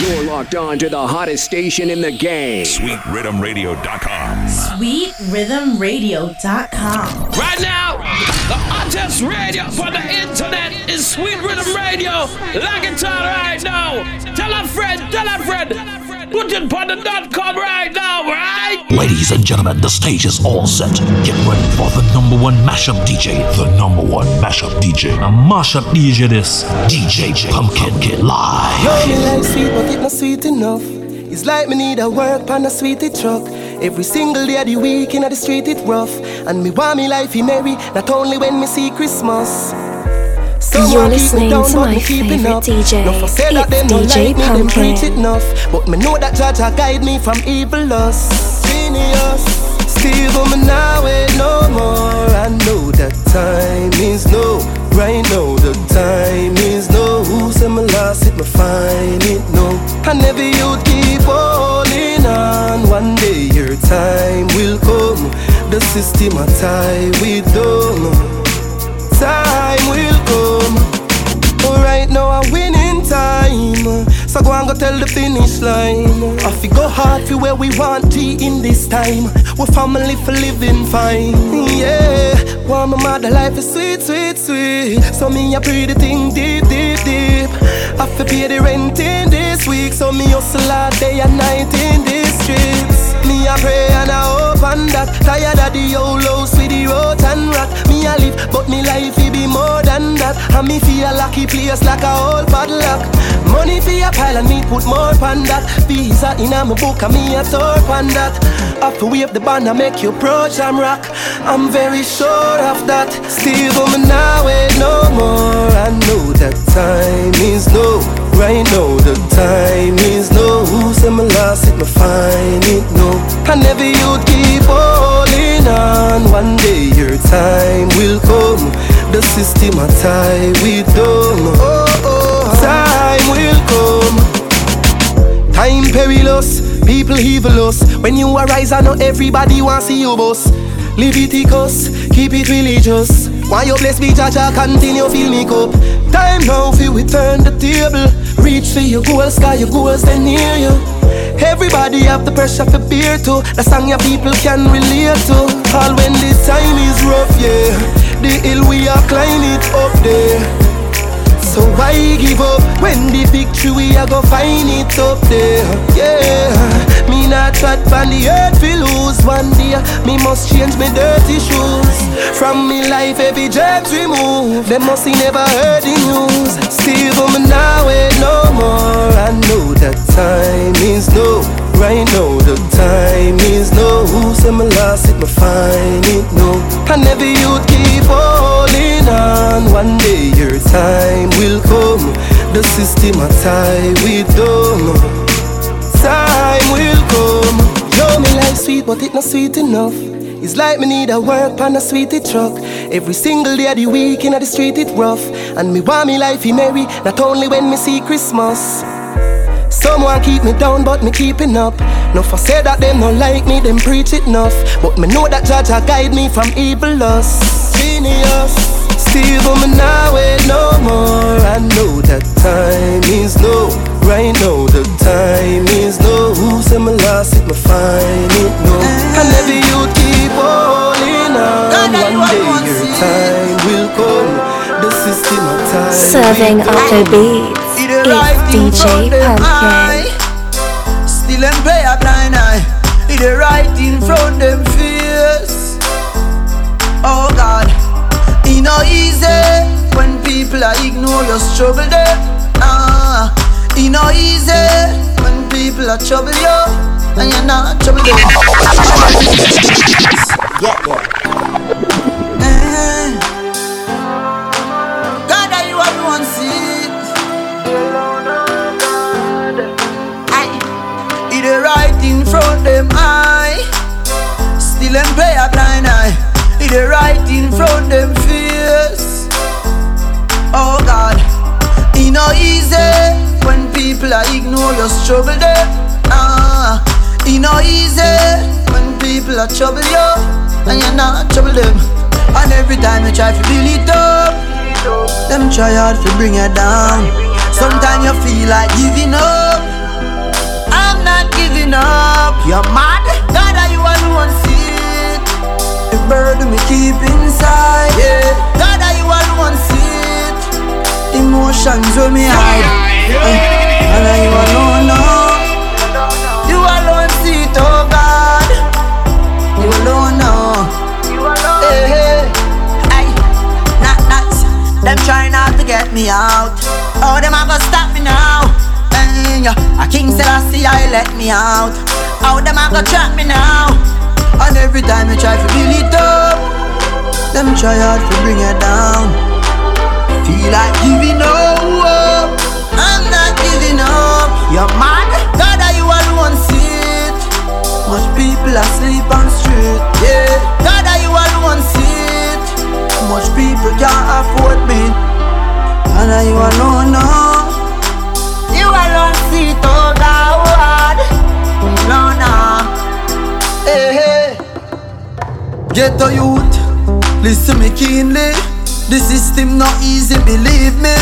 You're locked on to the hottest station in the game. SweetRiddimRadio.com. SweetRiddimRadio.com. Right now, the hottest radio for the internet is Sweet Riddim Radio. Log it on right now. Tell a friend, tell a friend. Put it on the dot com right now, right? Ladies and gentlemen, the stage is all set. Get ready for the number one mashup DJ. The number one mashup DJ. A mashup DJ this. DJ J. Pumpkin Kid Live. Yo, me like sweet, but it not sweet enough. It's like me need a work pan a sweetie truck. Every single day of the week in the street it rough. And me want me life be merry, not only when me see Christmas. Someone You're listening down, to my favorite up. DJ. No for say that it's them DJ like me, them it enough. But me know that Jaja guide me from evil lust. Genius. Still, but me now wait no more. I know that time is no. Right now, the time is no. Who say me lost it, me find it no. And never you keep holding on. One day your time will come. The system a tie with them time will come. But right now I'm winning time. So go and go tell the finish line. I fi go hard for where we want to in this time. We're family for living fine. Yeah, want my mother life is sweet, sweet, sweet. So me a pretty thing deep, deep, deep. I fi pay the rent in this week. So me hustle all day and night in these streets. Me a pray and I hope on that. Tired of the old house with the road and rat. Me a live, but me life it be more than that. And me feel a lucky place like a old padlock. Money for a pile and me put more on that. Visa in a me book and me a tour on that. After wave the and make you pro jam rock. I'm very sure of that. Still, but me now wait no more. I know that time is no. Right now the time is no. Say me lost it, me find it no. And never you'd keep holding on. One day your time will come. The system a tie with them. Oh, oh, time will come. Time perilous, people evilous. When you arise, I know everybody wants see you boss. Leviticus, keep it religious. Why you bless me, Jaja, continue fill me cup. Time now for we turn the table. Reach for your goals, sky your goals, they near you. Everybody have the pressure for beer too. The song your people can relate to. All when the time is rough, yeah. The hill we are climbing it up there. So why give up when the victory we are go find it up there? Yeah, not trot on the earth we lose one day. Me must change my dirty shoes. From me life every dreams remove. Them must see never heard the news. Still but me now wait no more. I know that time is no. Right now the time is no. Say me lost it, me find it no. I never you'd keep holding on. One day your time will come. The system I tie with them. Time will come. Yo, me life sweet, but it not sweet enough. It's like me need a work pan a sweetie truck. Every single day of the week in the street it rough. And me want me life be merry, not only when me see Christmas. Someone keep me down, but me keeping up. No for say that them no like me, them preach it enough. But me know that Jaja guide me from evil lust. Genius. Still, but me now wait no more. I know that time is no. Right now, the time is no. Who say me lost it, me find it no. And never you keep holding on. One day your time will come. The system of time. Serving up the beats. It's DJ Pumpkin. Still them play a blind eye. It a right in front them face. Oh God, it no easy when people are ignore your struggle them. Ah, it no easy when people are trouble you and you're not trouble them. yeah, yeah. Eh. God, are you everyone see? Aye. It a right in front them eye. Still them play a blind eye. It a right in front them face. Oh God, it no easy when people are ignore your struggle there. Ah, it no easy when people are trouble you and you're not trouble them. And every time you try to build it up, them try hard to bring you down. Sometimes you feel like giving up. I'm not giving up. You're mad. God, are you alone? See it. The burden we keep inside. Yeah. God, are you alone? See it. Emotions will me hide uh, and you alone know. You alone see it, oh God. You alone know. Hey, hey. Ay, not nuts. Them trying not to get me out. Oh, them a gonna stop me now. Hey, a king said I see I let me out. How them a gonna trap me now? And every time you try to build it up, them try hard to bring it down. A youth, listen me keenly. The system not easy, believe me.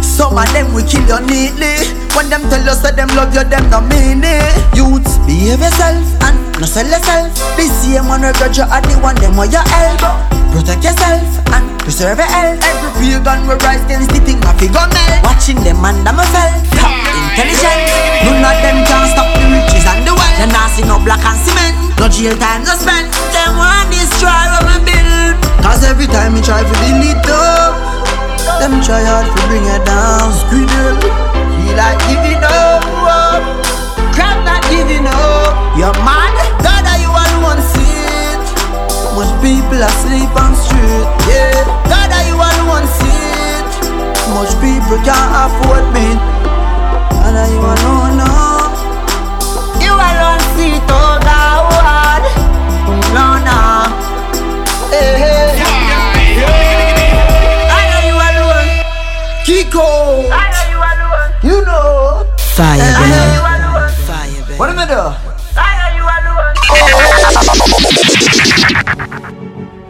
Some of them will kill you neatly. When them tell us that them love you, them not mean it. Youths, behave yourself and no sell yourself. The same one regret you are the one them where your elbow. Protect yourself and preserve your health. Every pagan will rise against the thing of figure melt. Watching them under myself. Intelligent. None of them can stop the riches and the wealth. Not see no black and cement. No jail time no spend. Them want destroy what we build. Cause every time we try to build it up, them try hard to bring it down. Squidle, feel like giving up. Crap not giving up. You're mad. God, are you alone see it? Much people asleep on street. Yeah. God, are you alone see it? Much people can't afford me. And are you alone now? You alone see it, oh God. Kiko. I know you know. Fire. What am I doing?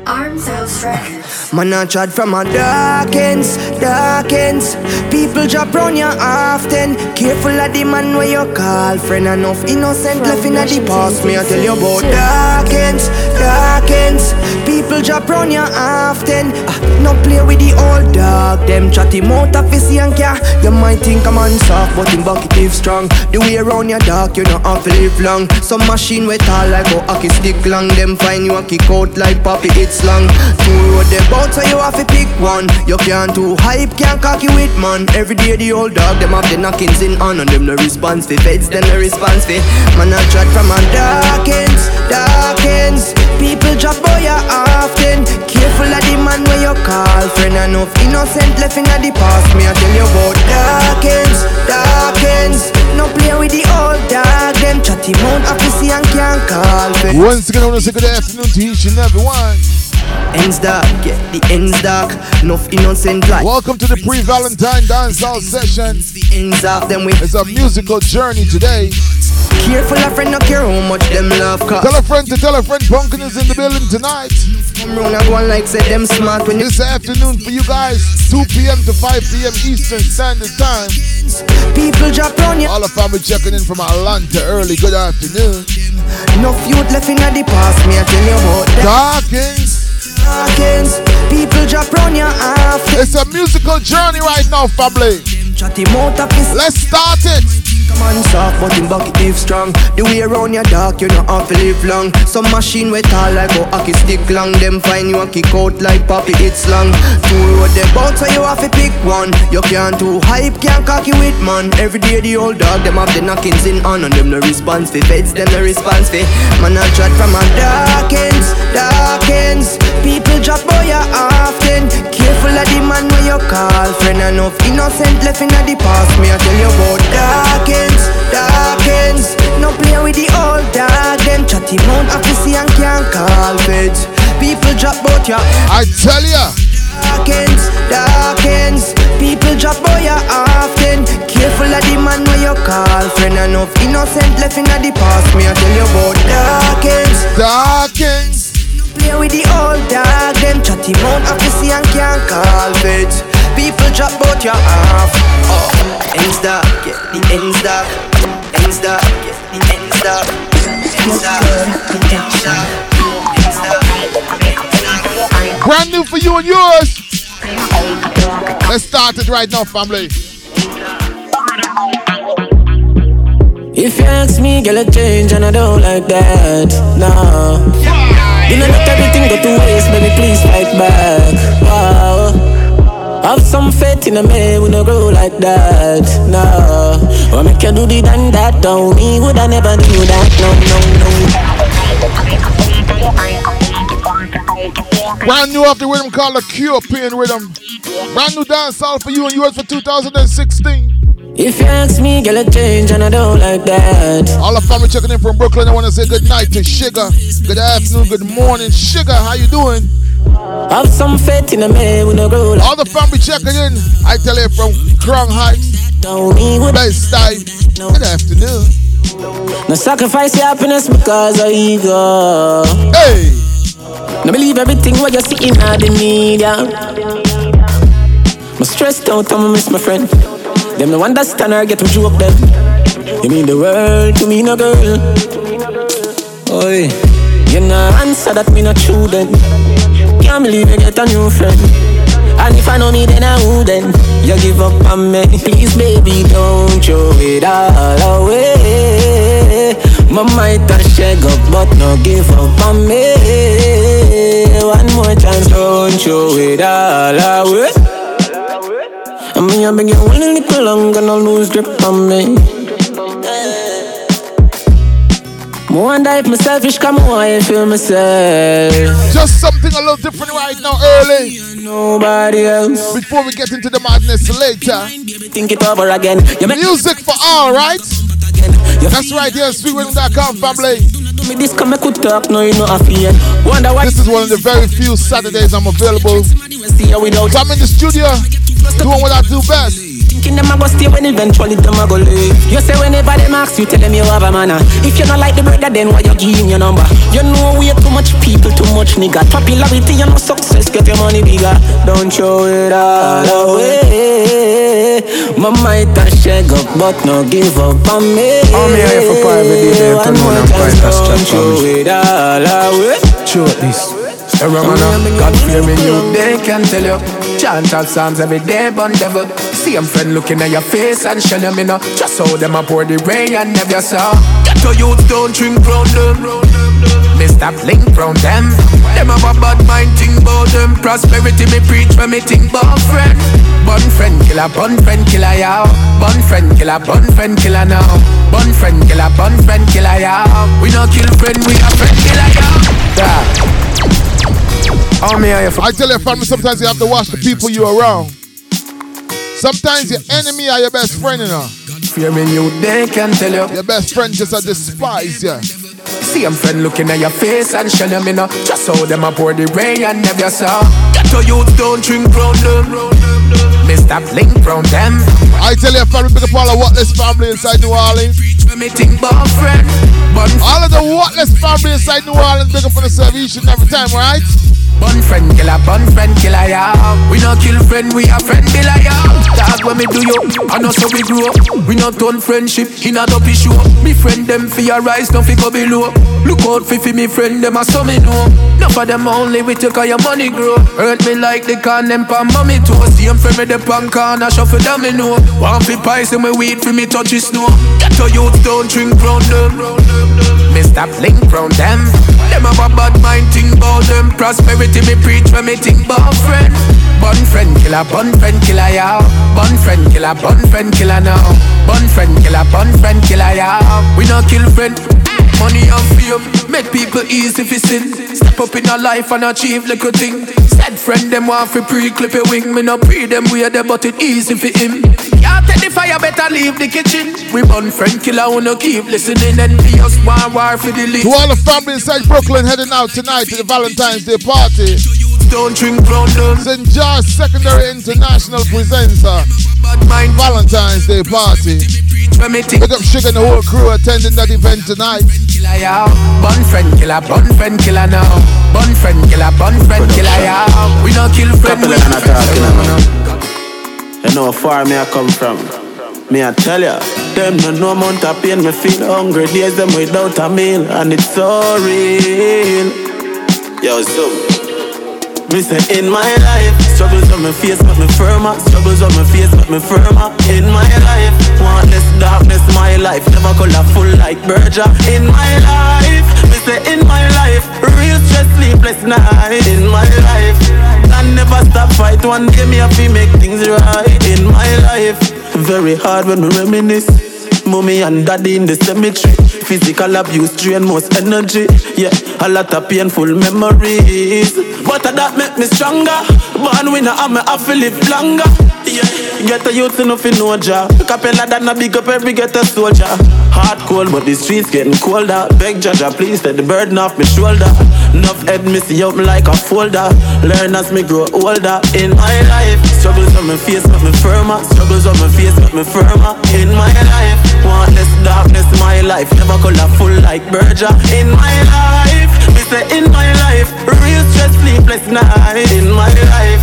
Arms outstretched. Man, I tried from a dark ends, dark ends. People drop round you often. Careful of the man where you call friend. Enough innocent left in the past. Me, I tell you about dark ends, dark ends. People drop round you often. Ah, no play with the old dog. Them chatty mouth of his yank ya. You might think I'm on soft, but in bucket if strong. The way around your dark, you know have to live long. Some machine with tall like a hockey stick long. Them find you a kick out like poppy, it's long. Two road them bout, so you have to pick one. You can't too hype, can't cocky with man. Every day the old dog, them have the knockings in on, and them no response fi feds, them no response fi. Man I tried from a dark ends, dark ends. People drop boy ya often. Careful of the man where you call friend. Enough innocent left in the past. Me I tell you about dark ends, dark ends. No play with the old dog. Them chatty mount office and can't call friend. Once again, I want to say good afternoon to each and every one. Ends dark, get the ends dark. Enough innocent life. Welcome to the pre-Valentine dancehall session. The ends dark, them we It's a musical journey today. Careful of friend, no care how much them love. Cause Tell a friend to tell a friend Pumpkin is in the building tonight. come round go on like say them smart when This afternoon for you guys, 2 p.m. to 5 p.m. Eastern Standard Time. people drop on you. All the family checking in from Atlanta early. Good afternoon. Enough youth left in the past. Me I tell you about them Dawkins. darkens. People drop round you often. It's a musical journey right now, family. Chatty mouth office. Let's start it. On soft, but in bucket if strong. The way around your dark, you know have to live long. Some machine with tall like a hockey stick long. Them find you a kick out like poppy, it's long. Two road them bout, so you have to pick one. You can't too hype, can't cocky with man. Every day the old dog, them have the knockings in on. And them no response fi feds, them no response fi. Man I chat from a dark ends, dark ends. People drop boy ya often. Careful of the man where you call friend. Enough innocent left in the past. Me I tell you about dark ends, dark ends. No play with the old dog. Them chatty mount office and can't call feds. People drop bout ya. I tell ya. Dark ends, dark ends. People drop boy ya often. Careful of the man where you call friend. Enough innocent left in the past. Me I tell you about dark ends. Dawkins. Play with the old dog, them chatty mount office and can't call feds. People drop bout your half. Oh, ends dark, get the ends dark. Ends dark, get the ends dark. Ends dark, ends dark. Ends dark. Brand new for you and yours. Let's start it right now, family. If you ask me, girl, a change and I don't like that. Nah. You know, not everything go to waste, baby, please fight back. Wow. Have some faith in a man, we no grow like that. Nah. Or make you do the done that, don't me, would I never do that, no, no, no. Brand new off the rhythm called the Cure Pain Rhythm. Brand new dance all for you and yours for 2016. If you ask me, girl, a change and I don't like that. All the family checking in from Brooklyn, I want to say good night to Sugar. Good afternoon, good morning, Sugar. How you doing? Have some faith in a man, with no grow like All the family checking in. I tell you from Crown Heights. Best time. Good afternoon. No sacrifice your happiness because of ego. Hey. No believe everything what you see in the media. I'm stressed out, I'm miss my friend. Them no understand or get to joke them. You mean the world to me, no girl. Oi, you no answer that me no true then. Can't believe you get a new friend. And if I know me, then I wouldn't. You give up on me, please, baby, don't throw it all away. My might a shake up, but no give up on me. One more chance, don't throw it all away. I mean, I beg you one little longer, no lose grip on me. More wonder if my selfish come away and feel myself. Just something a little different right now, early. Nobody else. Before we get into the madness later. Think it over again. You Music for all, right? That's right here, sweetriddim.com family. Me this come I could talk, no you know I feel. Wonder why. This is one of the very few Saturdays I'm available. So I'm in the studio doing what I do best. Thinking them a go stay when eventually them a go leave. You say whenever them ask you, tell them you have a manner. Ah. If you not like the brother, then why you give him your number? You know we are too much people, too much nigga. Popularity, you know success, get your money bigger. Don't show it all away. My might a shake up, but no give up on me. Me here for private DJ, turn on and fight us Don't show it all away. Show this. Every man, God fearing you, they can tell you. Chant out psalms every day, but devil. See, I'm friend looking at your face and shell you, me know. Just how them a pour the rain and never saw. Get to youth, don't drink round them. Mr. Blink round them. Them have a bad mind, think about them. Prosperity, me preach when me think about friend. Bun friend killer, bun friend killer, yow. Bun friend killer, bun friend killer now. Bun friend killer, bun friend killer, yow. We no kill friend, we a friend killer, yow. Yeah. Oh, me, I, I tell your family, sometimes you have to watch the people you're around. Sometimes your enemy are your best friend, you know. Fearing you, they can tell you. Your best friend just a despise you. See, I'm friend looking at your face and shell you, me know. Just how them a pour the rain and never saw. Get to youth, don't drink round them. Mr. Blink round them. I tell your family, pick up all of what this family inside New Orleans. All of the Whatless family inside New Orleans, up for the service every time, right? Bun friend killer, bun friend killer, yeah. We no kill friend, we a friend killer, yeah. Dog when me do you, I know so we grow. We not turn friendship in a dopey show. Me friend them fi your rise, don't fi go below. Look out fi fi me friend them a so me know. No for them only we take all your money grow. Hurt me like the can them pan mommy toe. Same friend me the pan corner shuffle them me know. Want fi pies and me weed fi me touch it snow. Get to youth, don't drink round them. Mr. Blink round them. Them have a bad mind, think about them. Prosperity me preach when me think about friend. Bun friend killer, bun friend killer, yeah. Bun friend killer, bun friend killer now. Bun friend killer, bun friend killer, yeah. We no kill friend. Money and fame make people easy fi sin. Step up in a life and achieve little thing. Said friend them want fi pre-clip a wing. Me no pre them way there, but it easy for him. Can't take the fire, better leave the kitchen. We bun friend killer, who no keep listening and be us war war for the lead. To all the family inside Brooklyn heading out tonight to the Valentine's Day party. Don't drink round them. St. George Secondary International presents a Valentine's Day party. Pick up Sugar and the whole crew attending that event tonight. Killer, yeah. Bun friend killer, bun friend killer now. Bun friend killer, bun friend killer, yeah. We no kill friend. Couple of talking, You know how far me I come from. Me I tell ya, them no no amount of pain. Me feel hungry days them without a meal, and it's so real. Yo, zoom. Me say in my life, struggles on my face, but me firmer. Struggles on my face, but me firmer. In my life, want less darkness, my life never colorful like Berger. In my life, me say in my life, real stress, sleepless night. In my life, I never stop fight. One day me have to make things right. In my life, very hard when we reminisce. Mommy and daddy in the cemetery. Physical abuse drain most energy. Yeah, a lot of painful memories. But that make me stronger. Born winner, I'm a to live longer. Yeah, get a youth enough in no job. Capella that a big up every get a soldier. Hard cold, but the streets getting colder. Beg Jaja, please take the burden off my shoulder. Enough head missy up like a folder. Learn as me grow older. In my life, struggles on my face, but me firmer. Struggles on my face, but me firmer. In my life, want less darkness, my life never colorful like Berger. In my life, me say in my life, real stress, sleepless night. In my life,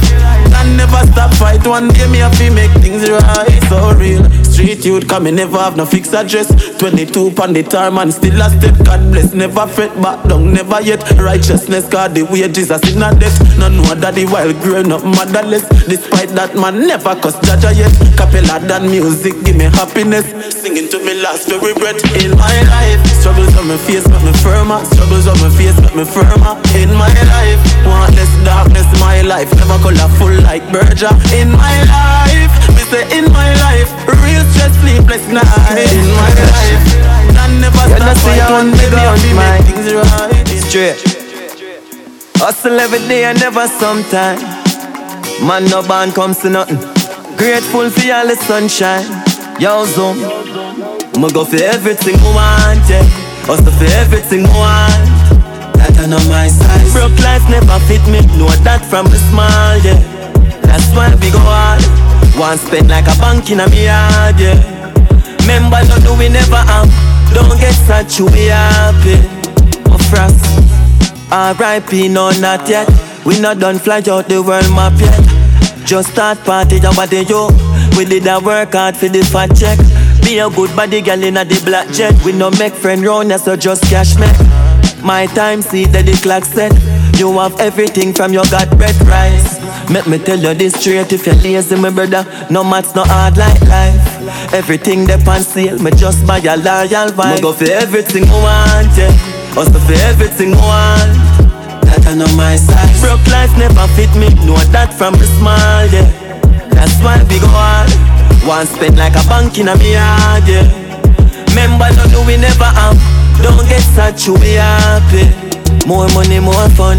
never stop fight. One day me have to make things right. So real. Street youth come me never have no fixed address. 22 pound the time and still a step. God bless, never fret back down, never yet. Righteousness, God, the wages are sin a debt. No know daddy while growing up motherless. Despite that, man never cuss Jaja yet. Capella that music give me happiness. Singing to me last very breath in my life. Struggles on my face, but me firmer. Struggles on my face, but me firmer. In my life, want less darkness, my life never colorful like Berger. In my life, me say in my life, real stress, sleepless night in my life. I never stop fighting, baby, I be make things right. Straight. Hustle every day and never sometime. Man, no band comes to nothing. Grateful for all the sunshine. Yo, zoom. I'ma go for everything I want, yeah. Hustle for everything I want. That I know my size. Broke life never fit me. Know that from the small, yeah. That's why we go hard. Want spend like a bank in a yard, yeah. Remember, no do we never have. Don't get sad, you be happy. Oh, frost. R.I.P. no not yet. We not done fly out the world map yet. Just start party, your body yo. We did a work hard for the fat check. Be a good body girl in a the black jet. We no make friend round ya, so just cash me. My time see that the clock set. You have everything from your God bread rice. Make me tell you this straight if you're lazy, my brother. No maths, no hard like life. Everything they on sale, me just buy a loyal vibe. Me go for everything I want, yeah. Hustle for everything I want. That I know my size. Broke life never fit me, know that from the small, yeah. That's why we go hard. Want spend like a bank in a me yard, yeah. Remember, no do we never have. Don't get you be happy. More money, more fun.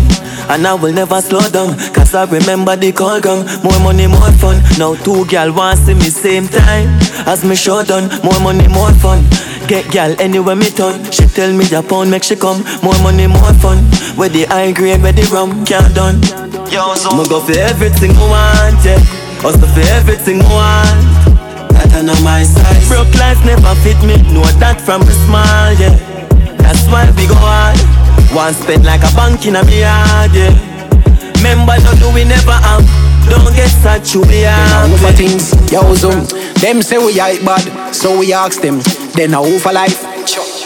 And I will never slow down Cause I remember the call come More money, more fun. Now two gal want see me same time As me show done. More money, more fun. Get gal anywhere me turn. She tell me a pound make she come. More money, more fun. Where the high grade, where the rum can't done. Yo, so go for everything I want, yeah. Hustle for everything I want. That I know my size. Broke life never fit me. Know that from the small, yeah. That's why we go hard want spend like a bank in a me yard, yeah. Remember, no do we never have. Don't get sad, you be over things, yo zoom. Them say we are bad, so we ask them. Then I over life.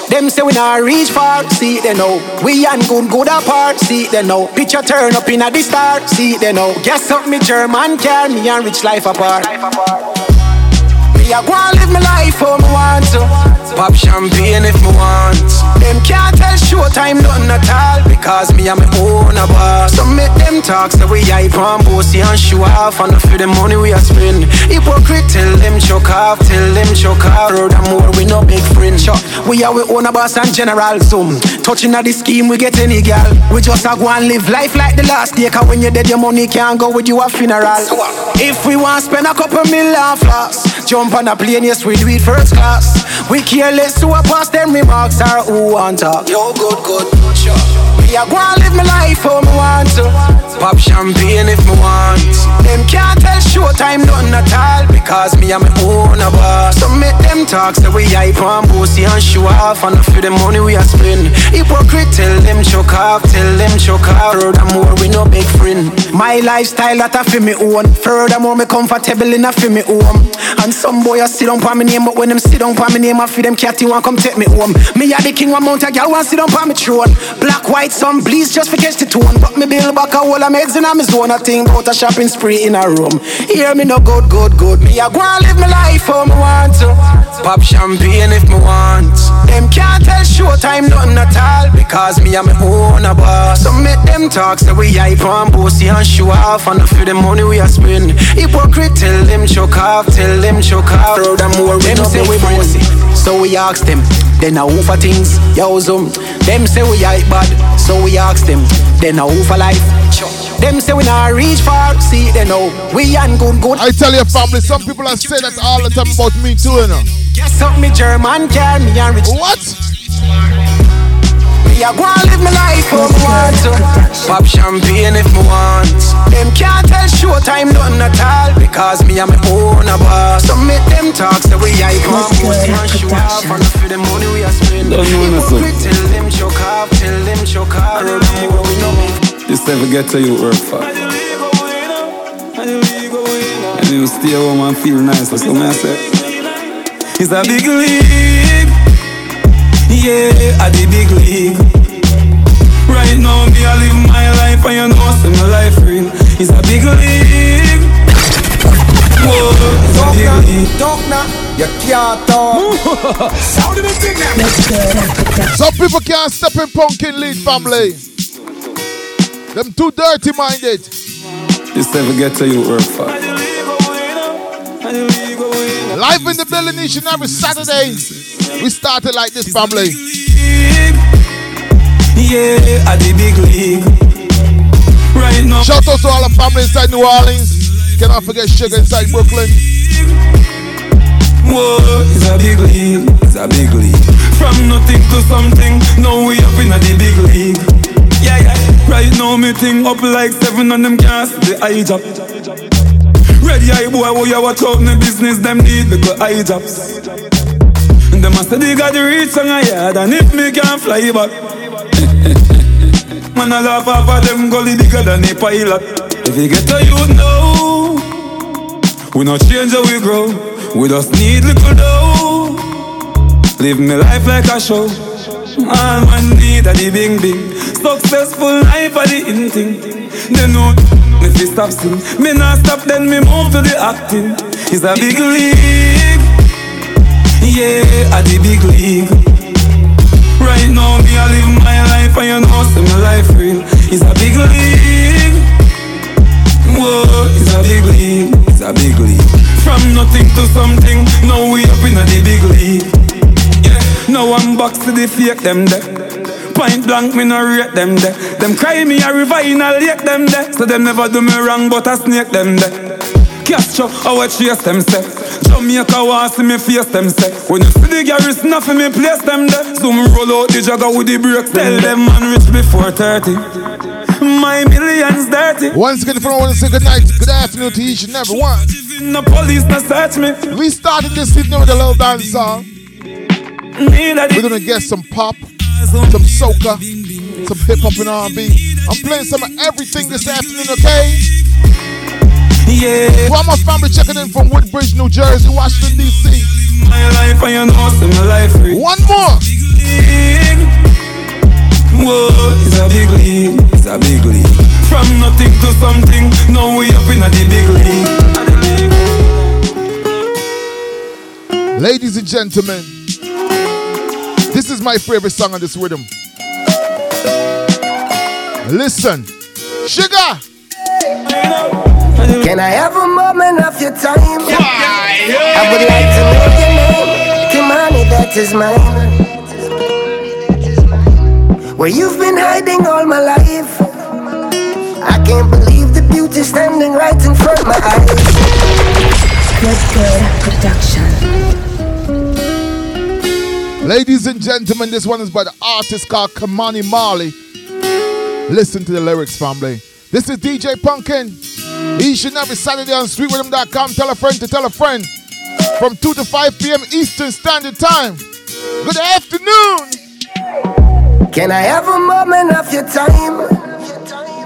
Them say we not reach far, see they know. We and good good apart, see they know. Picture turn up in a the start, see they know. Guess up me German car, me and rich life apart. Me a go and live my life how me want to. Pop champagne if me want. Them can't tell showtime nothing at all because me am my own a boss. So make them talk so we hype and bossy and show off and for the money we a spend. Hypocrite tell them choke off, tell them choke off. Furthermore we no big friend. Chuck. We are we own a boss and general zoom. Touching at the scheme we get any gal. We just a go and live life like the last day. Cause when you dead your money can't go with you a funeral. If we want spend a couple million floss, jump on a plane yes we do it first class. We careless to a pass them remarks or who want talk. Yo good good sure. Me a go and live my life how me want to. Pop champagne if me want. Them can't tell showtime nothing at all because me am my own a boss. So make them talk, say we hype and bossy and show off, and for the money we a spend. Hypocrite, tell them choke off, tell them choke off. Furthermore, we no big friend. My lifestyle that I feel me own. Furthermore, me comfortable in a feel me home. And some boy a sit down for me name, but when them sit down for me name, I feel them catty want come take me home. Me a the king one mount a girl want sit down for me throne. Black, white, some bleeds just for catch the tone. But me bill back a whole of meds in a me zone. I think about a shopping spree in a room. Hear me no good, good, good. Me a go and live my life how me want to. Pop champagne if me want. Them can't tell showtime nothing at all because me a me own a boss. So make them talk, say we hype and bossy and show off, and for the money we a spend. Hypocrite, tell them choke off, tell them choke off. Furthermore, them more them say we bossy, so we ask them. Then I for things, yo zoom. Them say we hype bad, so we ask them. Then I who for life. Them say we not reach far, see they know we and good good. I tell your family, some people are say that all the time about me too, you know. Guess up me German can me and rich. What? Me a go and live my life how me want to. Pop champagne if me want. Them can't tell showtime nothing at all because me a me own a boss. So make them talk, say we hype and pussy and show off, and for the money we a spend. Don't know nothing. Hypocrite, Tell them choke off, tell them choke off. Furthermore, we know me. This never get to you work for. And you stay home and feel nice, that's what I say. It's a big league. Yeah, at the big league. Right now, me I live my life and you know, say my life real. It's a big league. Whoa, it's a big league. Talk now, you can't talk. Sound of the thing now. Some people can't step in pumpkin lead family. Them too dirty minded. This never get to you work for. Live in the building each and every Saturday. We started like this family. Yeah, at the big league. Right now. Shout out to all the family inside New Orleans. Cannot forget Sugar inside Brooklyn. Whoa, it's a big league, it's a big league. From nothing to something, now we up in a the big league. Yeah, yeah. Right now me thing up like seven on them gas, the eye job. Ready eye boy, who you watch out in the business, them need because eye jobs. And them must they got the reach on a yard, and if me can't fly back. Man, I laugh off of them gully bigger than a pilot. If you get to you know, we not change how we grow. We just need little dough. Live me life like a show. All man need a the bing bing. Successful life a the in thing. They know me stop sing. Me not stop then me move to the acting. It's a big league. Yeah, a the big league. Right now me a live my life and you know see my life real. It's a big league. Whoa, it's a big league. It's a big league. From nothing to something, now we up in a the big league. Yeah, now I'm back to the fake them there. Point blank, me no rate them there. Them cry me a river in a lake them there. So them never do me wrong, but I snake them there. Castro, I watch chase them say. Jamaica want see me face them say. When you see the garrison off me place them there. So me roll out the jagger with the brakes. Tell them man rich before 30. My millions dirty. Once again, if I want to say good night, good afternoon to each and every one. The police not search me. We started this evening with a little dance song. We're gonna get some pop, some soca, some hip hop and R&B. I'm playing some of everything this afternoon, okay? Yeah. One more family checking in from Woodbridge, New Jersey, Washington D.C. My life you know my life. One more. Whoa, it's a big league, it's a big league. From nothing to something, now we up in a the big league. Ladies and gentlemen, this is my favorite song on this rhythm. Listen, Sugar. Can I have a moment of your time? I would like to know your name. Kimani, that is mine. Where you've been hiding all my life. I can't believe the beauty standing right in front of my eyes. Good, good production. Ladies and gentlemen, this one is by the artist called Ky-Mani Marley. Listen to the lyrics, family. This is DJ Pumpkin. Each and every Saturday on SweetRiddim.com. Tell a friend to tell a friend. from 2 to 5 p.m. Eastern Standard Time. Good afternoon. Can I have a moment of your time?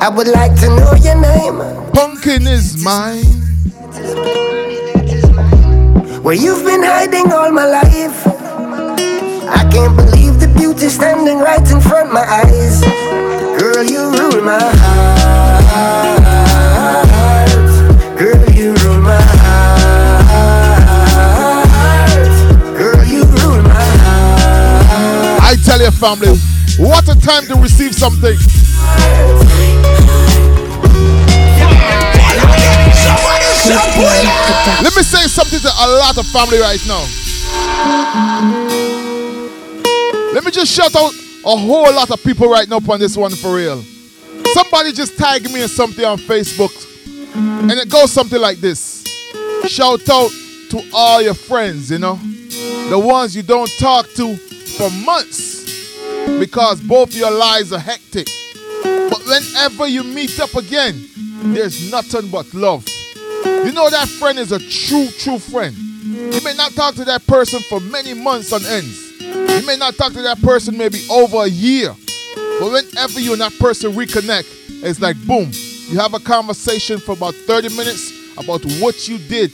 I would like to know your name. Pumpkin is mine. Where you've been hiding all my life. I can't believe the beauty standing right in front of my eyes. Girl, you rule my heart. Girl, you rule my heart. Girl, you rule my heart. I tell your family, what a time to receive something. Let me say something to a lot of family right now. Let me just shout out a whole lot of people right now on this one for real. Somebody just tagged me in something on Facebook, and it goes something like this Shout out to all your friends, you know, the ones you don't talk to for months because both your lives are hectic. But whenever you meet up again, there's nothing but love. You know that friend is a true, true friend. You may not talk to that person for many months on ends. You may not talk to that person maybe over a year. But whenever you and that person reconnect, it's like boom, you have a conversation for about 30 minutes about what you did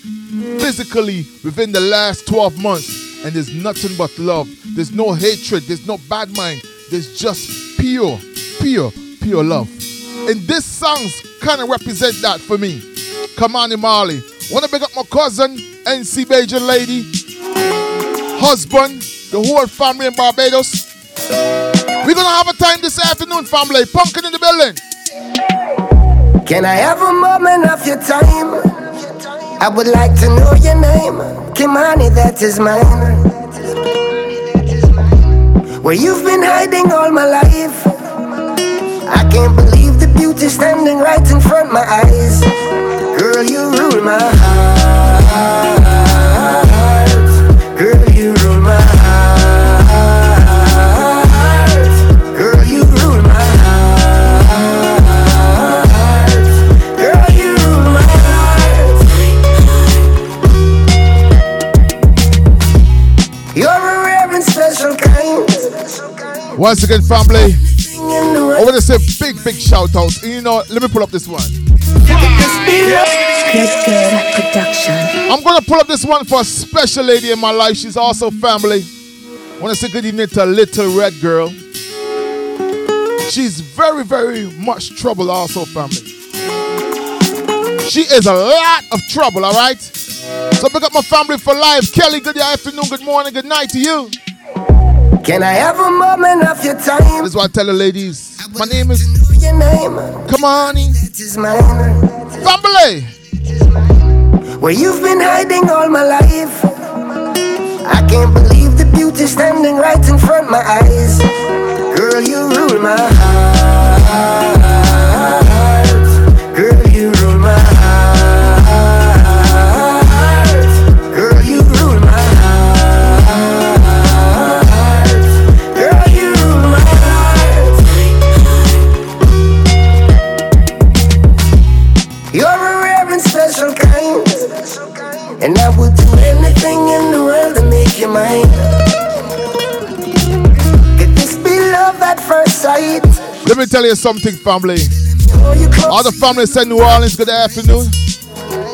physically within the last 12 months. And there's nothing but love. There's no hatred. There's no bad mind. There's just pure, pure, pure love. And this songs kind of represent that for me. Ky-Mani Marley. Wanna pick up my cousin, NC Bajan lady, husband, the whole family in Barbados. We're gonna have a time this afternoon, family. Pumpkin in the building. Can I have a moment of your time? I would like to know your name. Kimani, that is mine. Where you've been hiding all my life. I can't believe the beauty standing right in front of my eyes. Girl, you rule my heart. Once again, family. I want to say big, big shout out. You know, let me pull up this one. Good, good production. I'm gonna pull up this one for a special lady in my life. She's also family. I want to say good evening to little red girl. She's very, very much trouble, also family. She is a lot of trouble, all right. So pick up my family for life. Kelly, good afternoon, good morning, good night to you. Can I have a moment of your time? This is what I tell the ladies. My name is. Your name. Come on, That is mine. family. Where you've been hiding all my life. I can't believe the beauty standing right in front of my eyes. Girl, you rule my heart. Could this be love at first sight? Let me tell you something, family. All the family said New Orleans, good afternoon.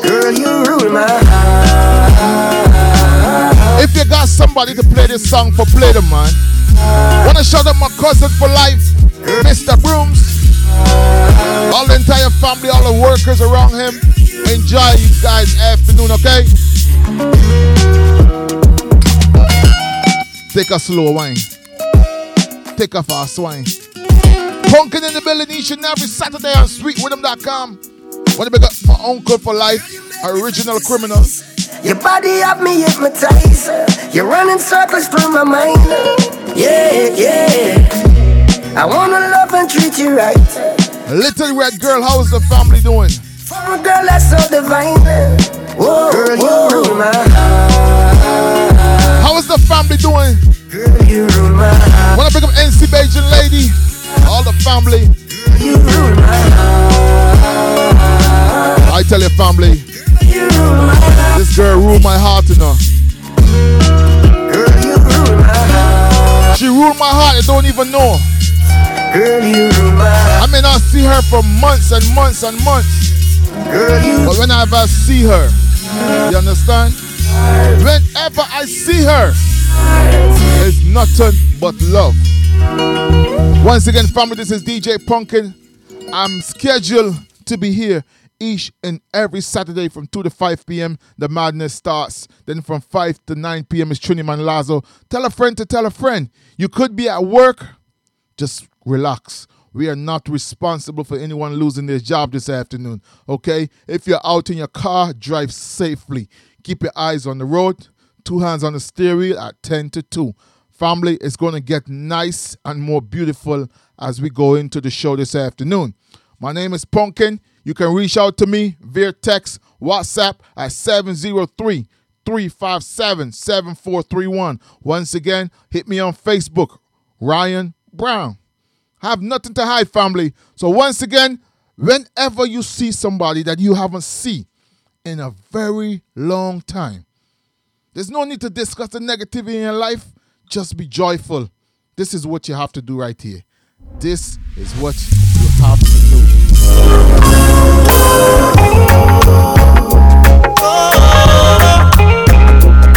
Girl, you rule my heart. If you got somebody to play this song for, play them, man. Wanna shout out my cousin for life, Mr. Brooms. All the entire family, all the workers around him. Enjoy you guys afternoon, okay? Take a slow wine. Take a fast wine. Pumpkin in the building each and every Saturday on sweetriddim.com. Wanna pick up my uncle for life, original criminal. Your body have me hypnotized. You're running circles through my mind. Yeah, yeah. I wanna love and treat you right. Little red girl, how's the family doing? For a girl that's so divine. Whoa, girl, you rule my heart. How is the family doing? Girl. Wanna pick up NC Bajan lady? All the family. I tell your family, You heart. this girl rule my heart, you know. She rule my heart, I don't even know. I may not see her for months and months and months. But whenever I see her, you understand? Whenever I see her, it's nothing but love. Once again, family, this is DJ Pumpkin. I'm scheduled to be here each and every Saturday from 2 to 5 p.m. The madness starts. Then from 5 to 9 p.m. is Trini Manlazo. Tell a friend to tell a friend. You could be at work, just relax. We are not responsible for anyone losing their job this afternoon. Okay? If you're out in your car, drive safely. Keep your eyes on the road, two hands on the steering at 10 to 2. Family, it's going to get nice and more beautiful as we go into the show this afternoon. My name is Pumpkin. You can reach out to me via text, WhatsApp at 703 357 7431. Once again, hit me on Facebook, Ryan Brown. Have nothing to hide, family. So once again, whenever you see somebody that you haven't seen in a very long time, there's no need to discuss the negativity in your life. Just be joyful. This is what you have to do right here. This is what you have to do.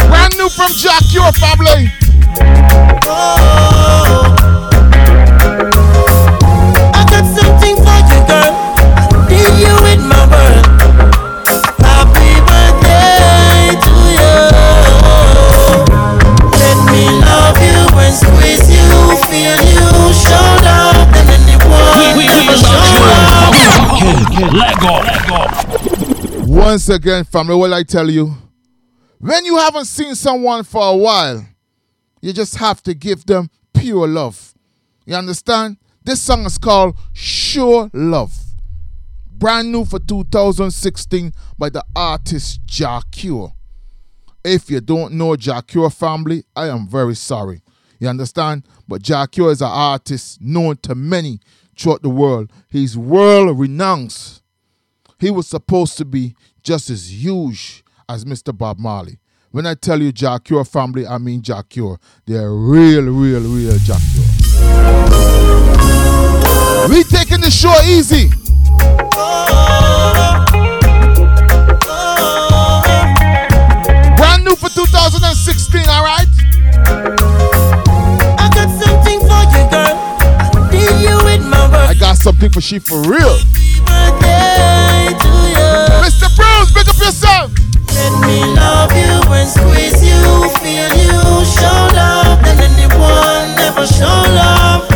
Brand new from Jack, your family. I got something for you, girl. I need you in my and squeeze you, feel you, show love than anyone ever show love. Let go. Let go. Once again, family, what I tell you? When you haven't seen someone for a while, you just have to give them pure love. You understand? This song is called Sure Love. Brand new for 2016 by the artist Jah Cure. If you don't know Jah Cure family, I am very sorry. You understand? But Jah Cure is an artist known to many throughout the world. He's world renowned. He was supposed to be just as huge as Mr. Bob Marley. When I tell you Jah Cure family, I mean Jah Cure. They're real, real, real Jah Cure. We taking the show easy. Brand new for 2016, all something for she for real. Mr. Bruce, pick up yourself. Let me love you and squeeze you, feel you, show love than anyone ever show love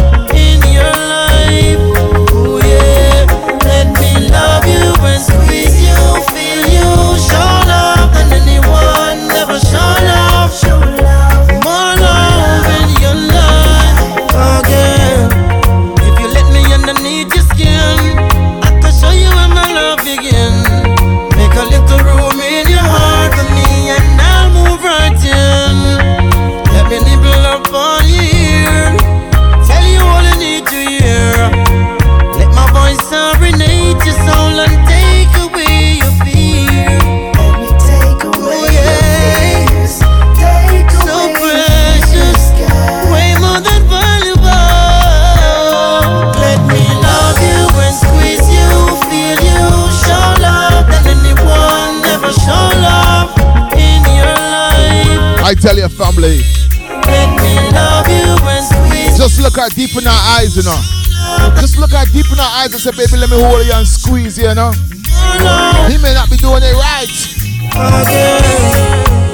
tell your family, Let me love you and squeeze just look at deep in her eyes, you know. Just look at deep in her eyes and say, baby, let me hold you and squeeze you, you know. He may not be doing it right.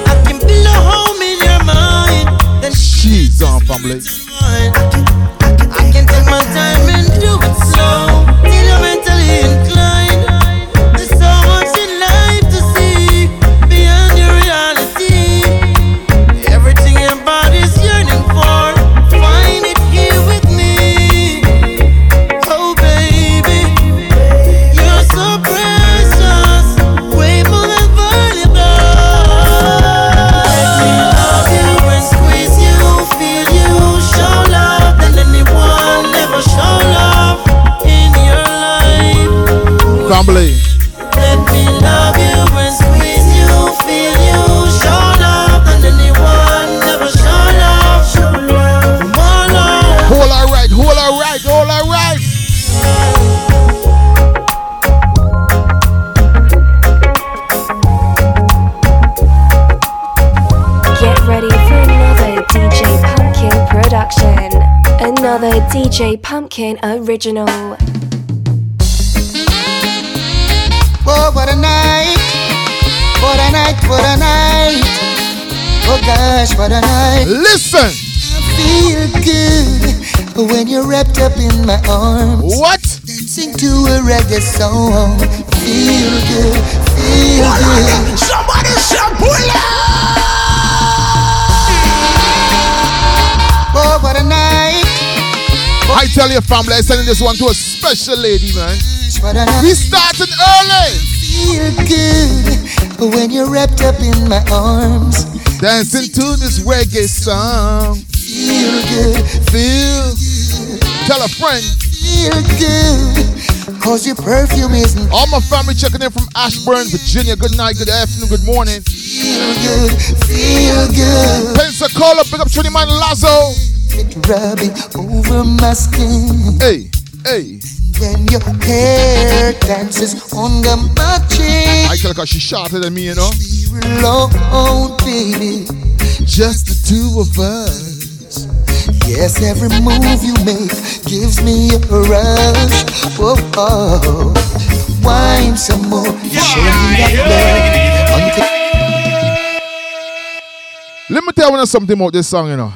I can build a home in your mind. Then She's on, family. I can take my time and do it slow DJ original. Oh, what a night! What a night! What a night! Oh gosh, what a night! Listen! I feel good when you're wrapped up in my arms. What? Dancing to a reggae song. Feel good, feel good. I tell your family, I'm sending this one to a special lady, man. What a night! We starting early. Feel good when you're wrapped up in my arms. Dancing to this reggae song. Feel good, Feel. Tell a friend. feel good. Cause your perfume isn't All my family checking in from Ashburn, Virginia. Good night, good afternoon, good morning. feel good, feel good. Pensacola, pick up Trinity Man Lazo. It rubbing over my skin. Hey, hey. When your hair dances on the my I cheek. tell her 'cause she's shorter than me, you know. Alone, baby. Just the two of us. Yes, every move you make gives me a rush. Whoa, oh. Wine some more. Show me that love. Let me tell you something about this song, you know.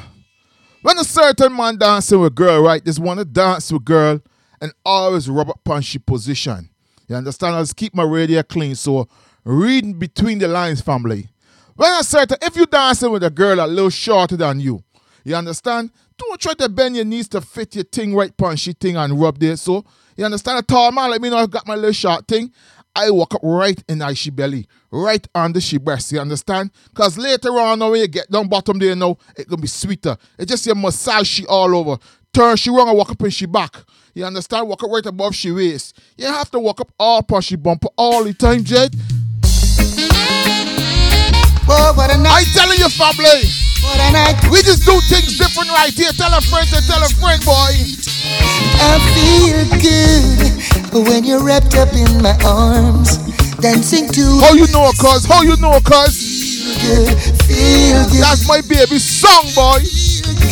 When a certain man dancing with girl, right, this one to dance with girl and always rub up punchy position. You understand? I just keep my radio clean, so reading between the lines, family. When a certain, if you dancing with a girl a little shorter than you, you understand? Don't try to bend your knees to fit your thing right punchy thing and rub there. So you understand? A tall man like me know I've got my little short thing. I walk up right in her she belly, right under she breast. You understand? Cause later on, when you get down bottom there, you now it gonna be sweeter. It just you massage she all over. Turn she wrong and walk up in she back. You understand? Walk up right above she waist. You have to walk up all past she bumper all the time, oh, what a I telling you, family. What a night. We just do things different right here. Tell a friend to tell a friend, boy. I feel good when you're wrapped up in my arms. Dancing to How you know, cuz? How you know, cuz? good, feel good, That's my baby song, boy.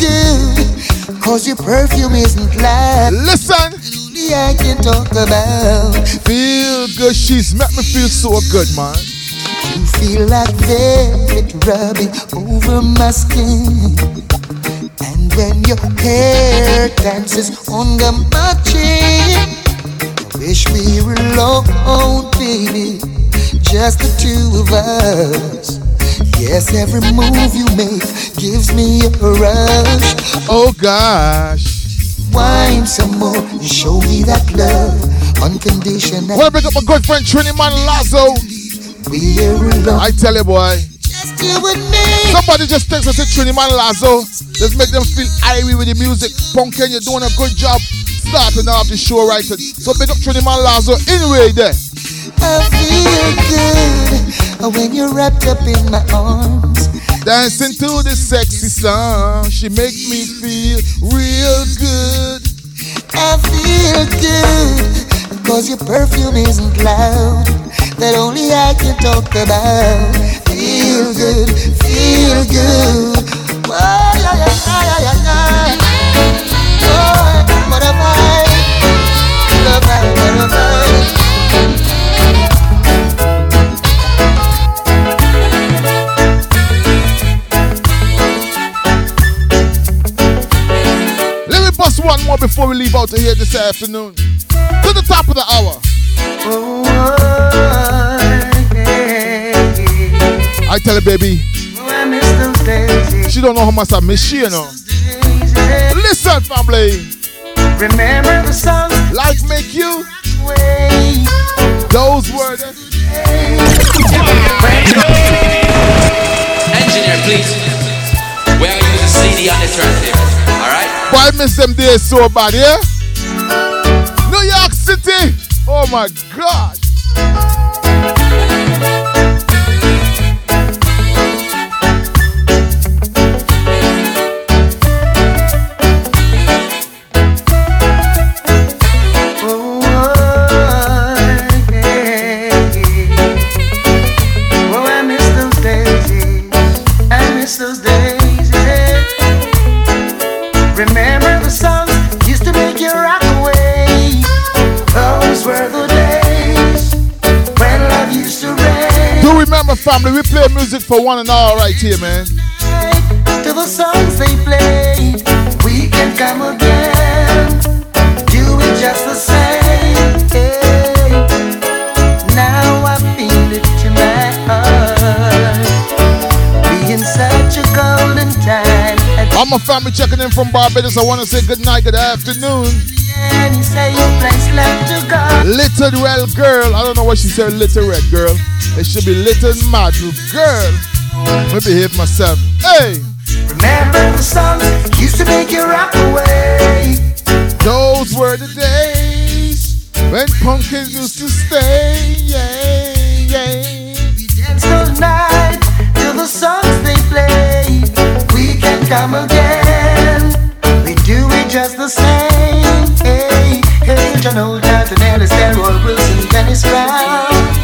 good. Cause your perfume isn't light. Listen. Only I can talk about. Feel good. She's make me feel so good, man. You feel like velvet rubbing over my skin. And when your hair dances on the my chin, wish we were alone, baby. Just the two of us. Yes, every move you make gives me a rush. Oh gosh. Wine some more and show me that love unconditional. Wanna pick up my good friend Trini Man Lazo? We're alone. I tell you, boy. Just you me. Somebody just text us say Trini Man Lazo. Let's make them feel irie with the music. Pumpkin, you're doing a good job starting off the show right. So pick up Trini Man Lazo anyway there. I feel good when you're wrapped up in my arms. Dancing to this sexy song. She make me feel real good. I feel good cause your perfume isn't loud. That only I can talk about. Feel good, feel good. Oh, yeah, yeah, yeah, yeah, yeah. Oh, what a vibe. What. One more before we leave out of here this afternoon. To the top of the hour. I tell her, baby, I miss those days. she don't know how much I miss she, you know. Listen, family. Remember the songs Life make you. way. Those were the. Engineer, please. We are using CD on this right here. Alright? Boy, I miss them days so bad, yeah? New York City. Oh my God. Play music for one and all right here, man. To the songs they played, we can come again. Do it just the same. Hey. Now I feel it to my heart. Being such a golden time. All my family checking in from Barbados. I want to say good night, good afternoon. And you say your place left to go. Little red girl. I don't know what she said, little red girl. It should be little mad girl. Let me behave myself. Hey! Remember the songs used to make you rock away. Those were the days when pumpkins used to stay. Yeah, yeah. We danced all night to the songs they played. We can come again. We do it just the same. Hey, hey, John Holt Ellis, Delroy Wilson, Dennis Brown.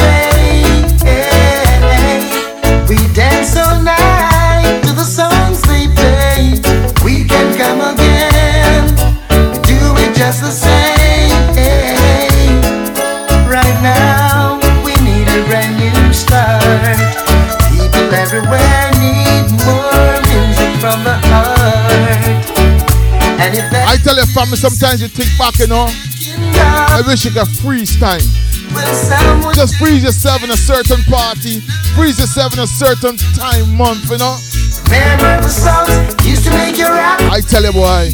I tell you, family, sometimes you think back, you know. I wish you could freeze time. Just freeze yourself in a certain party, freeze yourself in a certain time, month, you know. Remember the songs used to make you rock. I tell you, boy,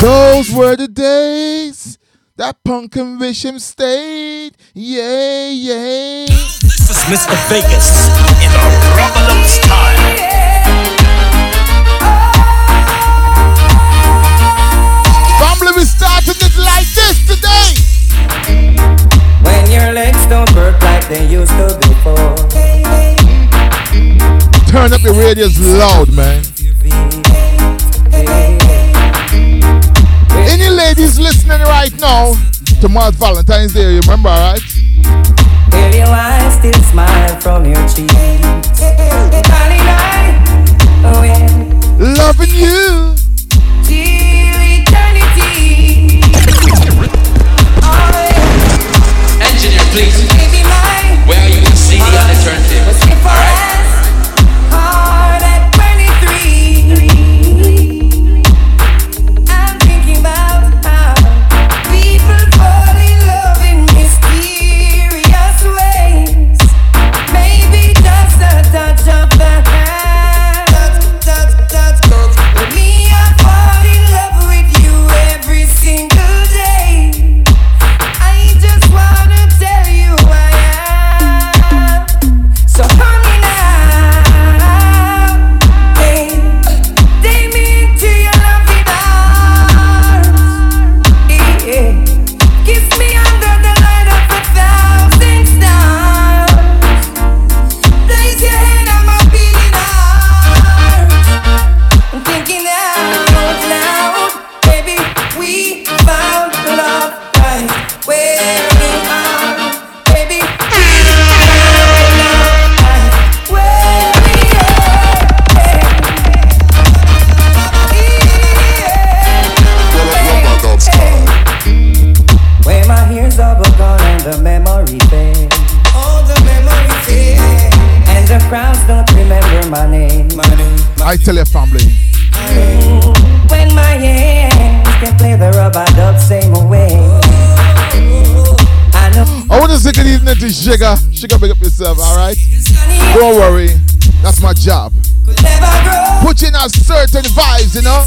those were the days that punk and Wisham stayed. Yeah, yeah. This is Mr. Vegas in the Rubble style. Family, we starting it like this today. When your legs don't work like they used to before. Turn up the radios loud, man. Any ladies listening right now? Tomorrow's Valentine's Day, you remember, right? Will your eyes still smile from your cheeks? Darling, I, oh yeah. Loving you. Tell your family. When my hands can play the rubber dub same way. I know. I want to say good evening to Sugar. Sugar, big up yourself, all right? Don't worry. That's my job. Put in a certain vibes, you know?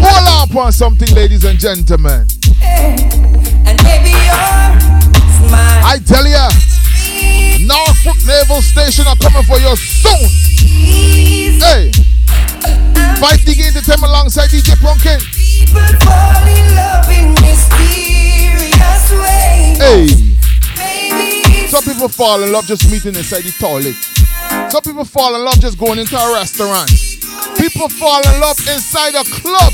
Hold up on something, ladies and gentlemen. And baby, your smile. I tell ya, Norfolk Naval Station are coming for you soon. Hey, fighting entertainment alongside DJ Pumpkin. People fall in love in mysterious ways. Hey, some people fall in love just meeting inside the toilet. Some people fall in love just going into a restaurant. People fall in love inside a club.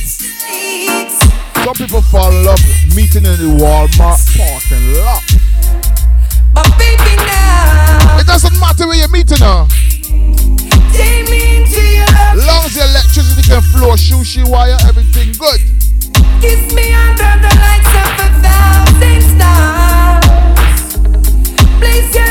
Some people fall in love meeting in the Walmart parking lot. But baby now, It doesn't matter where you're meeting her. take me into your. Long as the electricity can flow, sushi wire, everything good. Kiss me under the lights of a thousand stars. Place your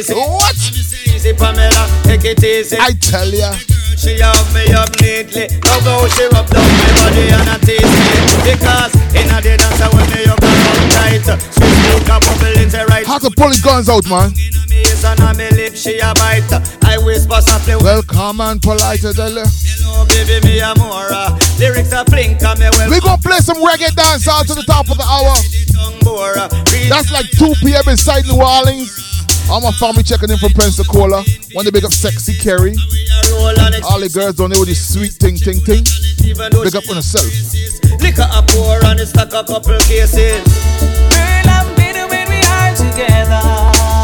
easy. What? Easy, Pamela, take it easy. I tell ya. She have me up neatly. Love how she rub down my body and a tease me. Because in a the dance when me up and tight. Sweet sweet a bubble in the right. How to pull the guns out, man. Me is on me lip, she a bite. I whisper softly. Welcome and polite, I tell. Hello, baby, me Lyrics a flink and me well. We gonna play some reggae dance out to the top of the hour. That's like 2 p.m. inside New Orleans. All my family checking in from Pensacola. When they big up sexy Kerry. All the girls down there with this sweet ting ting, ting. Big up on herself. Liquor a pour and it's stuck a couple cases. Girl, I'm better when we are together.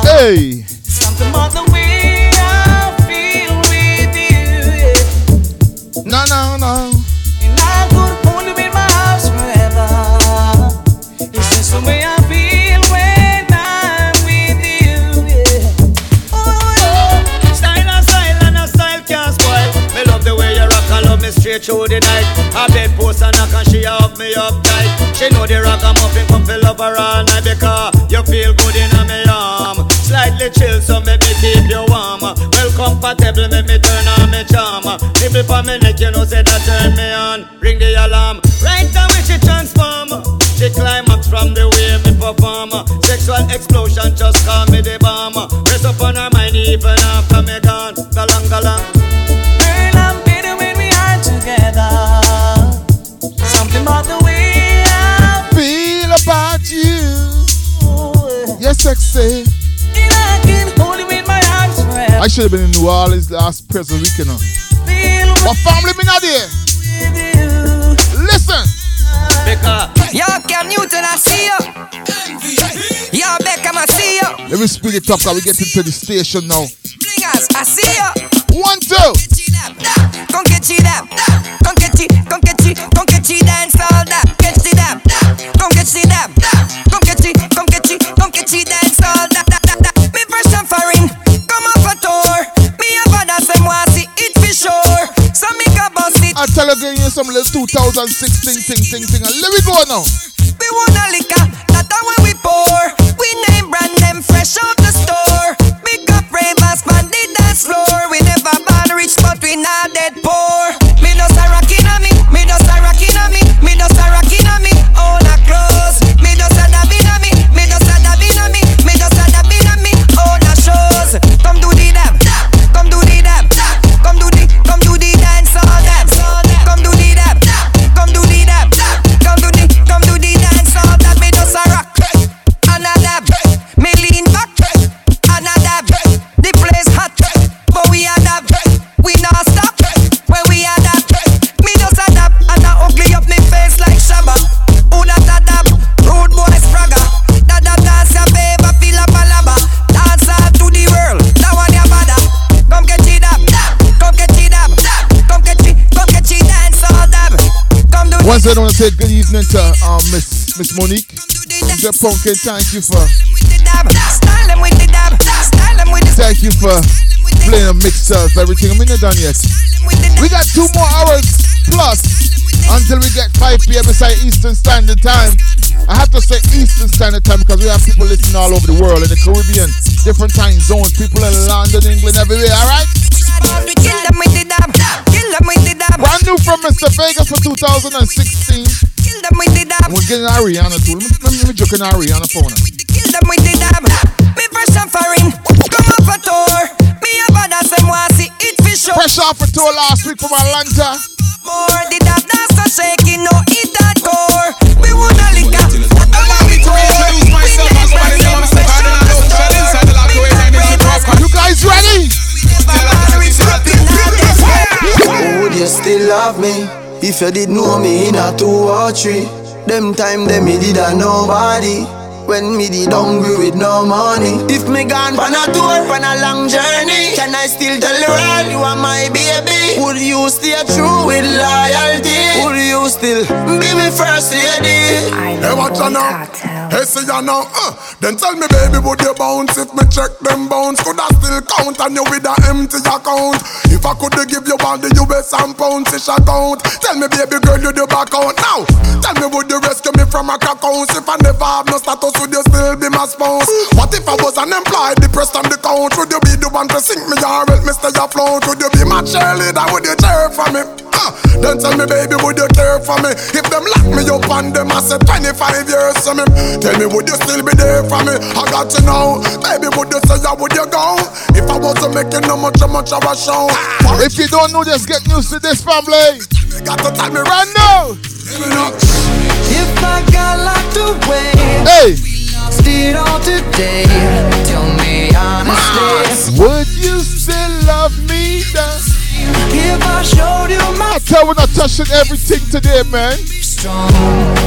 Hey! Something about the way I feel with you, yeah. No, no, no. And I could hold you in my arms forever. It's just the way and through the night. A bed post and knock and she hug me up tight. She know the rock and muffin come feel love her all night because you feel good in me arm. Slightly chill so make me keep you warm. Well comfortable make me turn on me charm. Nibble for me neck you know say that turn me on. Ring the alarm. Right when she transform. She climax from the way me perform. Sexual explosion just call me the bomb. I should have been in New Orleans last present weekend. Now. Feel My family me not there. Listen. Yo, Cam Newton, I see you. Yo, Beckham, I see you. Let me speed it up because we get into the station now. Blingers, I see you. One, two. Come get you that. Come get you, come get you, come get you dance all that. Get you that. Come get you that. Come get you, come get you, come get you dance tell you, give you some little 2016 thing, thing, thing. And let me go now. We want a liquor, that a when we pour. We name brand them fresh out the store. Once I want to say good evening to um, Miss Miss Monique. DJ Pumpkin, thank you for thank you for playing a mix of everything. I'm not done yet. We got two more hours plus until we get 5 p.m. inside Eastern Standard Time. I have to say Eastern Standard Time because we have people listening all over the world in the Caribbean, different time zones, people in London, England, everywhere. All right. Kill them with the dab, kill them with the dab. Brand new from Mr. Vegas for 2016. Kill them with the dab. We're getting Ariana too. Let me, let me, let joke in Ariana phone. Kill them with the dab. Me fresh and foreign. Come up a tour. Me a badass and want see it for sure. Fresh off a tour last week from Atlanta. More the dab that's a shaking, no it that core. We wanna lick up. Allow me to introduce myself as somebody name I'm You guys ready? You still love me if you did know me in a two or three? Them time them me did a nobody. When me did hungry with no money If me gone on a tour, on a long journey Can I still tell the world you are my baby? Would you stay true with loyalty? Would you still be me first lady? Hey, watch ya now. Hey, see ya now. Uh, then tell me, baby, would you bounce if me check them bounce? Could I still count on you with a empty account? If I could give you all the US and pounds, it's a count. Tell me, baby girl, you do back out now. Tell me, would you rescue me from a cockhouse? If I never have no status, would you still be my spouse? What if I was unemployed, depressed on the count? Would you be the one to sink me or help me stay afloat? Would you be my cheerleader? Would you cheer for me? Uh, then tell me, baby, would you care for me? If them lock me up on them, I said 25 years to me. Tell me, would you still be there for me? I got to know. Baby, would you say, yeah, would you go? If I wasn't making no much, how much of a show. If you don't know just get used to this family. You got to tell me right now. If I got locked away, hey, still on today. Tell me honestly, ah, would you still love me? Then? If I showed you my I tell we're not touching everything today, man. strong,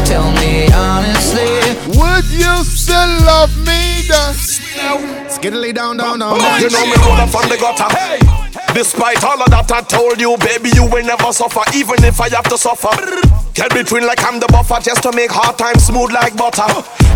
tell me honestly, Would you still love me? Then? Skiddly down, down, down. You know me roll up from the gutter. Despite all of that I told you, baby, you will never suffer, even if I have to suffer. Get between like I'm the buffer just to make hard times smooth like butter.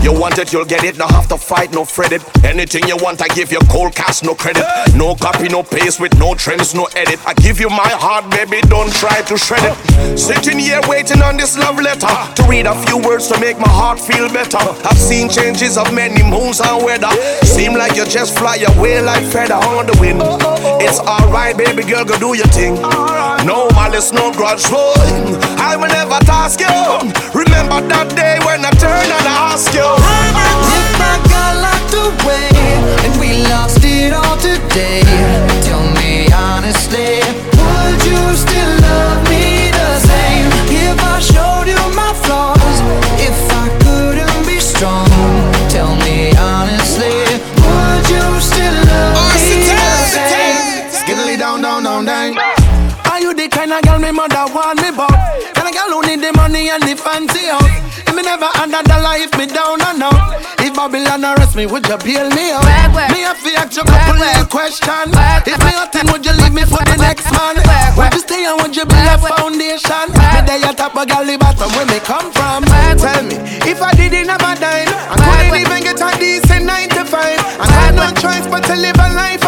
You want it, you'll get it. No have to fight, no fret it. Anything you want, I give you cold cash, no credit. No copy, no paste with no trends, no edit. I give you my heart, baby, don't try to shred it. Sitting here waiting on this love letter to read a few words to make my heart feel better. I've seen changes of many moons and weather. Seem like you just fly away like feather on the wind. It's alright, baby girl, go do your thing. No malice, no grudge, boy. I will never task you. Remember that day when I turned and I asked you. I got locked away and we lost it all today, If me never under the life me down and out. If Babylon arrest me, would you bail me out? Me have to ask you a couple little question. If me nothing, would you leave me for the next man? Would you stay and would you build a foundation? Me there at top of galley bottom where me come from. Tell me, if I didn't have a dime, I couldn't even get a decent nine to five. I had no choice but to live a life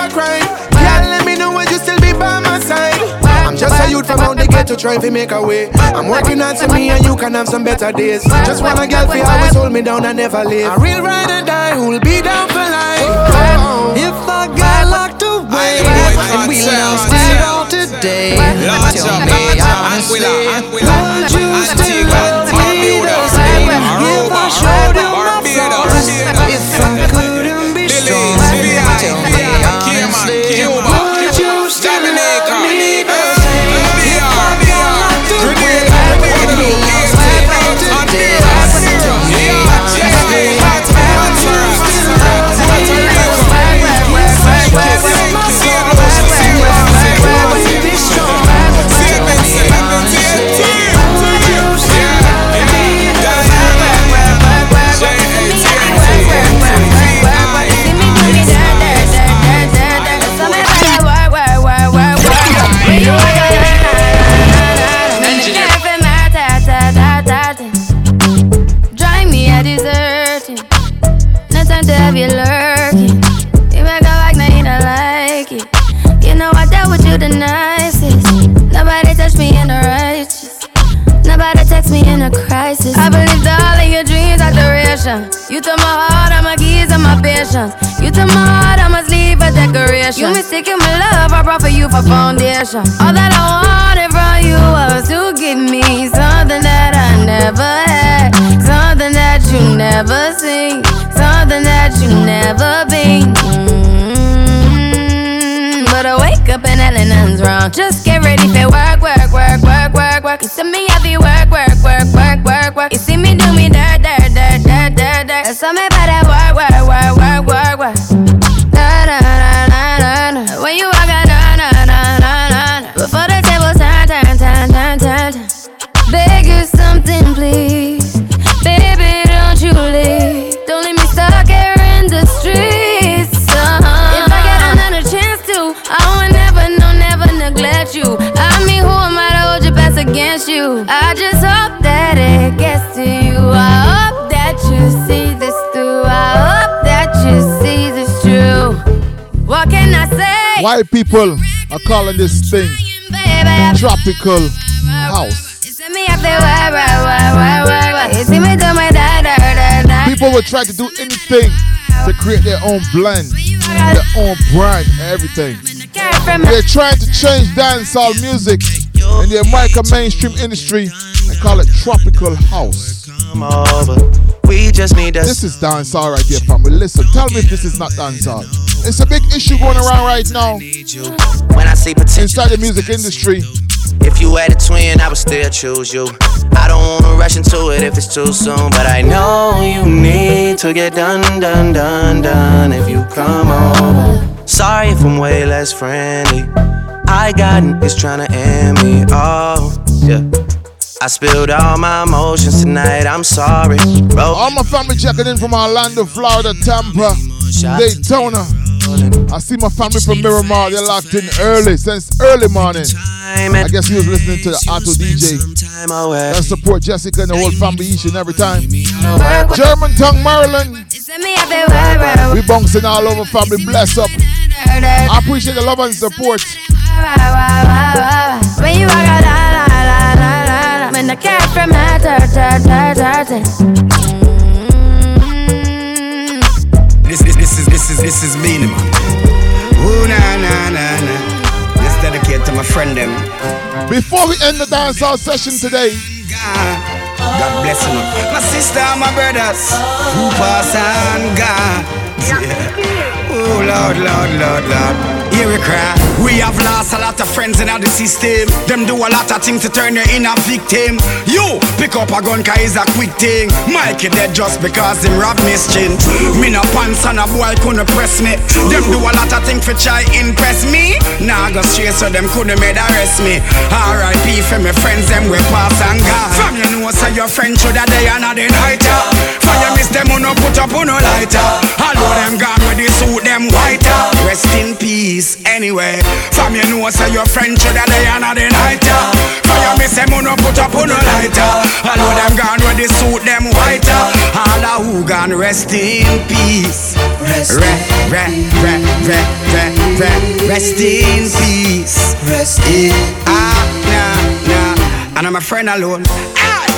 from out the ghetto trying to make a way. I'm working on to me and you can have some better days. Just want a girl for always hold me down and never leave. A real ride or die who'll be down for life. If I got locked away and we lost it all today, tell me honestly, would you still love me the same? If I showed you inspiration. You took my heart, my keys, and my patience. You took my heart, I must leave a decoration. You mistaken my love, I brought for you for foundation. All that I wanted from you was to give me something that I never had, something that you never seen, something that you never been. Mm, But I wake up and hell nothing's wrong. Just get ready for work, work, work, work, work, work. You see me heavy work, work, work, work, work, work. You see me do against you? I just hope that it gets to you. I hope that you see this through. I hope that you see this true. What can I say? White people are calling this thing tropical house. People will try to do anything to create their own blend, their own brand, everything. They're trying to change dancehall music in the American mainstream industry and call it tropical house. We just need This is dancehall right here, family. Listen, tell me if this is not dancehall. It's a big issue going around right now When I see potential, inside the music industry. if you had a twin, I would still choose you. I don't wanna rush into it if it's too soon, but I know you need to get done, done, done, done if you come over. Sorry if I'm way less friendly. I got niggas tryna end me. Oh, yeah. I spilled all my emotions tonight. I'm sorry, bro. All my family checking in from Orlando, Florida, Tampa, Daytona. I see my family from Miramar. They're locked in early, since early morning. I guess he was listening to the Auto DJ. And support Jessica and the whole family each and every time. Germantown, Maryland. We bouncing all over, family. Bless up. I appreciate the love and support. When you walk out, la la la la la la. When the cat from my dirt, dirt, dirt, dirt, This, this, this is this is this is meaning, man. Ooh na na na na. This dedicated to my friend them. Before we end the dancehall session today, God bless them. My sister and my brothers who pass and gone. Yeah. Lord, Lord, Lord, Lord. Here we cry. We have lost a lot of friends in the system. Them do a lot of things to turn you in a victim. You pick up a gun cause it's a quick thing. Mikey dead just because him rob me Chin. Me no pants and a boy couldn't press me. Them do a lot of things for try impress me. Now nah, go straight so them couldn't made arrest me. R.I.P. for my friends them we pass and gone. From you know say your friend should have day and a the night. Fire miss them who no put up who no lighter. All of them gone with the suit them whiter. Rest in peace anyway. From you know say your friend should have day and a the night. Fire miss them no put up who no lighter. All of them gone with the suit them whiter. All of who gone rest in peace. Rest, re, re, re, re, re, re, rest in peace. Rest in ah nah nah. And I'm a friend alone.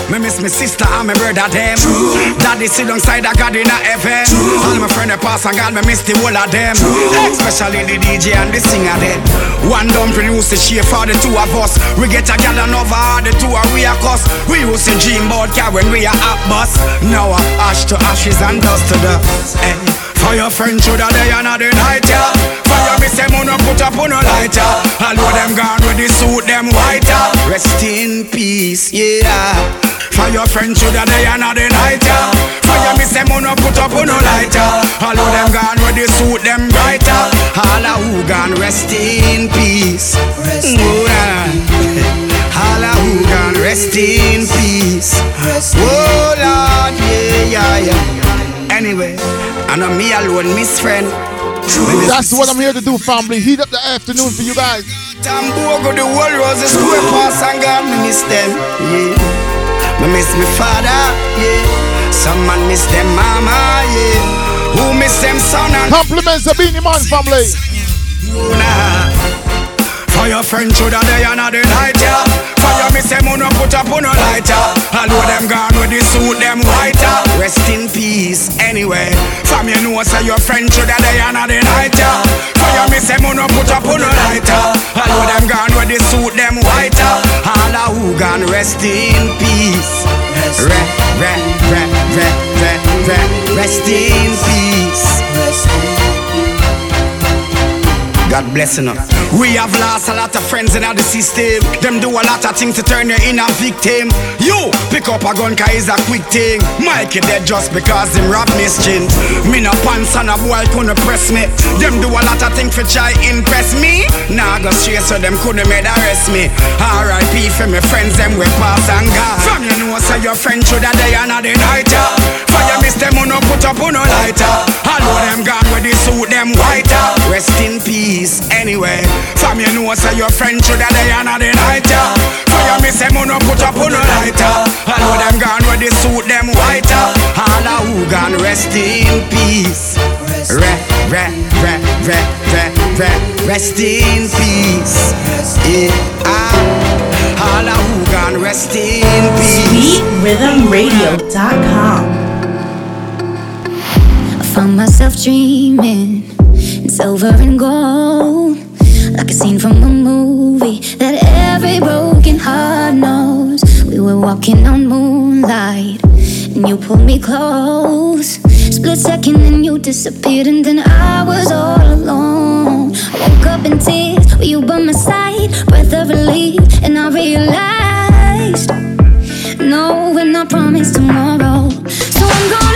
Me miss my sister and my brother them. Daddy sit down side of God in a heaven. All my friend that pass and God me miss the whole of them. Especially the DJ and the singer them. One dumb produce the shape for the two of us. We get a gal and over the two of we are cuss. We used to dream about car when we are up bus. Now uh, ash to ashes and dust to dust. Hey. For your friend should have day and a the night, yeah. For your miss them no put up on no lighter. All of them gone with the suit them whiter. Rest in peace, yeah. For your friend should have day and a the night, yeah. For your miss them no put up on no lighter. All of them gone with the suit them brighter. All of who gone rest in peace. Rest All of who gone rest in peace. Oh Lord, yeah, yeah, yeah. Anyway, I know me alone, miss friend. That's what I'm here to do, family. Heat up the afternoon for you guys. Tambogo, the whole roses, square pass and God, me miss them, yeah. Me miss me father, yeah. Some man miss them mama, yeah. Who miss them son and Compliments the Beenie Man family. nah. For your friend should have day and a the night, yeah. For me say mono put up on a lighter. All of them gone with the suit, them whiter. Rest in peace, anyway. From you know, say your friend should have day and the night. Fire me say mono put up on a lighter. All of them gone with the suit, them whiter. All of who gone rest in peace. Re, re, re, re, re, re, rest in peace. God bless you. now. We have lost a lot of friends in the system. Them do a lot of things to turn you in a victim. You pick up a gun cause it's a quick thing. Mikey dead just because him rob me chin. Me no pants and a boy couldn't press me. Them do a lot of things for try impress me. Nah go straight so them couldn't make arrest me. R.I.P. for my friends them we pass and gone. From you know say your friend should have day and the night. yeah. Fire miss them who no put up who no lighter. All of them gone with the suit them whiter. Rest in peace anyway. From you know say your friend should have day and the night. yeah. Fire miss them who no put up who no lighter. All of them gone with the suit them whiter. All of who gone rest in peace. Re, re, re, re, re, re, rest in peace. Yeah. Ah. All of who gone rest in peace. SweetRiddimRadio.com. I found myself dreaming in silver and gold, like a scene from a movie that every broken heart knows. We were walking on moonlight, and you pulled me close. Split second, and you disappeared, and then I was all alone. I woke up in tears with you by my side, breath of relief, and I realized. No, we're not promised tomorrow. So I'm gonna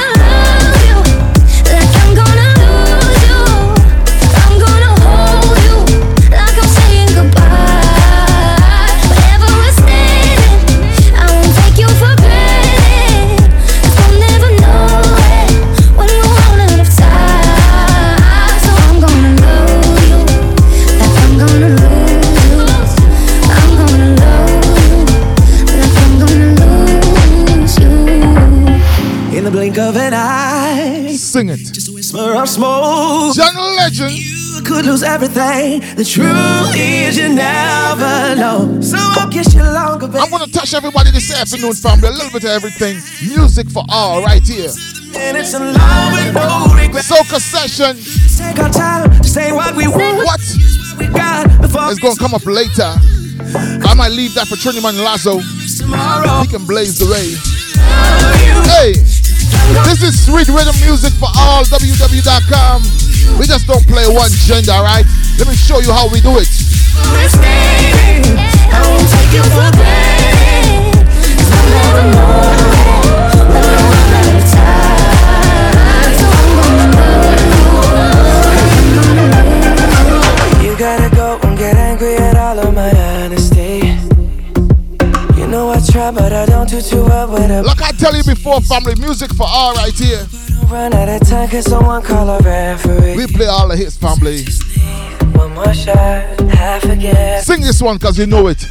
Sing it. Just a whisper of smoke. Jungle Legend. You could lose everything. The truth is you never know. So I'll kiss you longer, baby. I'm gonna touch everybody this afternoon, family. A little bit of everything. Music for all right here. And it's a love with no regret. Soca session. Take our time to say what we want. What? We got It's gonna come up later. I might leave that for Trinity and Lazo. He can blaze the way. Hey, this is Sweet Riddim music for all. www.com. We just don't play one gender, right? Let me show you how we do it. we're standing. I won't take you for granted. 'Cause I'll never know when we're run out of time. So I'm gonna love you. You gotta go and get angry at all of my honesty. You know I try, but I don't do too well with a tell you before, family, music for all right here. run out of time. Cause someone call a referee. We play all the hits, family. One more shot. Sing this one because you know it.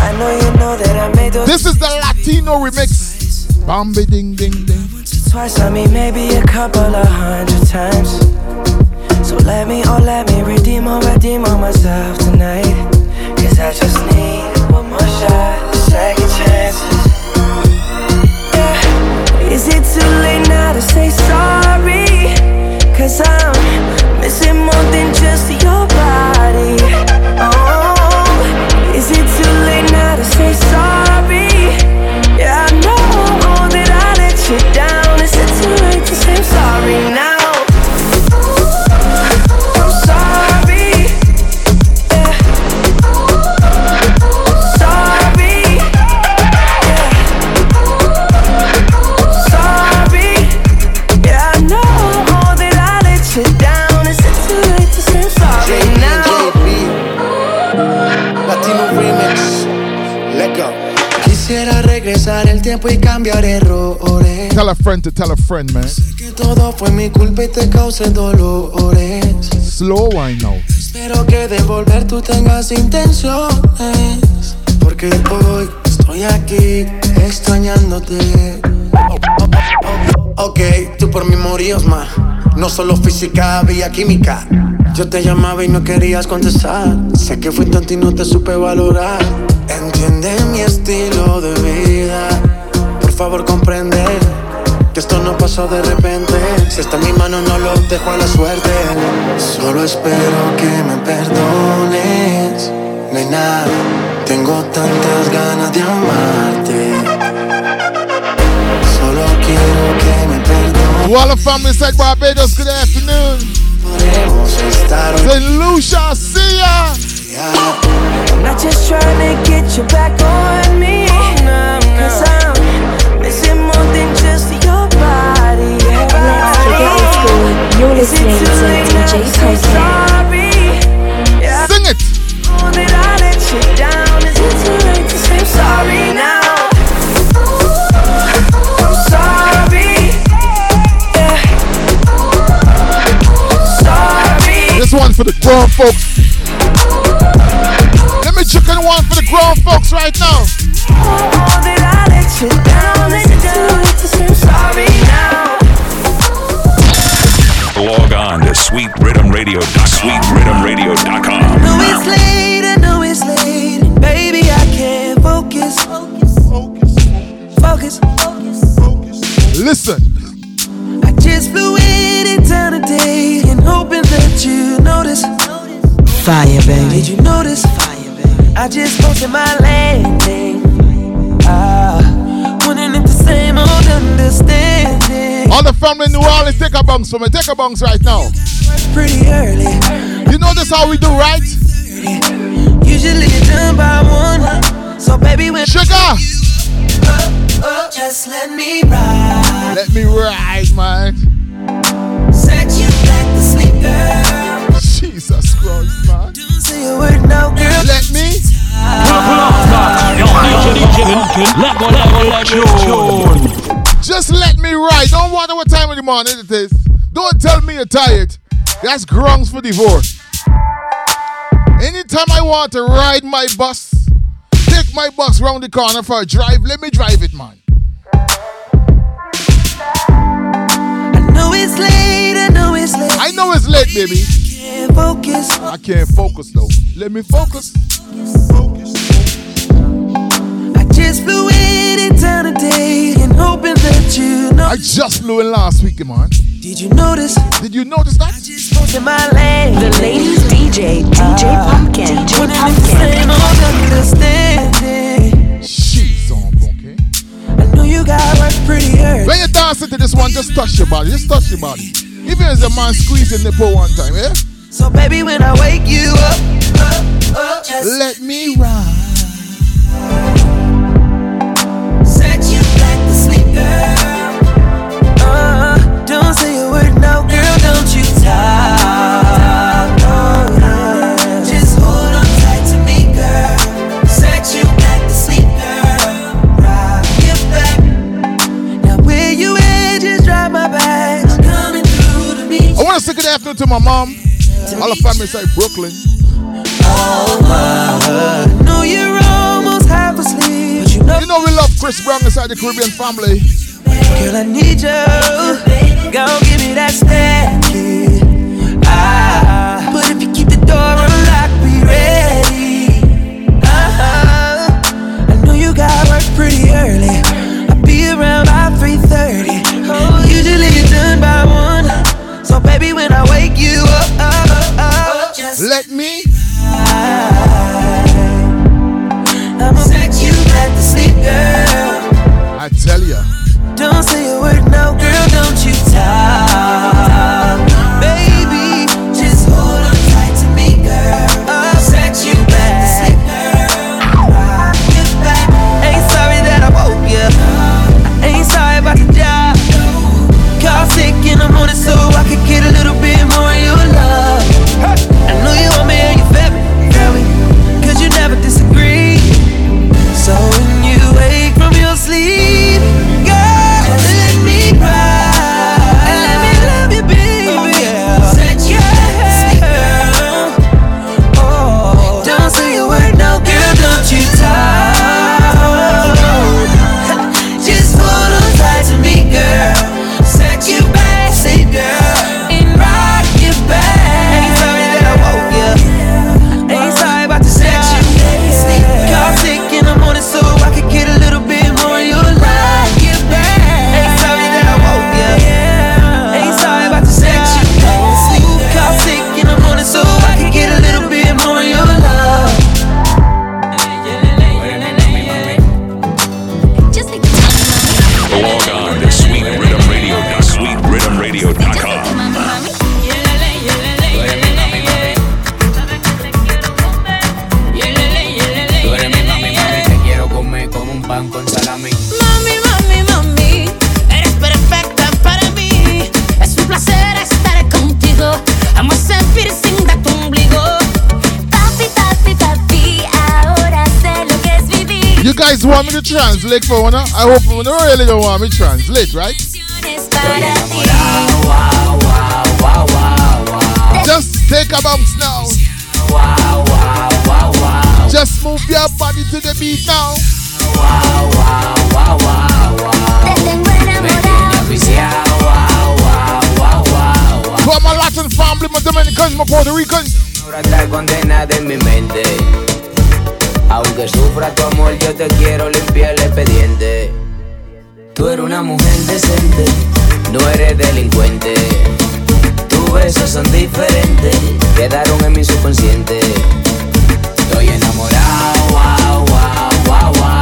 I know you know that I made those This is the Latino remix. Bambi ding ding ding. twice. I mean, maybe a couple of hundred times. So let me, oh, let me redeem or redeem on myself tonight. Cause I just need one more shot, it too late now to say sorry? Cause I'm missing more than just your body. Oh, is it too late now to say sorry? Yeah, I know that I let you down. Is it too late to say I'm sorry now? Tiempo y cambiar errores. Tell a friend to tell a friend, man. Que todo fue mi culpa y te causé dolores. Slow wine now. Espero que de volver tú tengas intenciones. Porque hoy estoy aquí extrañándote. Ok, tú por mí morías más. No solo física, había química. Yo te llamaba y no querías contestar. Sé que fui tonto y no te supe valorar. Entiende mi estilo de vida. Por favor, comprende que esto no pasó de repente. Si está en mi mano, no lo dejo a la suerte. Solo espero que me perdones, nena. Tengo tantas ganas de amarte. Solo quiero que me perdones. To all the family inside Barbados, good afternoon. St. Lucia, see ya. I'm not just trying to get you back on me. Cause I'm missing more than just your body. Let's kick it old school. You're listening to DJ Pumpkin. Sing it. That I let you down. Is it too late to say sorry now? I'm sorry. Yeah. Sorry. This one for the grown folks. Let me chicken one for the grown folks right now. sweetriddimradio.com. Sweetriddimradio.com. know it's late, I know it's late. Baby, I can't focus. Focus. Focus. Listen. I just flew in in town today and hoping that you notice. Fire, baby. Did you notice? Fire, baby. I just posted my landing. Ah, wondering if the same old understanding. All the family in New Orleans, take a bounce for me. Take a bounce right now. Pretty early. You know this how we do, right? Usually done by one. So baby, when Sugar. up, up, just let me ride. Let me ride, man. Set you back to sleep, girl. Jesus Christ, man. Don't say a word, no, girl. Let me. Just let me ride. Don't wonder what time of the morning it is. Don't tell me you're tired. That's grounds for divorce. Anytime I want to ride my bus, take my bus round the corner for a drive, let me drive it, man. I know it's late, I know it's late. I know it's late, baby. Can't focus. I can't focus though. Let me focus. I just flew in today and hoping you know. I just flew in last week, man. Did you notice? Did you notice that? Just posted my lane. The ladies DJ, DJ ah, Pumpkin, DJ Wondering if the Pumpkin. same old understanding. She's on, okay? I know you got work pretty early. When you dance into this one, just touch your body. Just touch your body. Even as a man squeezing the nipple one time, yeah? So baby, when I wake you up, up, up, just Let me ride. set you back to sleep, no, girl, don't you talk. Yeah. Just hold on tight to me, girl. Set you back to sleep, girl. Rock your back. Now where you at? Just drive my back. I'm coming through to meet I want to say good afternoon to my mom. All the family inside Brooklyn. Oh my, know you're almost half asleep, you know, You know we love Chris Brown inside the Caribbean family. Girl, I need you. Go give me that steady. Ah, but if you keep the door unlocked, be ready. Uh-huh. I know you got work pretty early. I'll be around by 3:30. Usually you're done by one. So baby, when I wake you up, up, up, up just Let me. I'ma set you back to sleep, girl. I tell ya. Don't say a word, no, translate for one? I hope you don't really don't want me translate, right? Just take a bounce now. Just move your body to the beat now. For my Latin family, my Dominicans, my Puerto Ricans. Aunque sufra tu amor, yo te quiero limpiar el expediente. Tú eres una mujer decente, no eres delincuente. Tus besos son diferentes, quedaron en mi subconsciente. Estoy enamorado, wow, wow, wow, wow.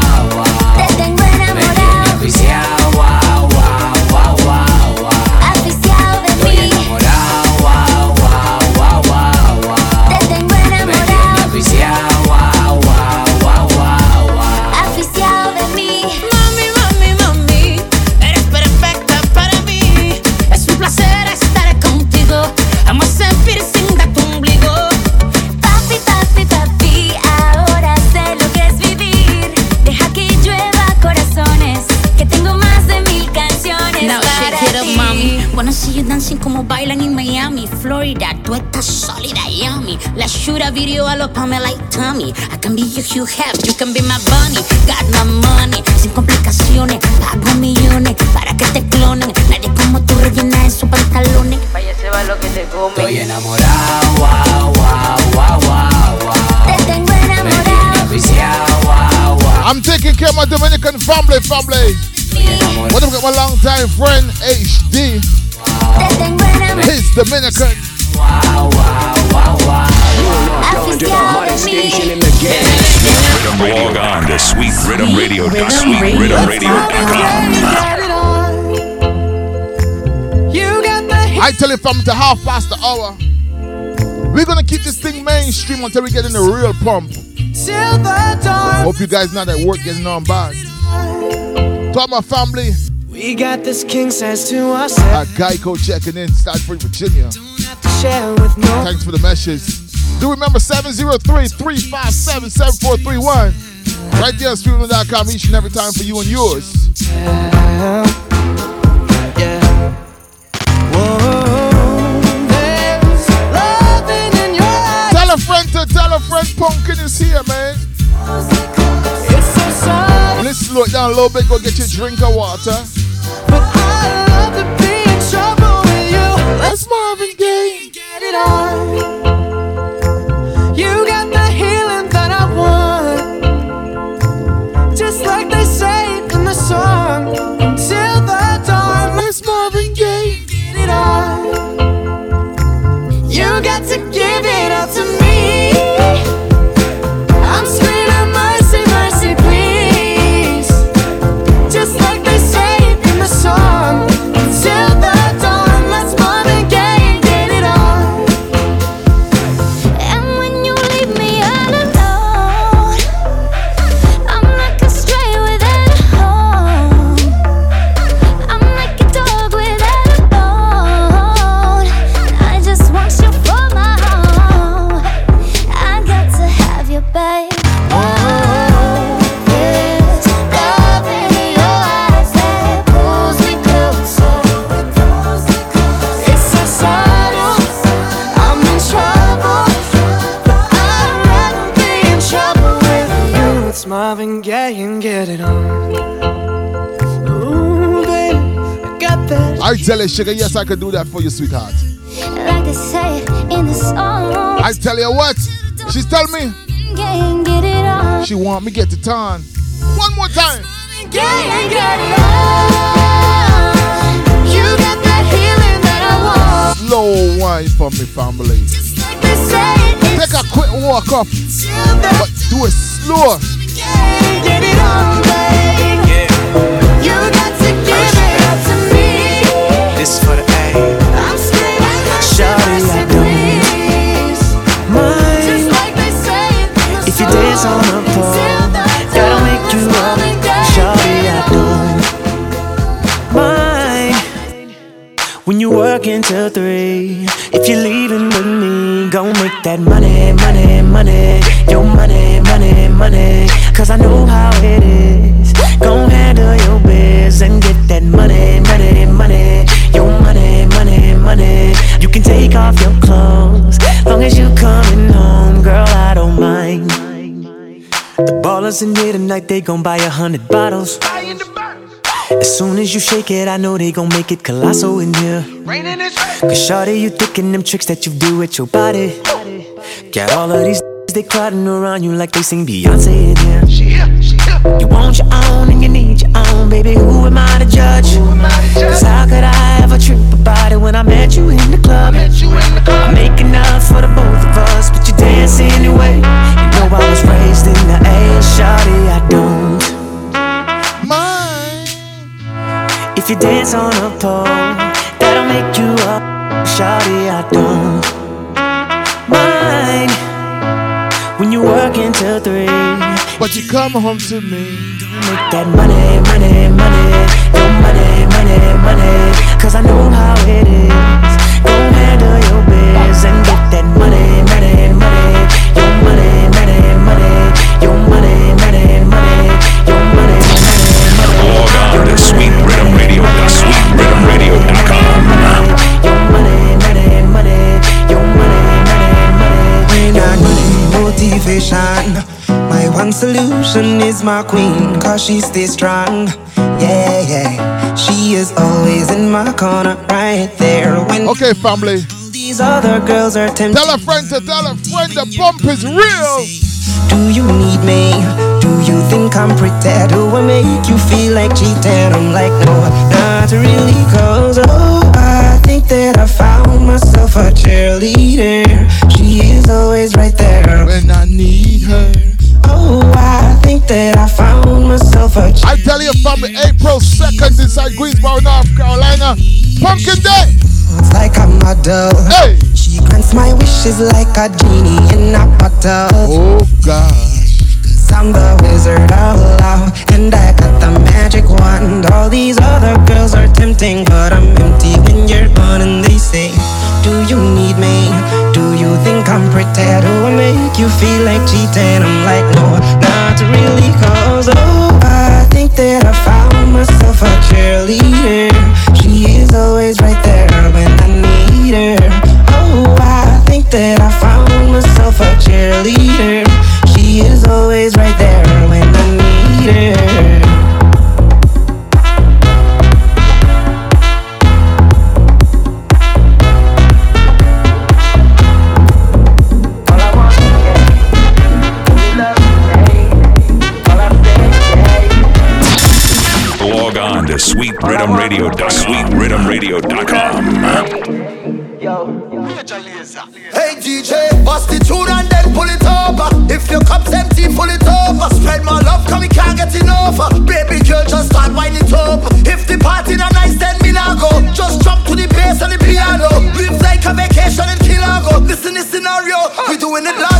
Let's shoot a video a lo Pamela like Tommy. I can be your Hugh Hef, you can be my bunny. Got my money, sin complicaciones. Pago millones para que te clonen. Nadie como tú rellena esos pantalones. Vaya se va lo que te come. Estoy enamorado, wow, wow, wow, wow, wow. Te tengo Me enamorado, wow, wow. I'm taking care of my Dominican family, family. What up with my long time friend HD? Te tengo enamorado, His Dominican. aficiado de mí. Log on to sweetriddimradio.com. I tell you from the half past the hour. We're gonna keep this thing mainstream until we get in the real pump. The. Hope you guys not at work getting on bad. To my family We got this king size to ourselves. at Geico checking in, Stafford, Virginia. Share with no. Thanks for the message. Do remember 703-357-7431. Right there on streaming.com each and every time for you and yours. Tell a friend to tell a friend Pumpkin is here, man. Let's slow it down a little bit, go get your drink of water. Let's Marvin Gaye. Get it on. Tell sugar, yes, I could do that for you, sweetheart. Like they say in the song. I tell you what, she's telling me Gaye get it on. she want me get it on. One more time. Get it on. You got that healing that I want. Slow wine for me, family. Like say Take a quick walk up, but do it slow. Get it on, until three, if you're leaving with me, go make that money, money, money. Your money, money, money. Cause I know how it is. Go handle your biz and get that money, money, money. Your money, money, money. You can take off your clothes, long as you coming home, girl. I don't mind. The ballers in here tonight, they gon' buy a hundred bottles. As soon as you shake it, I know they gon' make it colossal in here. Cause shawty, you thinking them tricks that you do with your body. Got all of these they crowding around you like they sing Beyonce in here. You want your own and you need your own, baby. Who am I to judge? Cause how could I ever trip about it when I met you in the club? I make enough for the both of us, but you dance anyway. You know I was raised in the A, shawty, I don't mind if you dance on a pole. That'll make you up, shawty, I don't mind when you work until three. But you come home to me. Make that money, money, money. Your money, money, money. Cause I know how it is. Go handle your biz and get that money, money, money. Your money, money, money. Your money, money, money. Your money, money, money. Log on to Sweet Riddim Radio, sweetriddimradio.com. Your money, money, money. Your money, money, money. When I need motivation, my one solution is my queen, cause she stays strong. Yeah, yeah. She is always in my corner, right there. When Okay, family. these other girls are tempting. Tell a friend to tell a friend the bump is real. Do you need me? You think I'm pretty? Do I make you feel like cheating? I'm like, no, not really, cause oh, I think that I found myself a cheerleader. She is always right there when I need her. Oh, I think that I found myself a I tell you, family, April 2nd inside Greensboro, North Carolina. Pumpkin Day. It's like a model. Hey. She grants my wishes like a genie in a bottle. Oh God. I'm the wizard of love, and I got the magic wand. All these other girls are tempting, but I'm empty when you're gone. And they say, Do you need me? Do you think I'm pretty? Do I make you feel like cheating? I'm like, No, not really, cause oh, I think that I found myself a cheerleader. She is always right there when I need her. Oh, I that I found myself a cheerleader. She is always right there when I need her. Log on to sweetriddimradio.com. Sweetriddimradio.com. Hey in Kilago. Listen this scenario, we doing it larger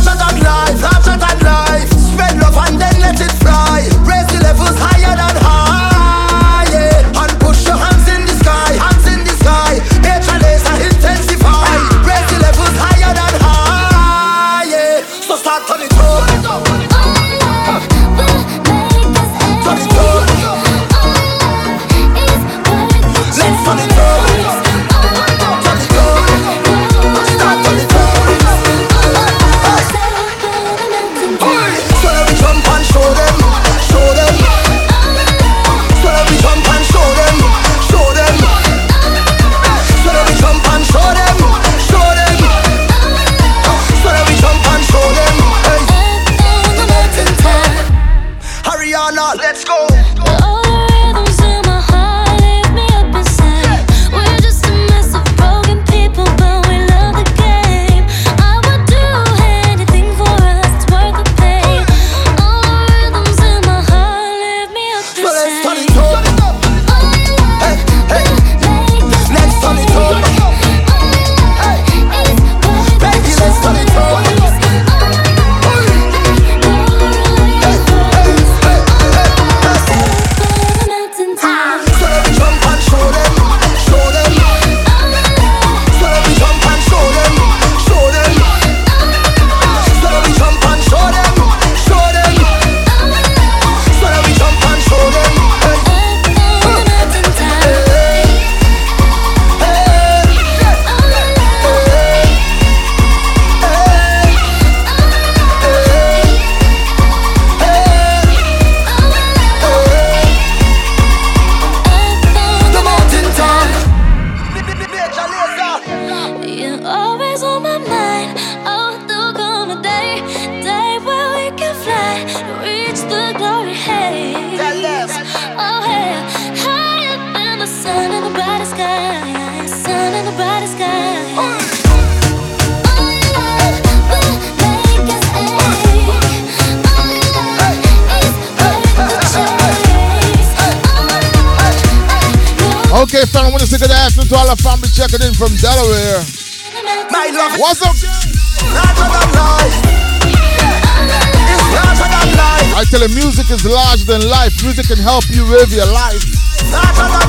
Music is larger than life. Music can help you live your life.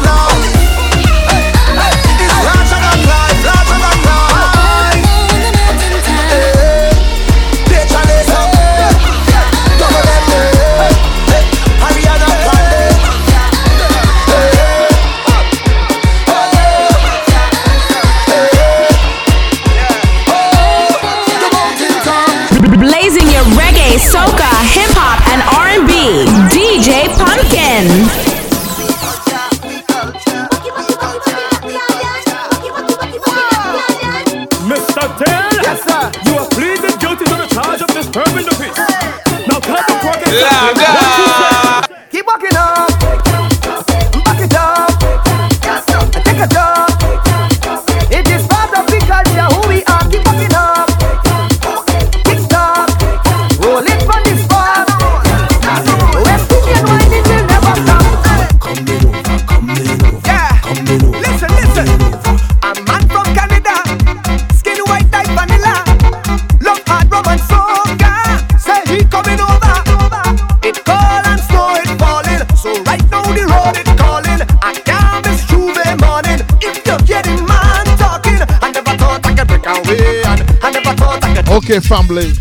UK family.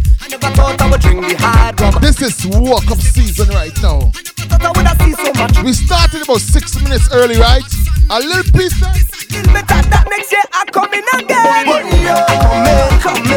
This is walk up season right now. We started about six minutes early, right? A little piece. That next year I come in again. But you're coming.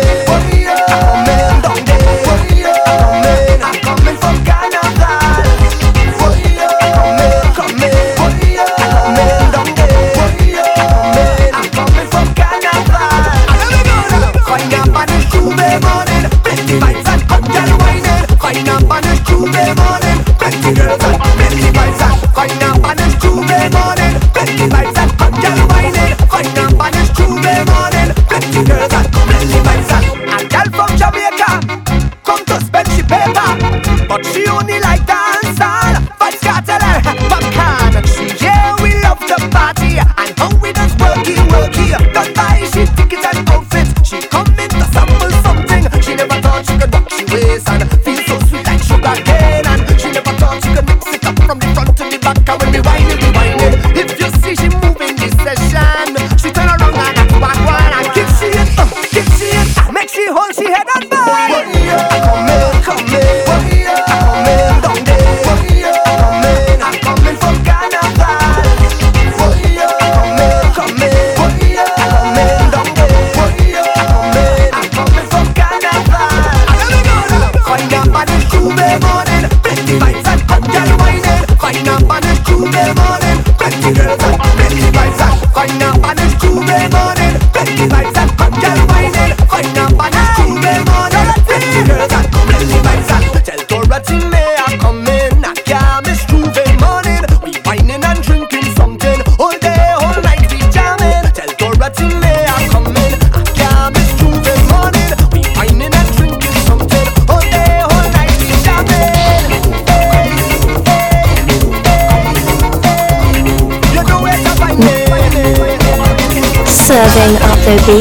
the.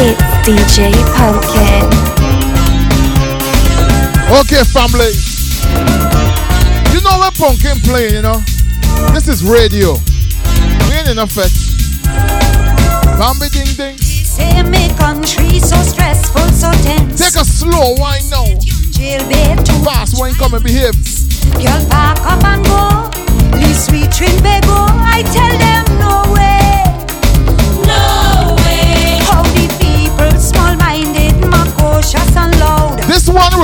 It's DJ Pumpkin. Okay, family. You know where Pumpkin playing, you know? This is radio. We ain't in effect. Bambi ding ding. Say country so stressful, so tense. Take a slow wine now. Chill, babe too Fast wine come and behave. Girl, back up and go. Sweet baby, I tell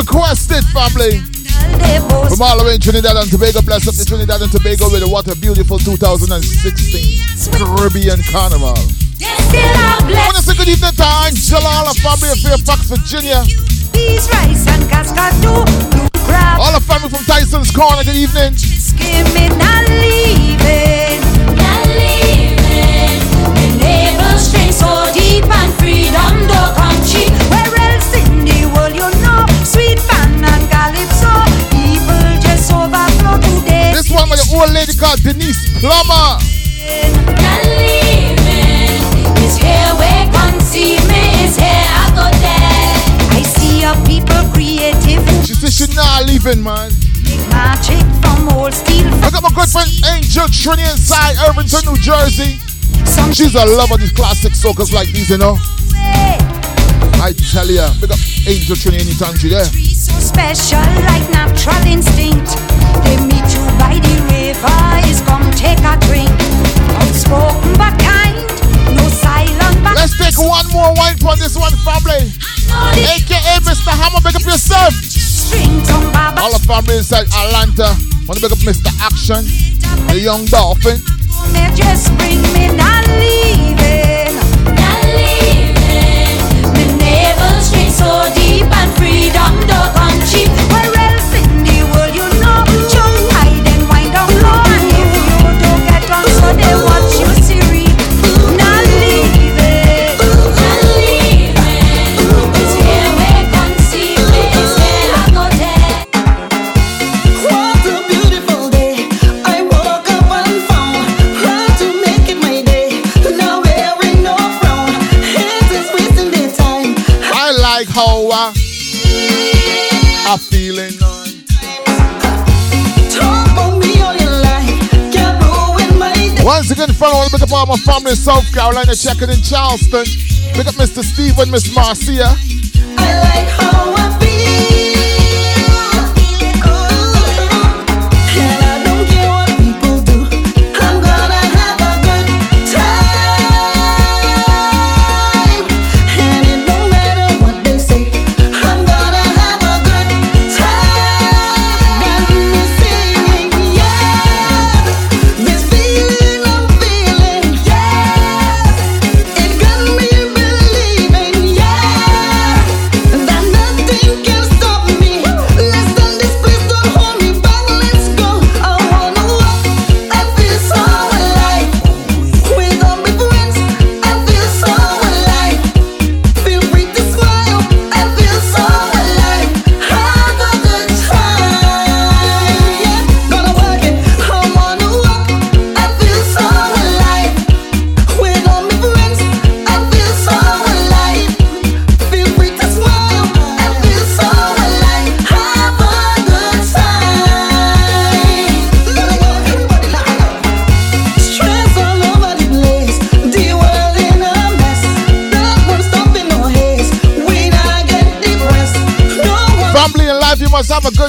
requested, family. From all the way in Trinidad and Tobago, bless up the Trinidad and Tobago with what a beautiful 2016 Caribbean Carnival. I want to say good evening to Angela, the family of Fairfax, Virginia. All the family from Tyson's Corner, good evening. Freedom, dog. old lady called Denyse Plummer. It's here where conceiving is here, I go there. I see your people creative. She says she's not leaving, man. Magic from old steel. I got my good friend Angel Trini inside Irvington, New Jersey. She's a lover of these classic soakers like these, you know. I tell ya, up Angel Trini anytime she there. So special, like natural instinct. They meet Let's take one more wine for this one, family. AKA Mr. Hammer, up yourself. All family inside Atlanta. Want to pick up Mr. Action, the young dolphin. Just bring me, not leave it. Once again, fellow, I want to pick up all my family in South Carolina, checking in Charleston. Pick up Mr. Stephen, Miss Marcia. I like home.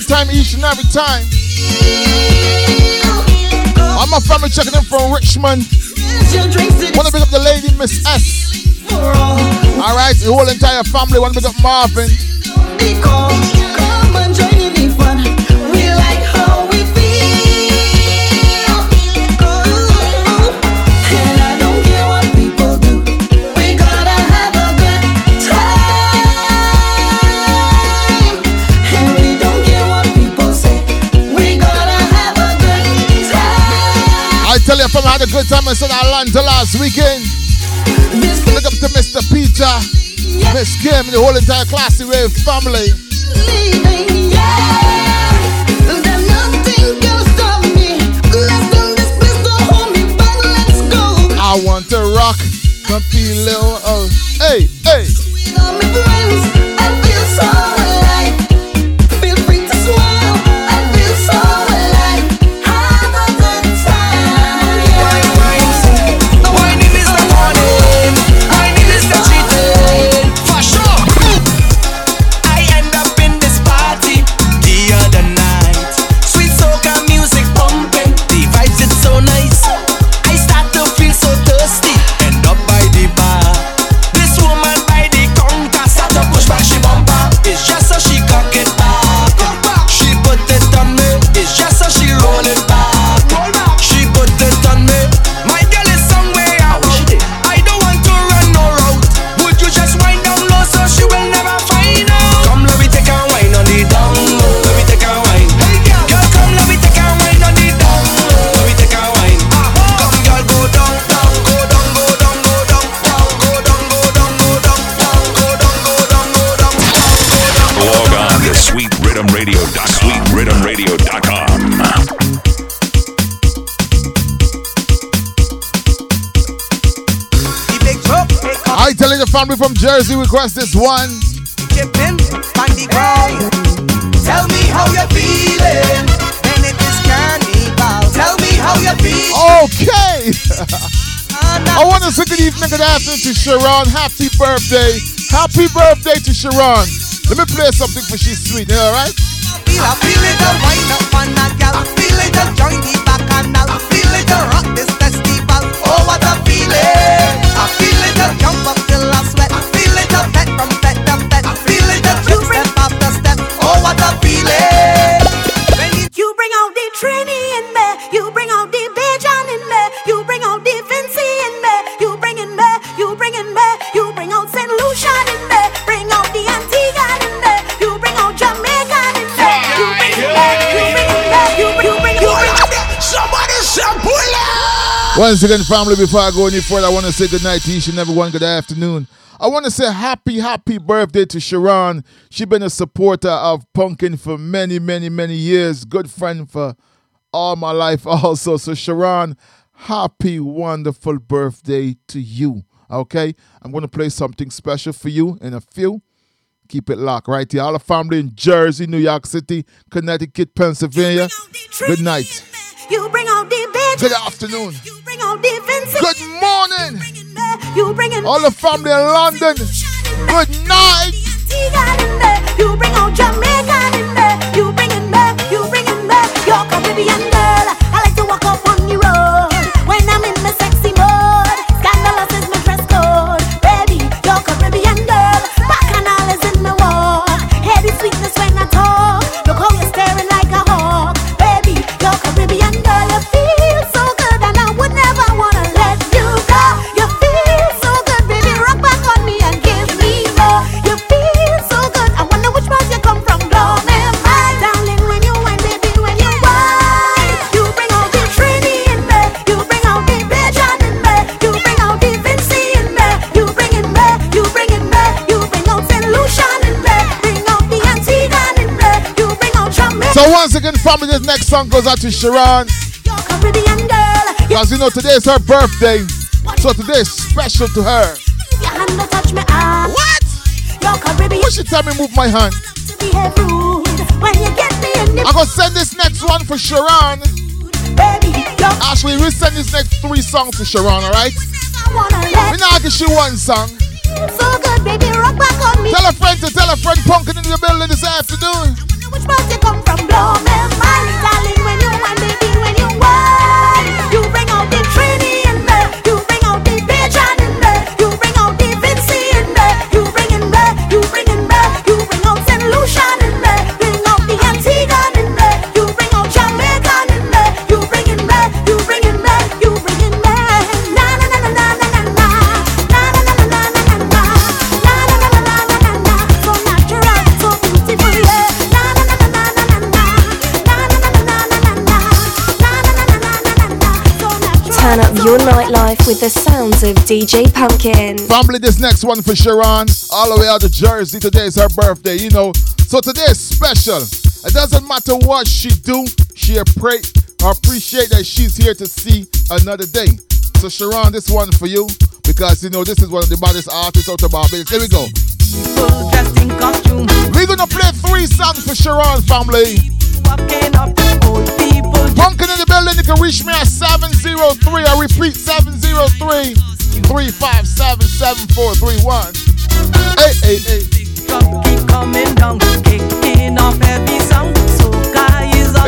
good time each and every time. I'm my family checking in from Richmond. Wanna bring up the lady, Miss S. Alright, the whole entire family. Wanna bring up Marvin. tell your family I had a good time in Southern Atlanta last weekend. Look up to Mr. Peter, Miss Kim, the whole entire Classy Rave family. I want to rock, don't feel little old. family from Jersey request this one. Tell me how you're feeling. And it is carnival. Tell me how you're feeling. Okay. I want to say good evening, good afternoon to Sharon. Happy birthday. Happy birthday to Sharon. Let me play something for she's sweet, alright? Feel it, rock this festival. Oh, what a feeling! I feel it, jump up. Once again, family, before I go any further, I want to say good night to each and everyone. Good afternoon. I want to say happy, happy birthday to Sharon. She's been a supporter of Pumpkin for many, many, many years. Good friend for all my life also. So, Sharon, happy, wonderful birthday to you. Okay? I'm going to play something special for you in a few. Keep it locked right here. All the family in Jersey, New York City, Connecticut, Pennsylvania. Good night. You bring Bajan. Good afternoon. You bring out the Vincy. Good morning. You bring in. All the family in London. Good night. Antigua in me. You bring out Jamaica in me. You bring in me. You bring in me. You're Caribbean So once again, family, this next song goes out to Sharon. Because you know today is her birthday. So today is special to her. Your hand don't touch me arm. What? Caribbean she tell me move my hand? behave rude when you get me in the I'm gonna send this next one for Sharon. Ashley, we send this next three songs to Sharon, alright? I wanna let We now give she one song. so good, baby. Rock back on me. Tell a friend to tell a friend Pumpkin in the building this afternoon. Which part you come from? Blow me mind, darling. When you whine, baby, when you whine, you bring out the Trini your nightlife with the sounds of DJ Pumpkin. Family, this next one for Sharon, all the way out to Jersey. Today is her birthday, you know. So today is special. It doesn't matter what she do, she appre- appreciate that she's here to see another day. So Sharon, this one for you because you know this is one of the baddest artists out of Barbados. Here we go. Dressed in costume. We're gonna play three songs for Sharon, family. Pumpkin in the building, you can reach me at 703. I repeat, 703 357 7431. Hey, hey, hey.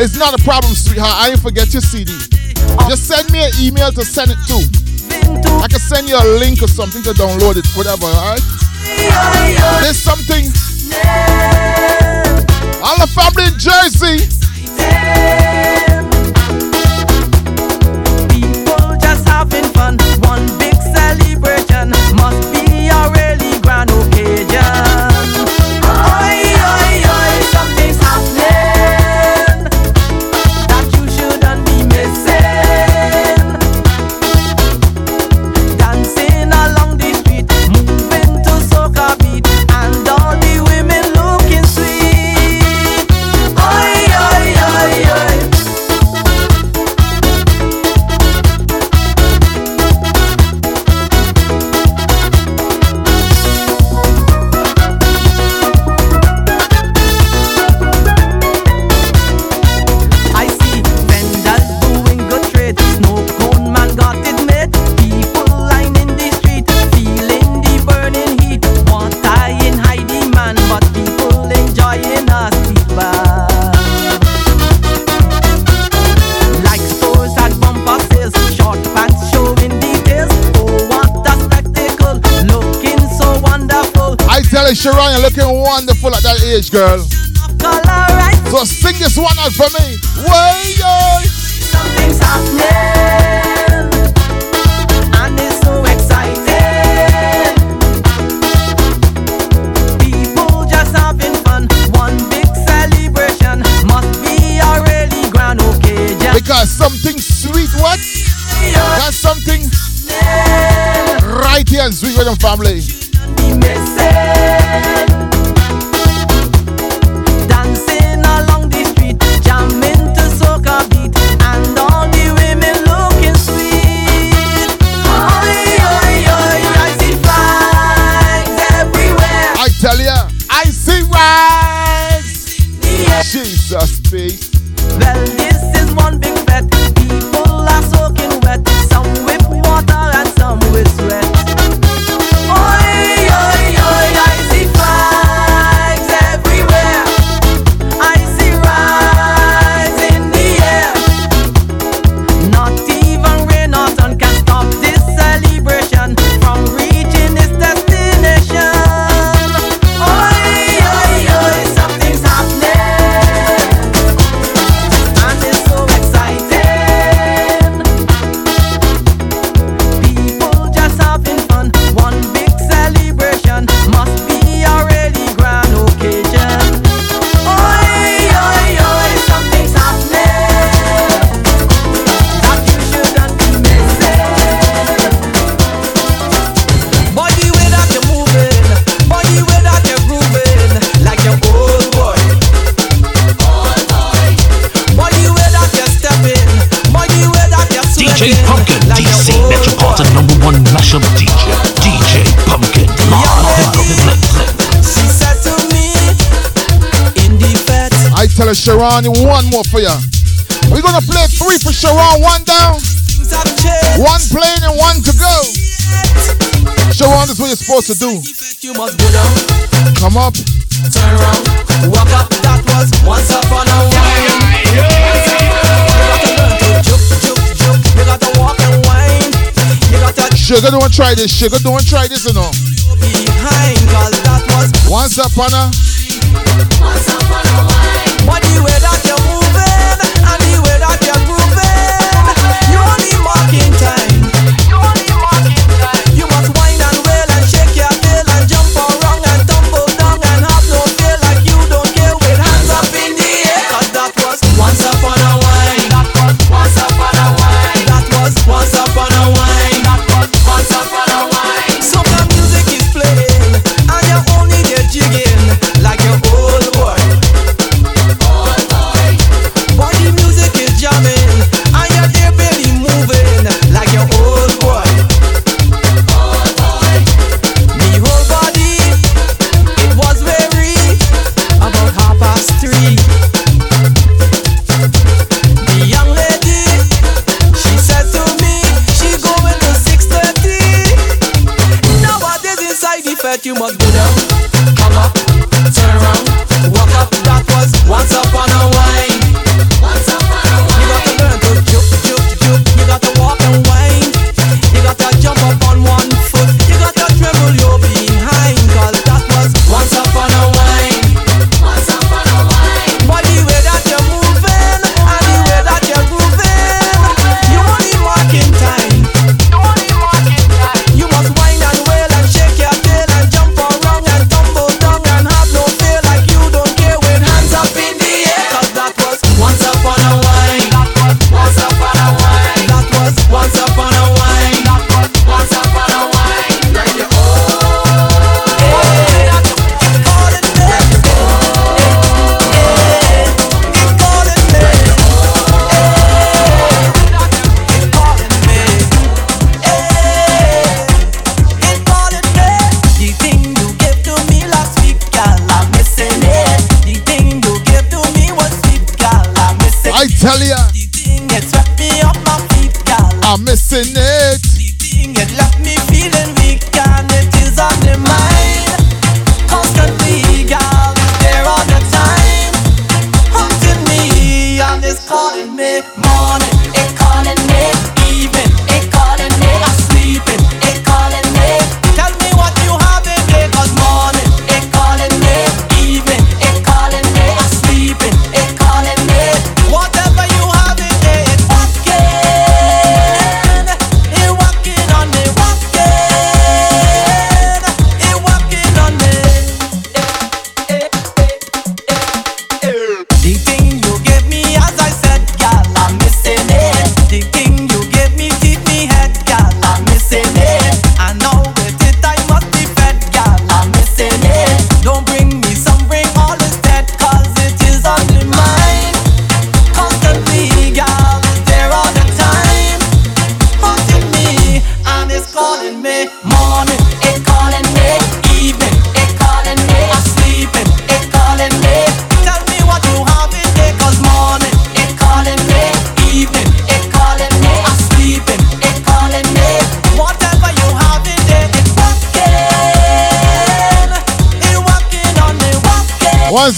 It's not a problem, sweetheart. I ain't forget your CD. Just send me an email to send it to. I can send you a link or something to download it, whatever, alright? There's something. All the family in Jersey. Sharon, you're looking wonderful at that age, girl. So sing this one out for me. Way, yo. Something's happening. And it's so exciting. People just having fun. One big celebration. Must be a really grand occasion. Because something sweet, what? That's something right here in Sweet Riddim Family. Sharon, one more for you. We're gonna play three for Sharon, one down, one playing and one to go. Sharon, this is what you're supposed to do. Come up. Turn around, walk up, that was once upon a while. Yeah. You gotta walk and wine. You gotta Sugar, don't try this. Sugar, don't try this, you know. Once upon a. Once upon a that you're moving and the way that you're grooving. You only marking time.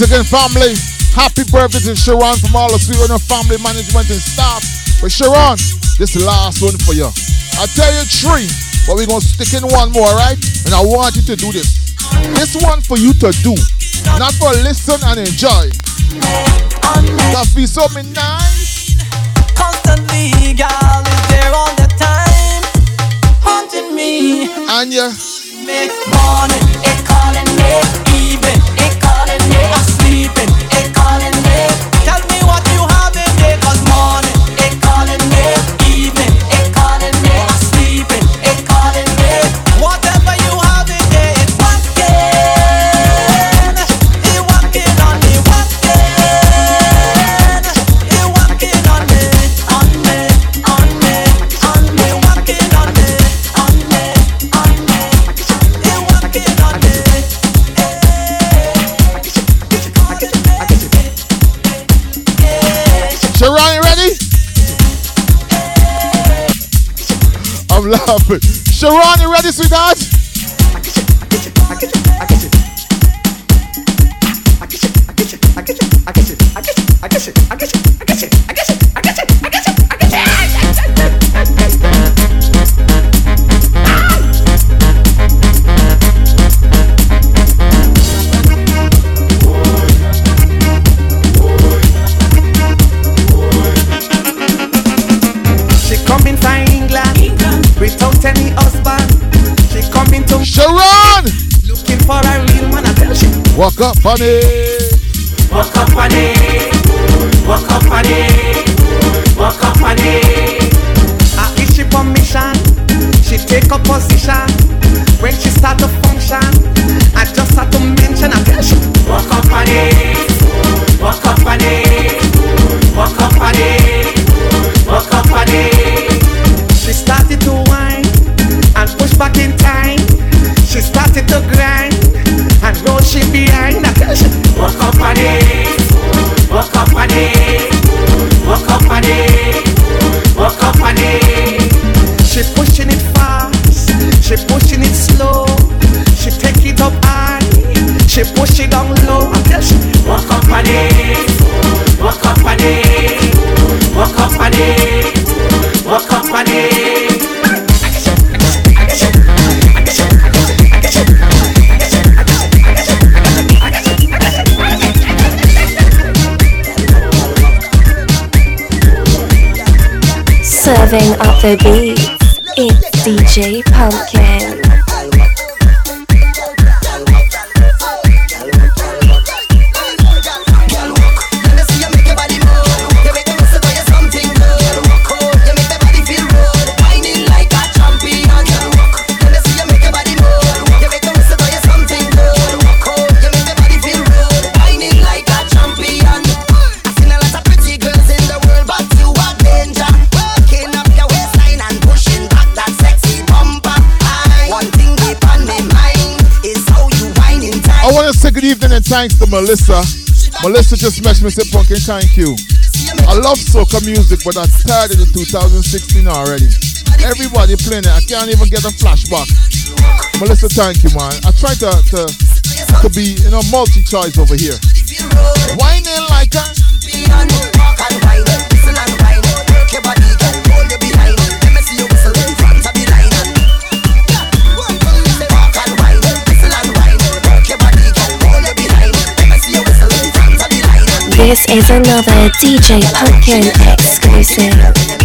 Once again, family, happy birthday to Sharon from all of and family management and staff. But Sharon, this is the last one for you. I tell you three, but we're gonna stick in one more, right? And I want you to do this. This one for you to do, not for listen and enjoy. That feels so me nice. Constantly, girl is there all the time, haunting me. And you. Me morning, I'm. Sharon, you ready, sweetheart? She Walk up, honey. walk up on it, walk up on it, walk up on it. Ah, is she permission? She take a position when she start to function. I just have to mention. I tell she walk up on it, walk up on it, walk up on it, tell she walk up on it, walk up on it, walk up on it, walk up on it. She pushing it fast, she pushing it slow. She take it up high, she push it down low. Walk up on it, walk up on it, walk up on it, walk up on it. Serving up the beats, it's DJ Pumpkin. Thanks to Melissa. Melissa just messaged me said, Pumpkin, thank you. I love soca music, but I started in 2016 already. Everybody playing it. I can't even get a flashback. Melissa, thank you, man. I try to to, to be, you know, multi-choice over here. Whining like a This is another DJ Pumpkin exclusive.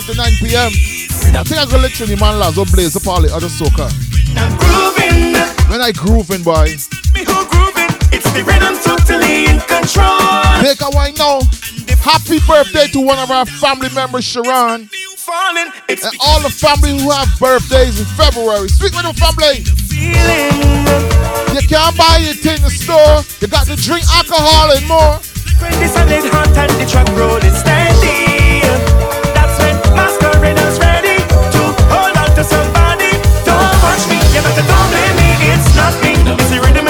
5 to 9 p.m. I think I go literally man lads or blaze party all the other soccer. When I grooving, boy. Me who grooving, it's the rhythm totally in control. Make a wine now. Happy birthday to one of our family members, Sharon. Falling, and all the family who have birthdays in February. Speak with the family. The you can't buy it in the store. You got to drink alcohol and more. The not See It's rhythm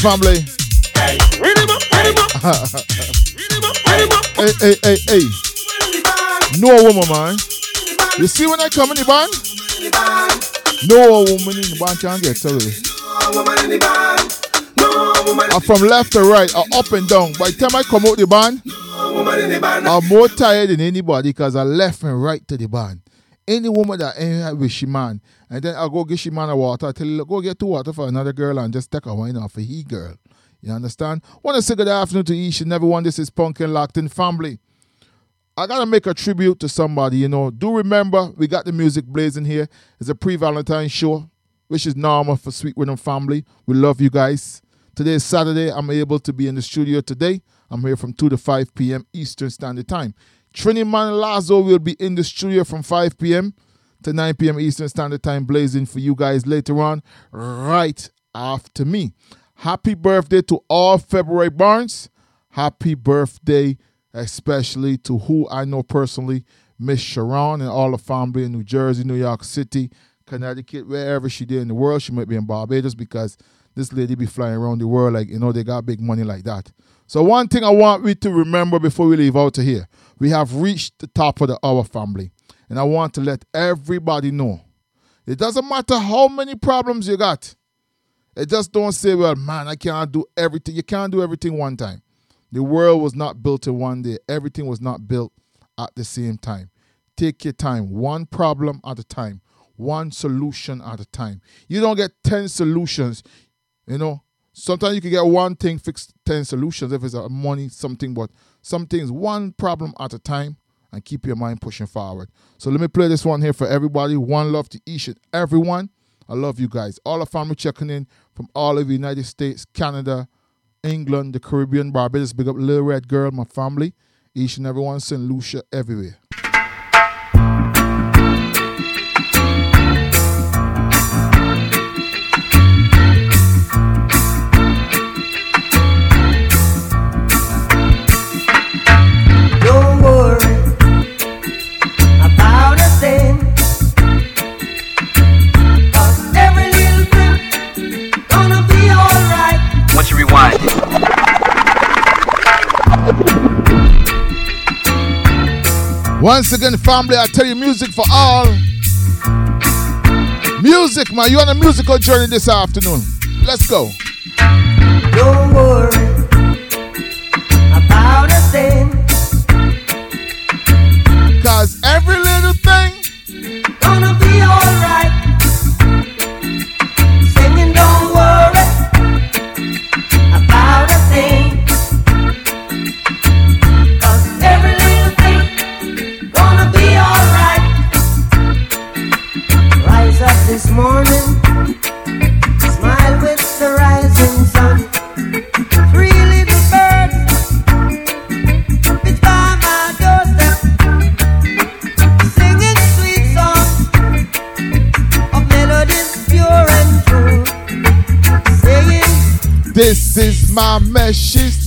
family. up. hey, hey, hey, hey. No woman, man. You see when I come in the band? No woman in the band can get away. I'm from left to right, or up and down. By the time I come out the band, I'm more tired than anybody because I left and right to the band. Any woman that ain't with she man, and then I'll go get she man a water, tell you, go get two water for another girl and just take a wine off a he girl. You understand? Want to say good afternoon to each and everyone. This is Pumpkin Locked In Family. I gotta make a tribute to somebody, you know. Do remember we got the music blazing here. It's a pre-Valentine show, which is normal for Sweet Riddim family. We love you guys. Today is Saturday. I'm able to be in the studio today. I'm here from 2 to 5 p.m. Eastern Standard Time. Trini Man Lazo will be in the studio from 5 p.m. to 9 p.m. Eastern Standard Time, blazing for you guys later on, right after me. Happy birthday to all February Barnes. Happy birthday, especially to who I know personally, Miss Sharon and all the family in New Jersey, New York City, Connecticut, wherever she did in the world. She might be in Barbados because this lady be flying around the world like, you know, they got big money like that. So one thing I want we to remember before we leave out of here, we have reached the top of the hour family. And I want to let everybody know. It doesn't matter how many problems you got. It just don't say, well, man, I can't do everything. You can't do everything one time. The world was not built in one day. Everything was not built at the same time. Take your time, one problem at a time, one solution at a time. You don't get 10 solutions, you know. Sometimes you can get one thing, fix 10 solutions if it's a money, something, but some things, one problem at a time, and keep your mind pushing forward. So let me play this one here for everybody. One love to each and everyone. I love you guys. All the family checking in from all of the United States, Canada, England, the Caribbean, Barbados. Big up Little Red Girl, my family. Each and everyone, St. Lucia, everywhere. Once again, family, I tell you, music for all. Music, man. You on a musical journey this afternoon. Let's go. Don't worry about my message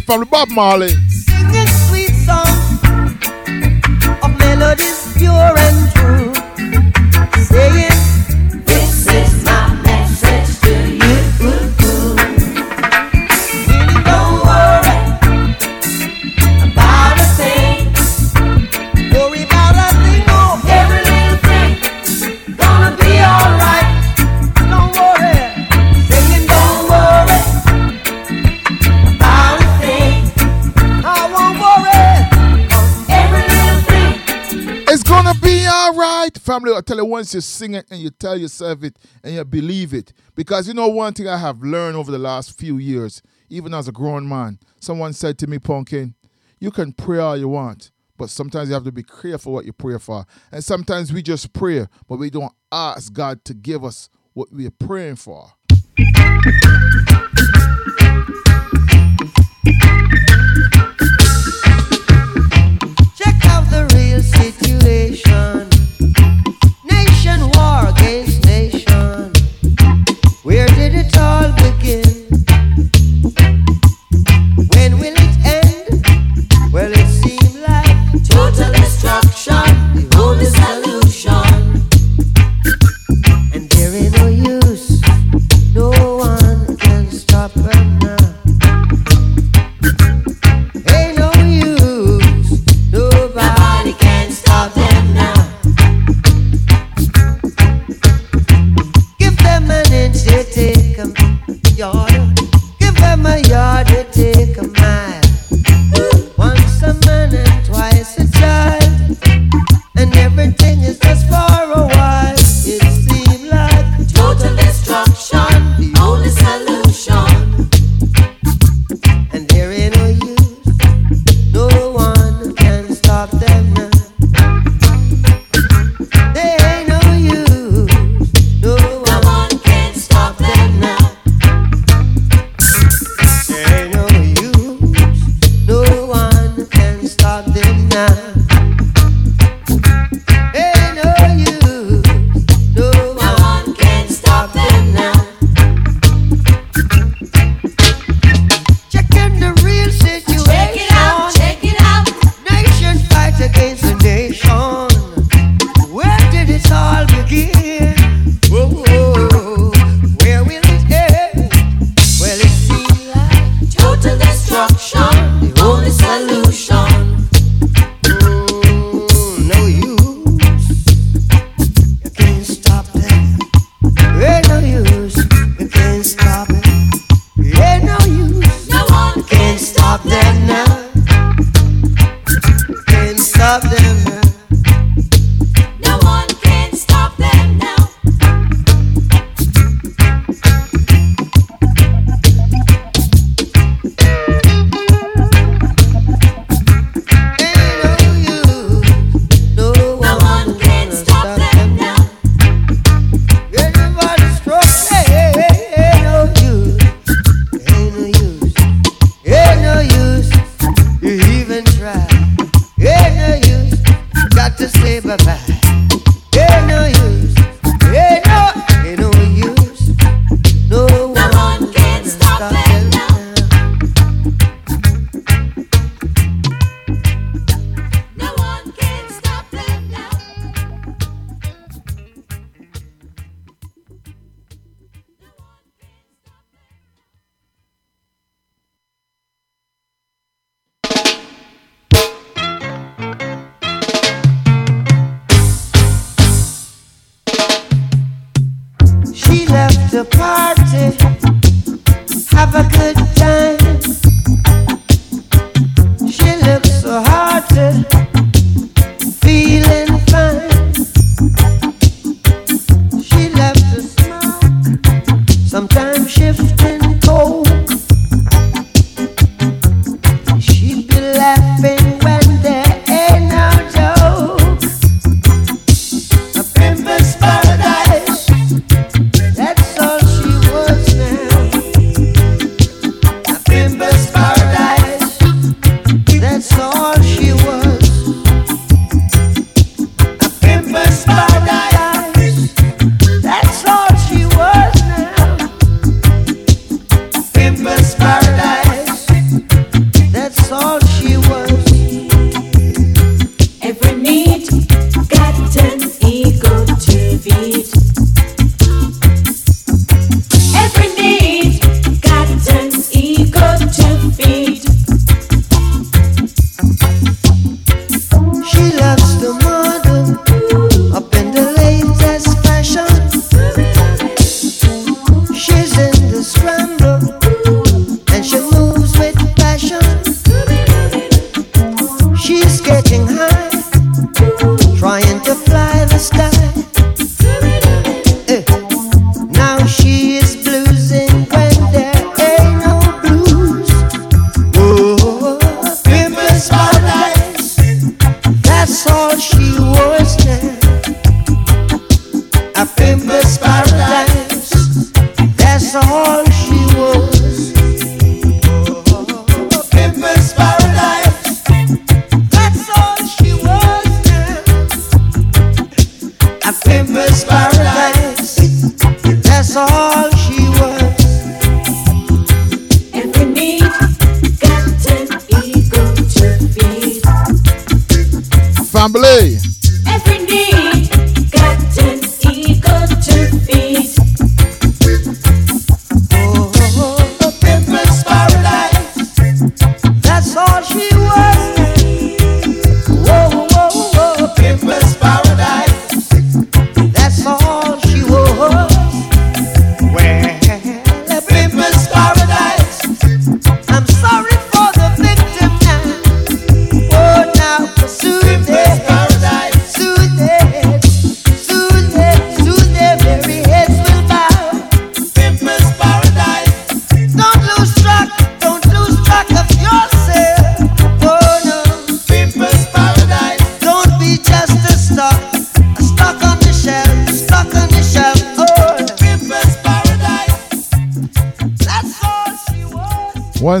from the Bob Marley. family, I tell you, once you sing it and you tell yourself it and you believe it. Because you know, one thing I have learned over the last few years, even as a grown man, someone said to me, Pumpkin, you can pray all you want, but sometimes you have to be careful what you pray for. And sometimes we just pray, but we don't ask God to give us what we're praying for.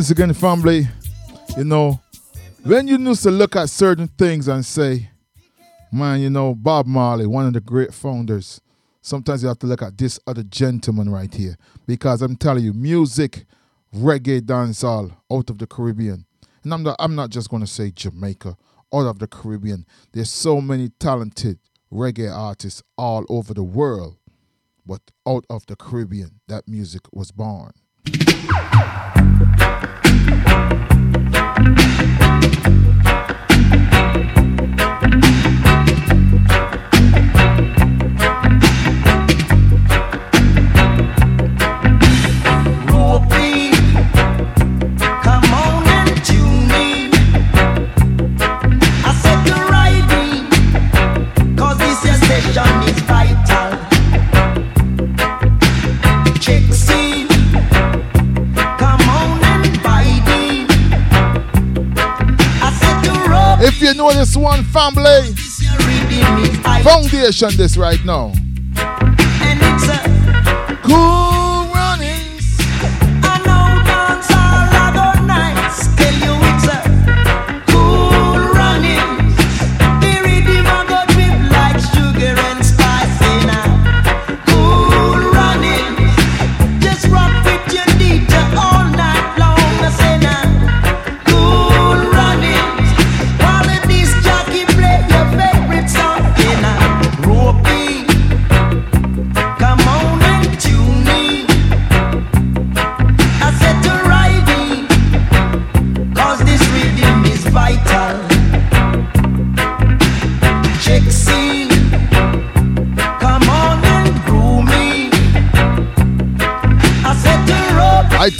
once again, family, you know, when you used to look at certain things and say, man, you know, Bob Marley, one of the great founders, sometimes you have to look at this other gentleman right here. Because I'm telling you, music, reggae, dancehall, out of the Caribbean. And I'm not, I'm not just going to say Jamaica, out of the Caribbean. There's so many talented reggae artists all over the world. But out of the Caribbean, that music was born. you know this one, family. Foundation, this right now. Cool.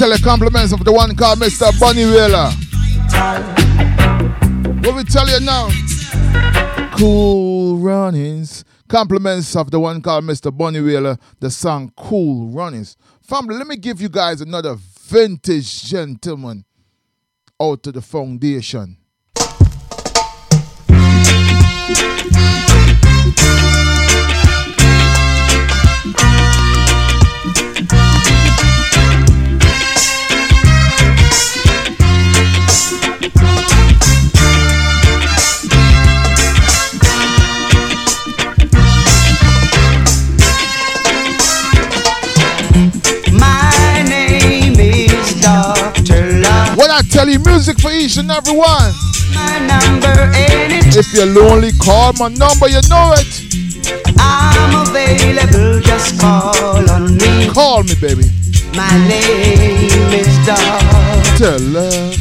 You compliments of the one called Mr. Bunny Wailer. What we tell you now? Cool runnings. Compliments of the one called Mr. Bunny Wailer, the song Cool Runnings. Family, let me give you guys another vintage gentleman out to the foundation. Tell you, music for each and every one. My number? If you're lonely, call my number, you know it. I'm available, just call on me. Call me, baby. My name is Dr. Tell love.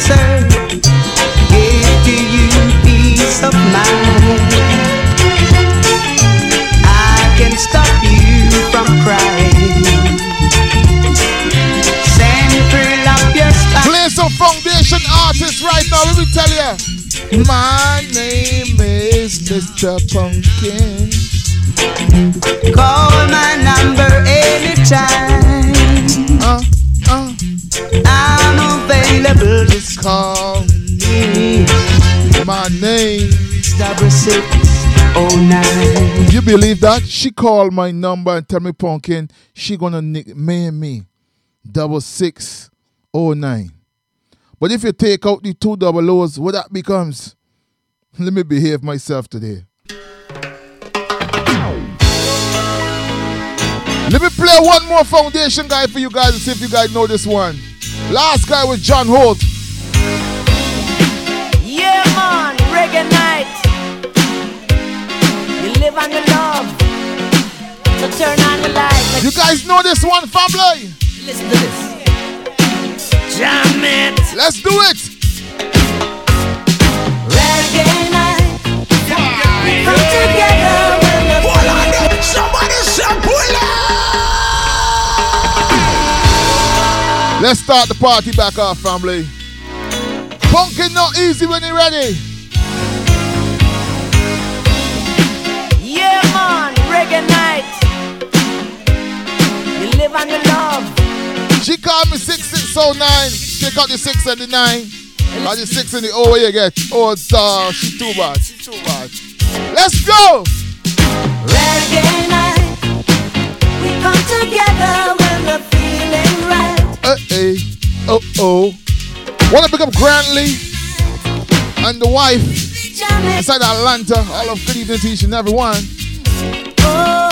Answer. Give to you peace of mind. I can stop you from crying. Send thrill up your spine. Play some foundation artists right now, let me tell you. My name is Mr. Pumpkin. Call my number anytime. Uh, uh. I'm available. Call me. My name is double six oh. You believe that? She called my number and tell me, Pumpkin, she gonna nickname me double six oh nine. But if you take out the two double O's, what that becomes? Let me behave myself today. Let me play one more foundation guy for you guys and see if you guys know this one. Last guy was John Holt. Yeah, man, reggae night. You live on the love. So turn on the light. You guys know this one, family? Listen to this. Jam it. Let's do it. Reggae night. Come together when the Somebody say pull Let's start the party back off, family. Pumpkin not easy when you're ready. Yeah, man, reggae night. You live on the love. She called me 6609. Take out the 6 and the 9. Or the 6 and the O where you get. Oh, uh, she too bad. She too bad. Let's go! Reggae night. We come together when the feeling right. Uh eh. Oh oh. Wanna pick up Grantley and the wife inside Atlanta. All of good evening to each and every one. Oh,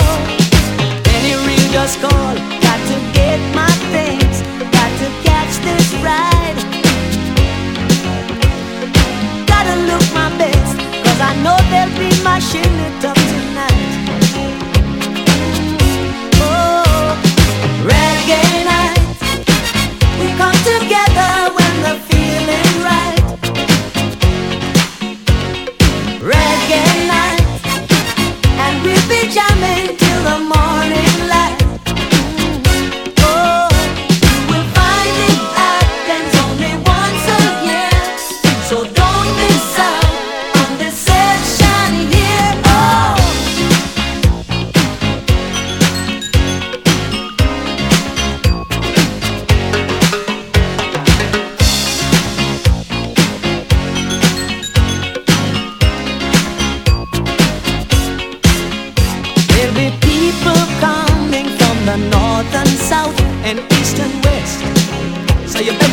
any real just call. Got to get my things. Got to catch this ride. Gotta look my best. Cause I know they'll be mashing it up tonight. Oh, reggae And we'll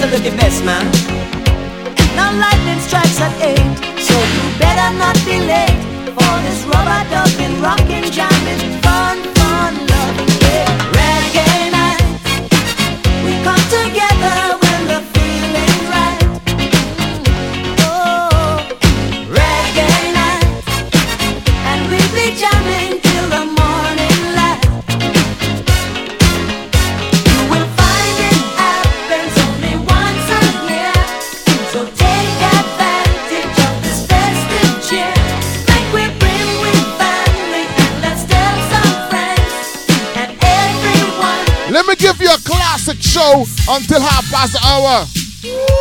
You look your best, man. Now lightning strikes at eight, so you better not be late for this rubber ducking, rocking, jamming, show until half past the hour.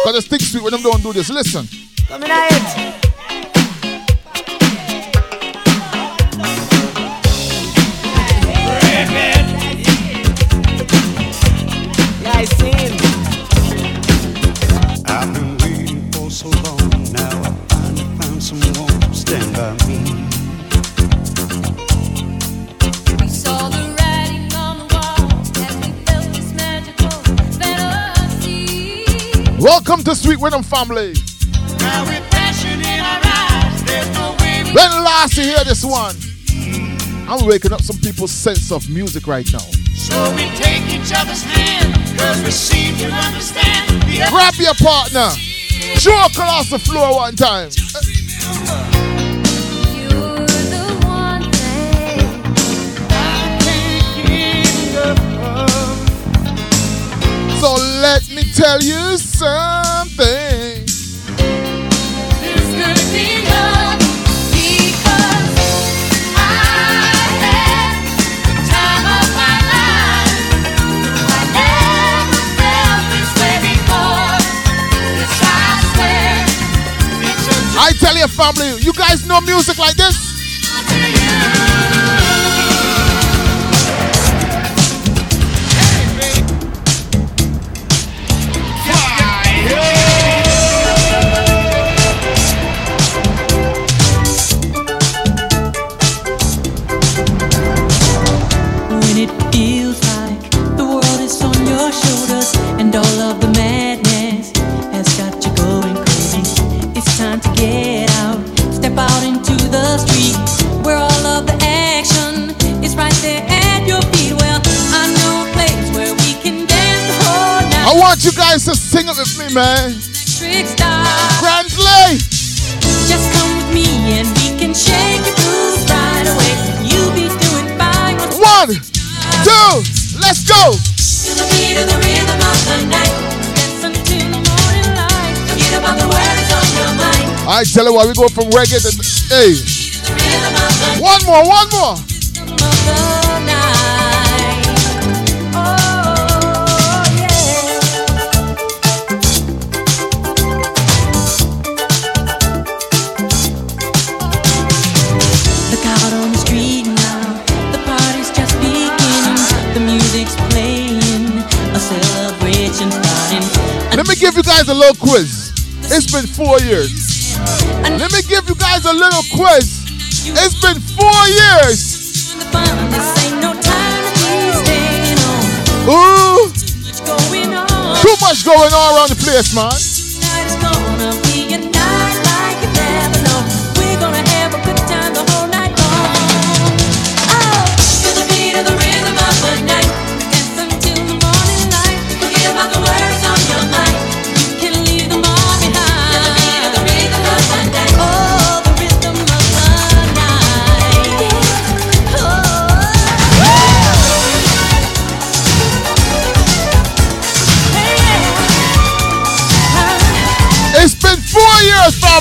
Cause the stick sweet when them don't do this. Listen. Coming out. I seen. Welcome to Sweet Riddim Family. Now with passion in our eyes, there's no way we When last you hear this one? I'm waking up some people's sense of music right now. So we take each other's hand, cause we seem to understand Grab your partner. Show across the floor one time. Let me tell you something. It's gonna be love because I had the time of my life. I never felt this way before. Yes, I swear it's a I tell your family, you guys know music like this? Want you guys to sing it with me, man. Trick star. Grand Slay. Just come with me and we can shake your blues right away. You'll be doing fine. One, two, let's go. To the beat of the rhythm of the night. Dance until the morning light. Forget about the worries on your mind. I tell you what, we go from reggae to hey. One more, one more. Give you guys a little quiz. It's been four years. Let me give you guys a little quiz. It's been four years. Ooh, too much going on around the place, man.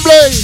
Family.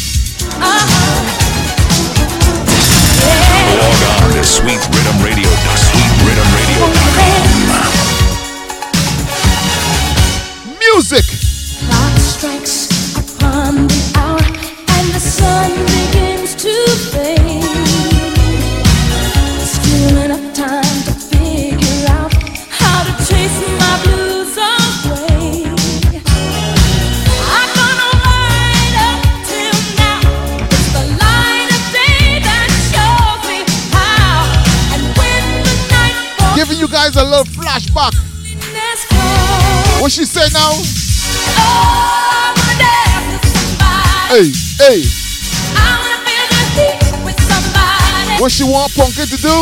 Somebody want loves to do?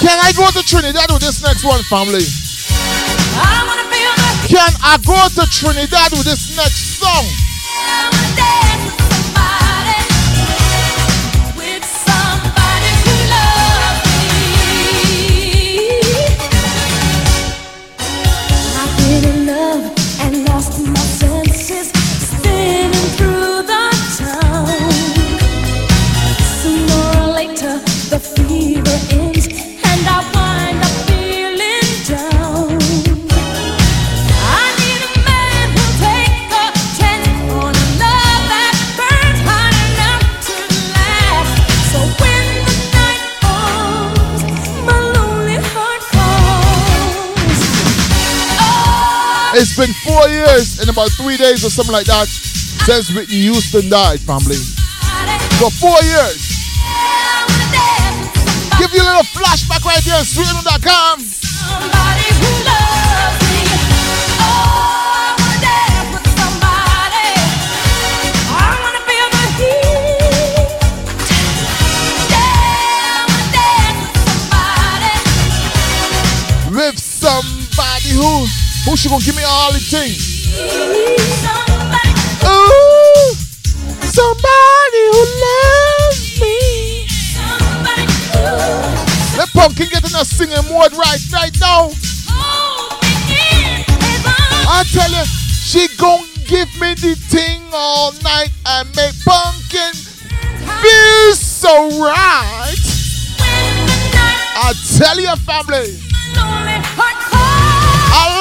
Can I go to Trinidad with this next one, family? I wanna feel the. Can I go to Trinidad with this next song? Four years and about three days or something like that since Whitney Houston died, family. For four years. Give you a little flashback right here on sweetriddim.com. who she gonna give me all the things. Ooh, somebody who loves me. Let pumpkin get in a singing mode right right now. I tell you, she gon' give me the thing all night and make pumpkin feel so right. I tell you, family.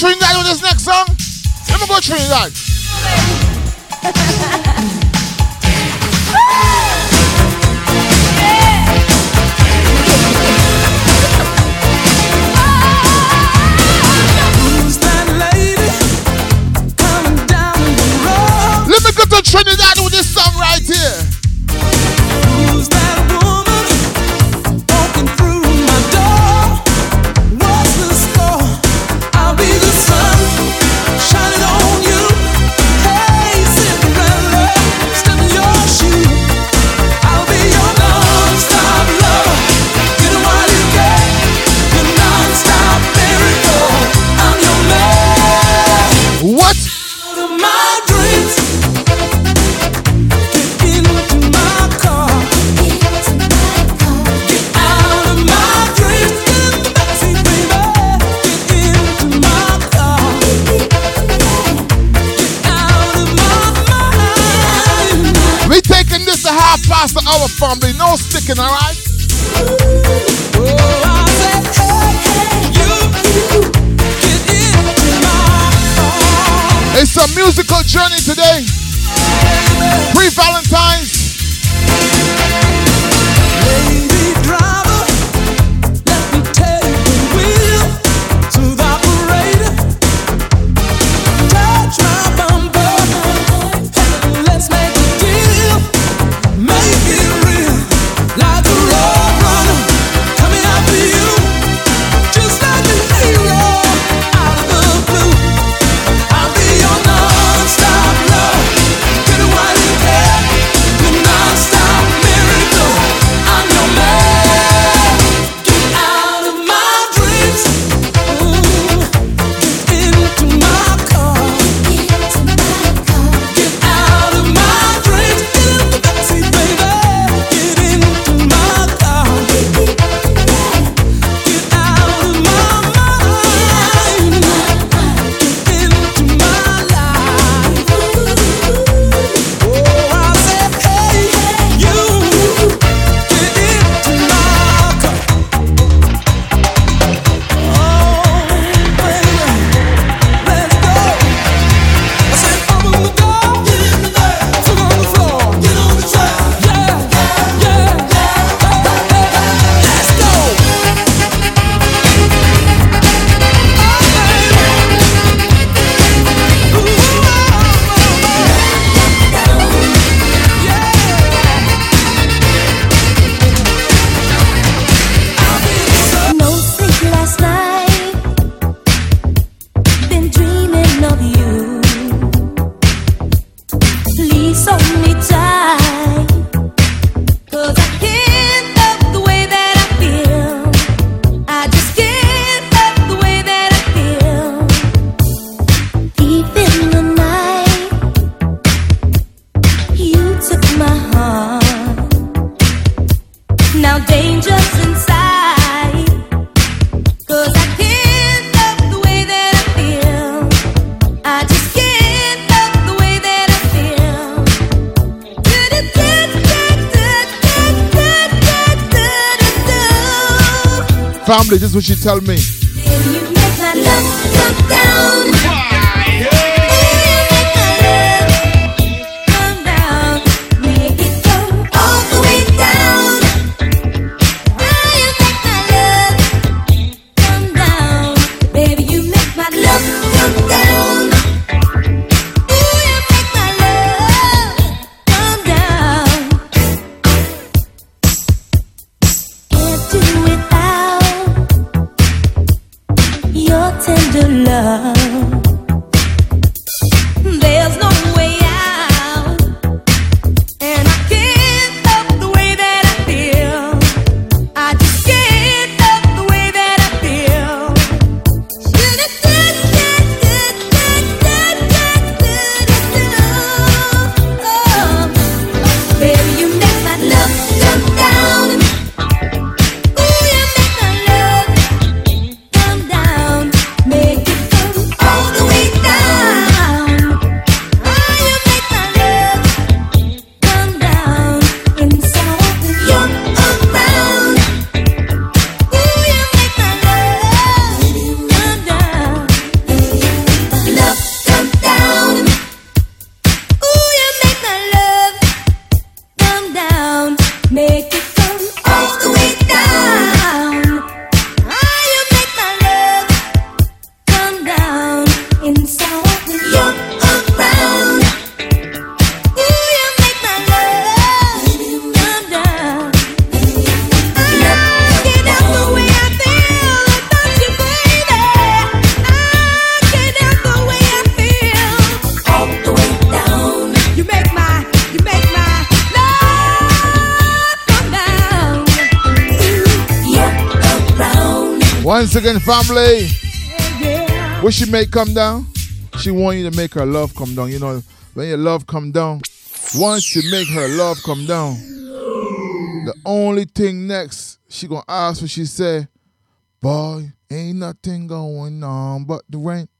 Trinidad with this next song? Let me go Trinidad. Let me go to Trinidad No sticking, all right? It's a musical journey This is what she tell me. Again, family. What she make come down? She want you to make her love come down. You know, when your love come down, once you make her love come down, the only thing next she gonna ask what she say, boy, ain't nothing going on but the rent.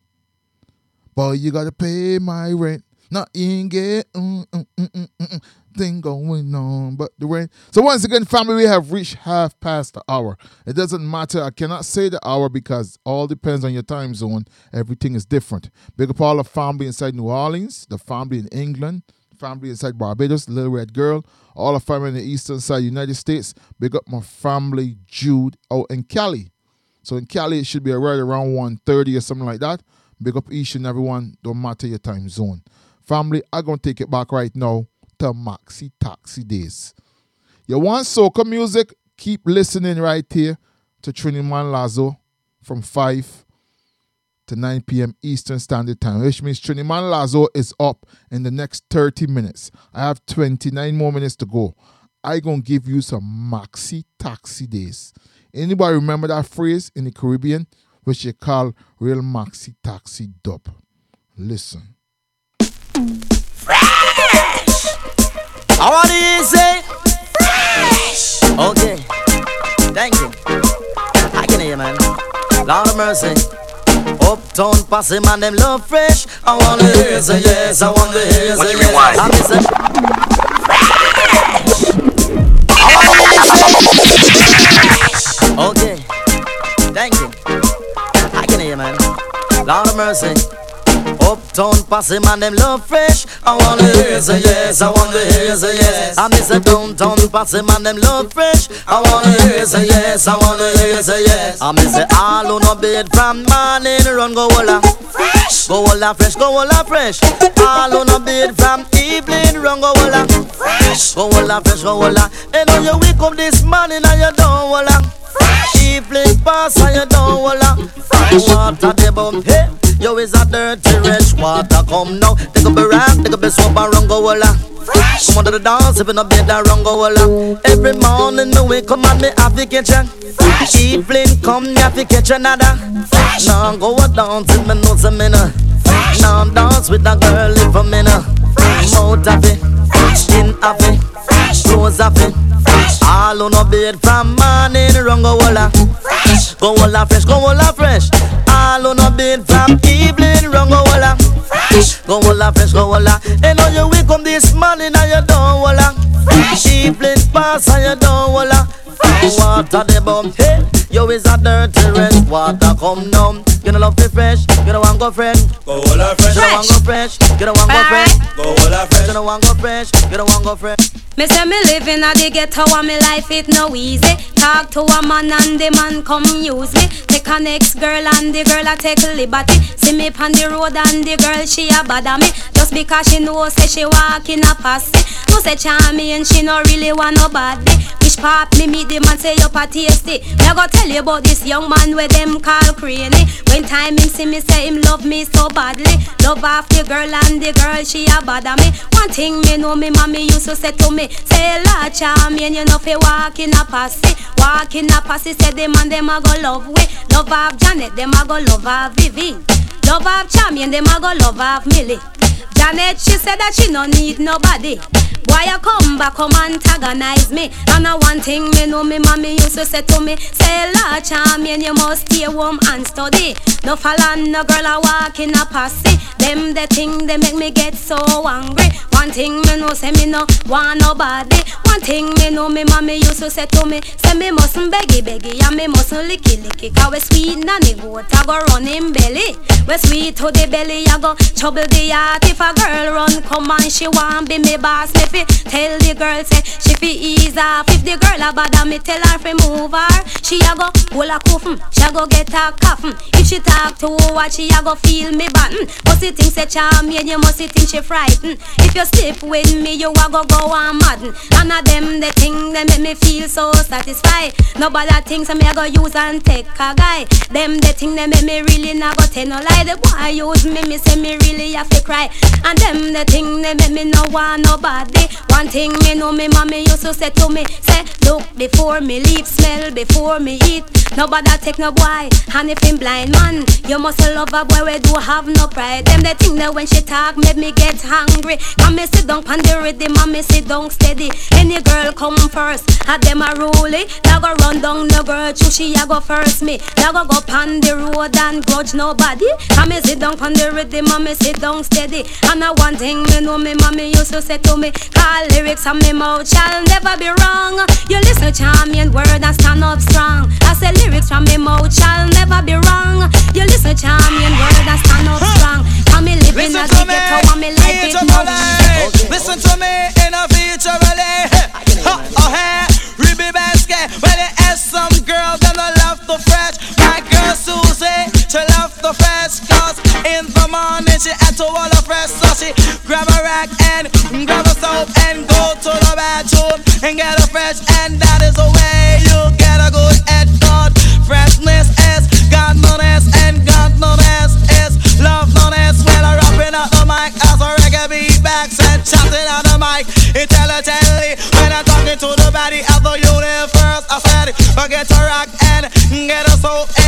Boy, you gotta pay my rent. Nothing get mm, mm, mm, thing going on but the rent. So once again, family, we have reached half past the hour. It doesn't matter. I cannot say the hour because all depends on your time zone. Everything is different. Big up all the family inside New Orleans, the family in England, family inside Barbados, Little Red Girl, all the family in the eastern side United States. Big up my family Jude out in Cali. So in Cali, it should be right around 1.30 or something like that. Big up each and everyone, don't matter your time zone. Family, I'm going to take it back right now Maxi Taxi Days. You want soca music? Keep listening right here to Triniman Lazo from 5 to 9 p.m. Eastern Standard Time, which means Triniman Lazo is up in the next 30 minutes. I have 29 more minutes to go. I gonna give you some maxi taxi days. Anybody remember that phrase in the Caribbean, which they call real maxi taxi dub? Listen. I want say fresh. Okay, thank you. I can hear you, man. Lord of mercy. Uptown posse man, them love fresh. I wanna hear you say yes. I wanna hear you say yes. I miss it. I wanna hear say Okay, thank you. I can hear you, man. Lord of mercy. Uptown posse man, them love fresh. I wanna hear say yes. I wanna hear say yes. I miss a downtown posse man, them love fresh. I wanna hear say yes. I wanna hear say yes. I miss it all who no bed from morning run go holla fresh. Go holla fresh, go holla fresh. All who no bed from evening run go holla fresh. Go holla fresh, go holla. And when you wake up this morning and you don't fresh. Evening pass and you don't holla fresh. Water the bump, hey. Yo is a dirty rich water come now. Take up a rap, take up a soap and run go holla. Fresh. Come on to the dance if you no bed and run go holla. Every morning me wake come and me have catch ya. Fresh. Evening come me have to catch another. Fresh. Now go a dance if me know some minna. Fresh. Now dance with a girl if I'm in a. Fresh. Mouth of it, skin of it, clothes of it. All on a bed from morning run go holla. Fresh. Go holla fresh, go holla fresh. All on a bed from evening run go holla. Fresh. Go holla fresh, go holla. And now you wake up this morning and you don't holla. Fresh. Evening pass and you don't holla. Fresh. Water the bump, hey. Yo is a dirty red water come down. You don't love to fresh, you don't want go friend. Go all our fresh. You don't want go fresh, you don't want go fresh. Go all fresh. You don't want go fresh, you don't want go fresh. Me say me living at the ghetto and me life it no easy. Talk to a man and the man come use me. Take a next girl and the girl a take liberty. See me on the road and the girl she a bother me. Just because she know say she walk in a posse. No say charmy and she no really want nobody. Which part me meet the man say you a tasty. Me a go tell you about this young man where them call cranny. When time him see me say him love me so badly. Love off the girl and the girl she a bother me. One thing me know me mommy used to say to me. Say Lord charming you know fi walk in a posse. Walk in a posse say the man them a go love we. Love off Janet them a go love off Vivi. Love off charming them a go love off Millie. Janet, she said that she no need nobody. Why you come back, come antagonize me? And a one thing me know me mommy used to say to me, say Lord champion, you must stay home and study. No follow no girl a walk in a posse. Them the thing they make me get so angry. One thing me know say me no want nobody. One thing me know me mommy used to say to me, say me mustn't beggy beggy and me mustn't licky licky. Cause we sweet nanny goat I go run in belly. We sweet to the belly I go trouble the heart. If a girl run come and she want be me boss, me fi tell the girl say she fi ease off. If the girl a bother me, tell her fi move her. She a go hold a cuffin, mm, she a go get a coffin. Mm. If she talk to what she a go feel me button. Must mm. you think say charming, you must think she frightened. If you sleep with me, you a go go on madden. None of them the thing they make me feel so satisfied. Nobody thinks me a go use and take a guy. Them the thing they make me really not go tell no lie. The boy use me, me say me really have to cry. And them the thing they make me no want nobody. One thing me know me mommy used to say to me, say look before me leave, smell before me eat. Nobody take no boy, and if him blind man, you must love a boy where do have no pride. Them the thing that when she talk make me get hungry. Come me sit down pon the rhythm, and me sit down steady. Any girl come first, have them a rule. Now go run down the girl, choo she a go first me. Now go go pon the road and grudge nobody. Come me sit down pon the rhythm, and me sit down steady. And a one thing me know me mommy used to say to me, call lyrics and me mouth shall never be wrong. You listen champion word and stand up strong. I say lyrics from me mouth shall never be wrong. You listen champion word and stand up strong. Come me as to me, ghetto and me life it futurally. Listen to me in a futurally. Ha, oh, hey, Ruby Basket. When it has some girl, then I love the love the fresh. Cause in the morning she had to all the fresh. So she grab a rack and grab a soap and go to the bathroom and get a fresh. And that is the way you get a good head thought. Freshness is godliness and godliness is loveliness. When I'm rapping out the mic as a reggae beat back and chatting out the mic intelligently. When I'm talking to the body of the universe, I said, forget to rock and get a soap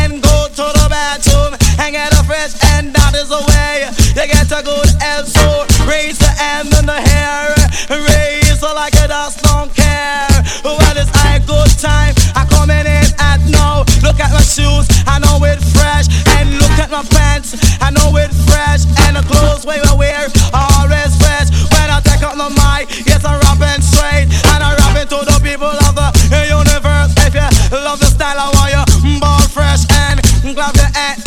shoes, I know it fresh. And look at my pants, I know it fresh. And the clothes we wear are always fresh. When I take up the mic, yes, I'm rapping straight. And I'm rapping to the people of the universe. If you love the style, I want you ball fresh and clap your hand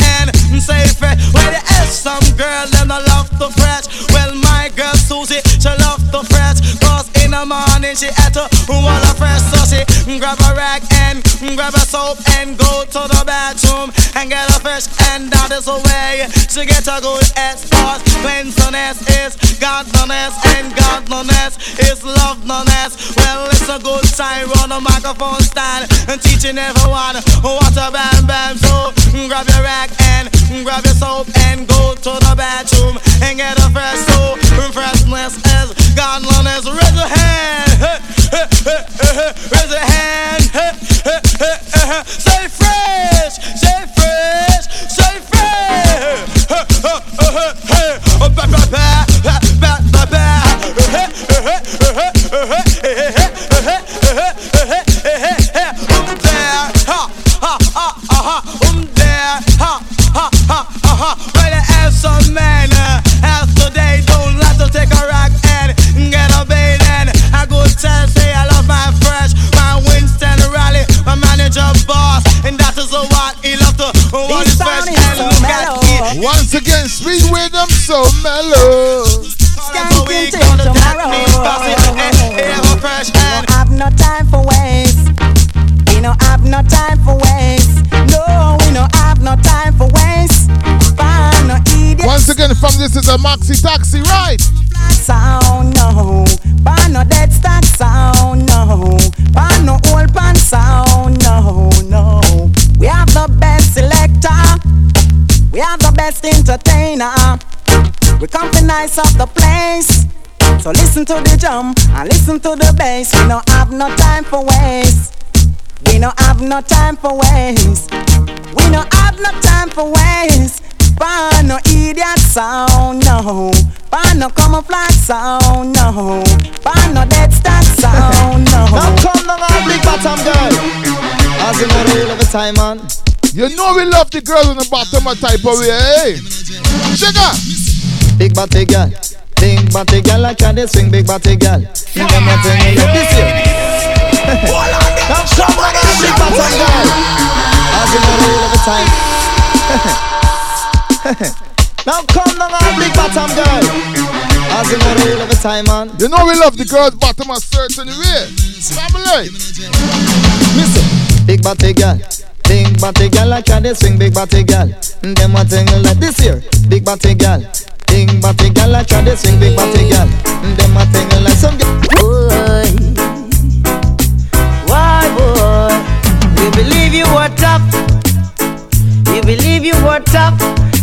and say fresh. Well, there is some girl them I love the fresh. Well, my girl Susie, she love the fresh. Cause in the morning she had to want a fresh. So she grab a rag and grab a soap and go to the bathroom and get a fresh. And that is the way to get a good ass. Cause cleanliness is godliness and godliness is loveliness. Well, it's a good time on the microphone stand and teaching everyone what a bam bam. So grab your rag and grab your soap and go to the bathroom and get a fresh soap. Freshness is godliness. Raise your hand. Raise your hand. Say Once again, sweet rhythm so mellow. Can't wait till tomorrow. We have no time for waste. We no have no time for waste. No, we no have no time for waste. Find no idiots. Once again, from this is a maxi taxi ride. Sound no, but no dead stack sound no, but no old pan sound no, no. We have the best best entertainer. We come to nice up the place. So listen to the drum and listen to the bass. We don't have no time for waste. We don't have no time for waste. We don't have no time for waste. Pan no idiot sound, no. Pan no camouflage sound, no. Pan no dead stock sound, no. Now come down big bottom girl. As know the whole of the time, man. You know we love the girls on the bottom of the type of way, hey? Sugar! Big body girl. Big body girl, like how they swing big body girl. You them not saying you this year. Now come down on big bottom girl. As you know the whole of the time. now come down on big bottom girl. As you know the whole of the time, man. You know we love the girls bottom of certain way. Family. Listen, big body girl. Big body girl, like how they swing big body girl. And them a thing like this here. Big body girl. Big body girl, like how they swing big body girl. And them a thing like some Boy, why boy? You believe you were tough. You believe you were tough,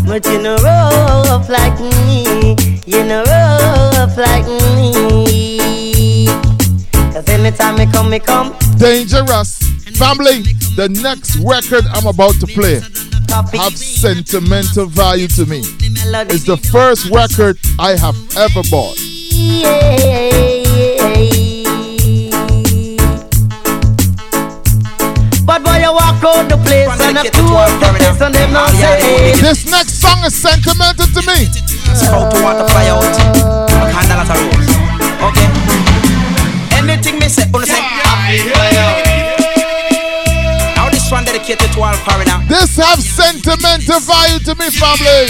but you know rough like me. You know rough like me. Cause anytime me come, me come. Dangerous. Family, the next record I'm about to play have sentimental value to me. It's the first record I have ever bought. But boy, you walk out the place and a two of the and them not say. This next song is sentimental to me. How to want to fly out. A candle at a rose. Okay. Anything me say, dedicated to all foreigner. This have sentimental value to me, family.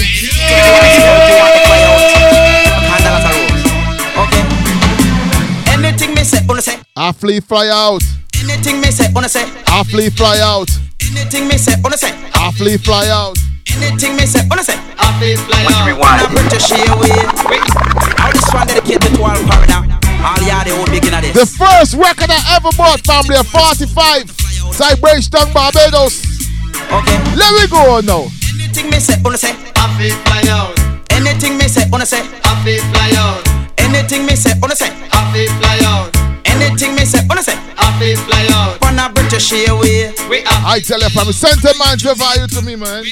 Candle at a rose. Okay. Anything me say, wanna say. I flee fly out. Anything me say, wanna say. I flee fly out. Anything me say, wanna say. I flee fly out. Anything me say, wanna say. I feel fly out. Rewind. British Airways. Now this one dedicated to all foreigner. All y'all the old beginner this. The first record I ever bought, family, of 45. Cybration Barbados. Okay. Let me go on now. Anything me say, wanna say. I feel fly out. Anything me say, wanna say. I feel fly out. Anything me say, wanna say. I feel fly out. Anything me say, wanna say. I feel fly out. On a British Airways. We are I tell you, family, sentimental value to me, man.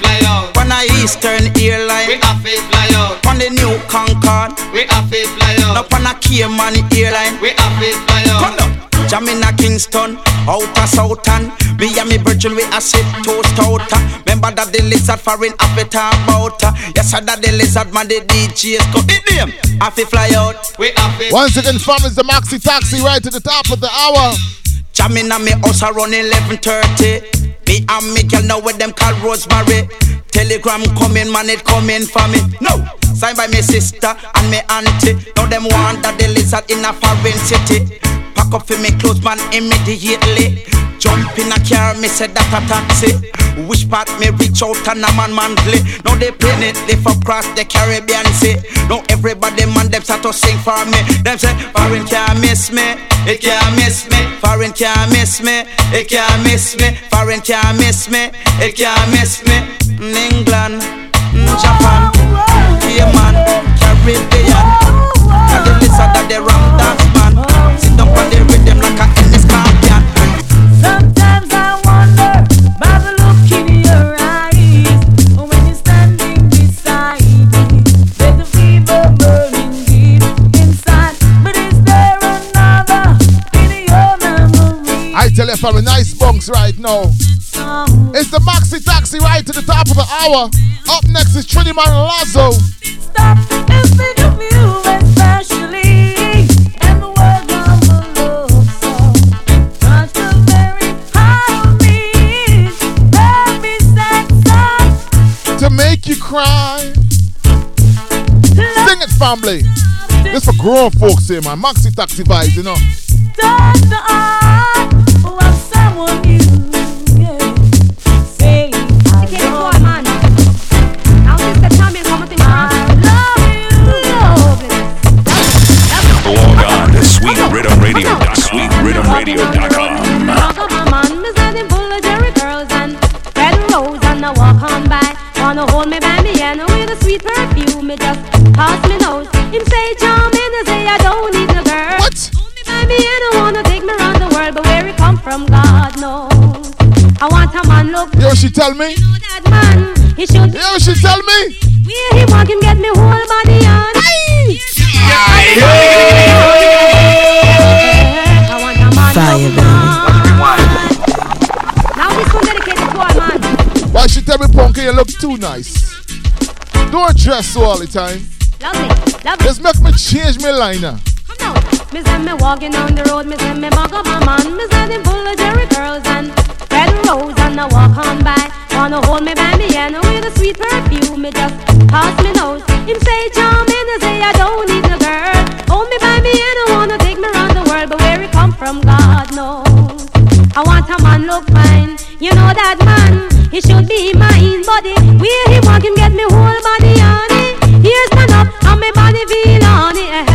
fly out. On a Eastern Airline. We are feel fly out. On the new Concorde. We are feel fly out. Up on a Cayman Airline. We are feel fly out. Come down. a Kingston, outer Southern. Me and me Virgin we a sit toast out uh. Remember that the lizard foreign have it about uh. Yes I that the lizard man the DJs go Hit them, have to fly out. We have to Once again, family, it's the Maxi Taxi right to the top of the hour. Jamming on me house around 11.30 Me and me girl now with them call Rosemary. Telegram coming, man, it coming for me. No, signed by me sister and me auntie. Now them want that the lizard in a foreign city Pack up for me clothes, man, immediately. Jump in a car, me said that a taxi. Which part me reach out and a man monthly Now they plane it, lift across the Caribbean Sea. Now everybody man, them start to sing for me. Them say, foreign can't miss me It can't miss me. Foreign can't miss me It can't miss me. Foreign can't miss me It can't miss me. England, Japan Cayman, Caribbean. And the lizard that they man Sit down on the rhythm like a English champion Sometimes I wonder by the look in your eyes when you're standing beside me. There's a fever burning deep inside, but is there another in your memory? I tell you, family, nice bunks right now. It's the Maxi Taxi right to the top of the hour. Up next is Trinidad Lazo. Stop and think of you especially, and to make you cry. Sing it, family. This for grown folks here, man. Maxi taxi vibes, you know. Sweet Riddim Radio. Sweet Riddim Radio. Hold me by me hand with a sweet perfume, me just pass me nose. Him say charming, I say I don't need no girl. What? Hold me by me hand, I wanna take me around the world, but where it come from, God knows. I want a man look You know what she tell me? that man, he should You know what she tell me? Where he walk him get me whole body on. I you look too nice? Don't dress so all the time. Lovely, lovely. Just make me change my liner. Come down. Me say me walking down the road, me say me mug up a man, me say him full of Jerry girls and red rose and I walk on by. Wanna hold me by me hand with a sweet perfume, me just pass me nose. Him say charming, I say I don't need no girl. Hold me by me hand, I wanna take me around the world, but where it come from, God knows. I want a man look fine, you know that man, he should be mine. Body, where he walk him get me whole body on it. Here's stand up, and my body feel on it.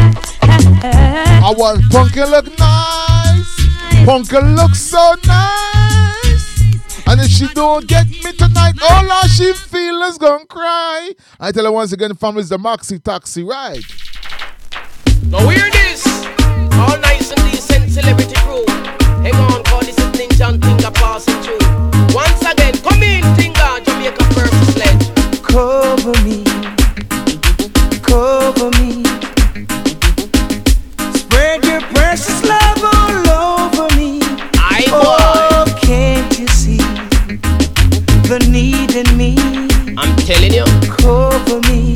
I want Punky look nice. Punky look so nice. And if she don't get me tonight, all I she feel is gonna cry. I tell her once again, family's the Maxi Taxi ride. Now hear this. All nice and decent celebrity crew. Hang on, call this is Ninja and Tinga passing through. Again, come in, Tinga, Jamaica Percy Sledge. Cover me, cover me. Spread your precious love all over me. Aye, Oh, can't you see the need in me? I'm telling you. Cover me,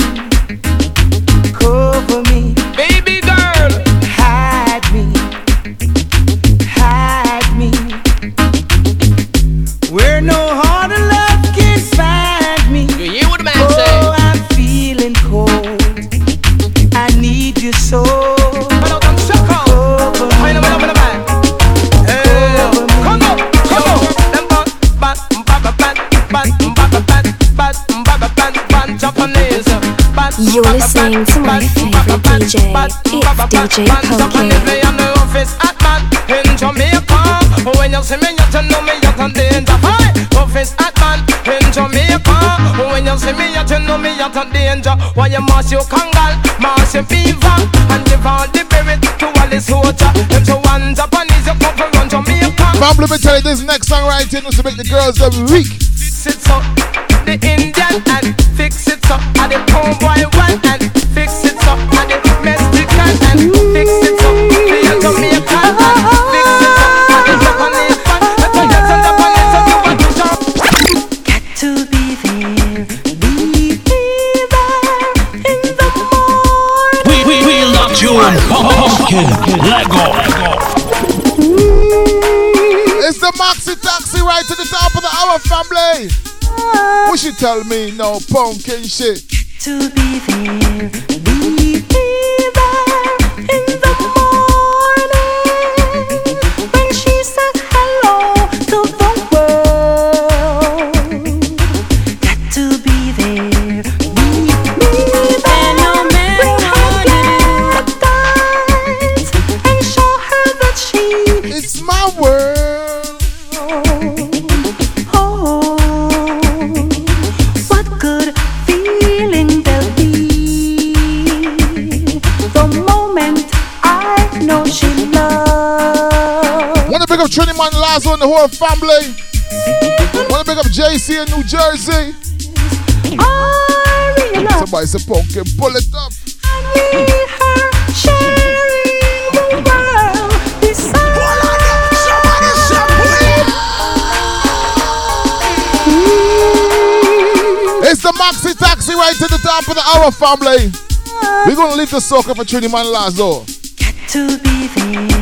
You're listening to my favorite DJ. It's DJ Punky. in Jamaica. When you see me, you to know me, you to danger. Hey, office at man in Jamaica. When you see me, you to know me, you to danger. Why you mash your kangal, mash your beaver, and give all the spirit to all the soldier. Them to one Japanese, you come from Jamaica. Fam, let me tell you this next song right here to make the girls them weak. Fix it so, the Indian and fix it so, and the homeboy one and fix it so, and the Mexican and fix it so, the Jamaican and fix it so, and the Japanese one. Let me get some Japanese so you want to jump. to be there, be there in the morning. We, we, we love you and pumpkin. Let go. It's the Maxi Taxi right to the top of the hour, family. What she tell me? No pumpkin shit. To be there, JC in New Jersey? Somebody say pumpkin, pull it up. I need her sharing the world beside It's the Maxi Taxi right to the top of the hour, family. We're gonna leave the soccer for Triniman Lazo. to be there,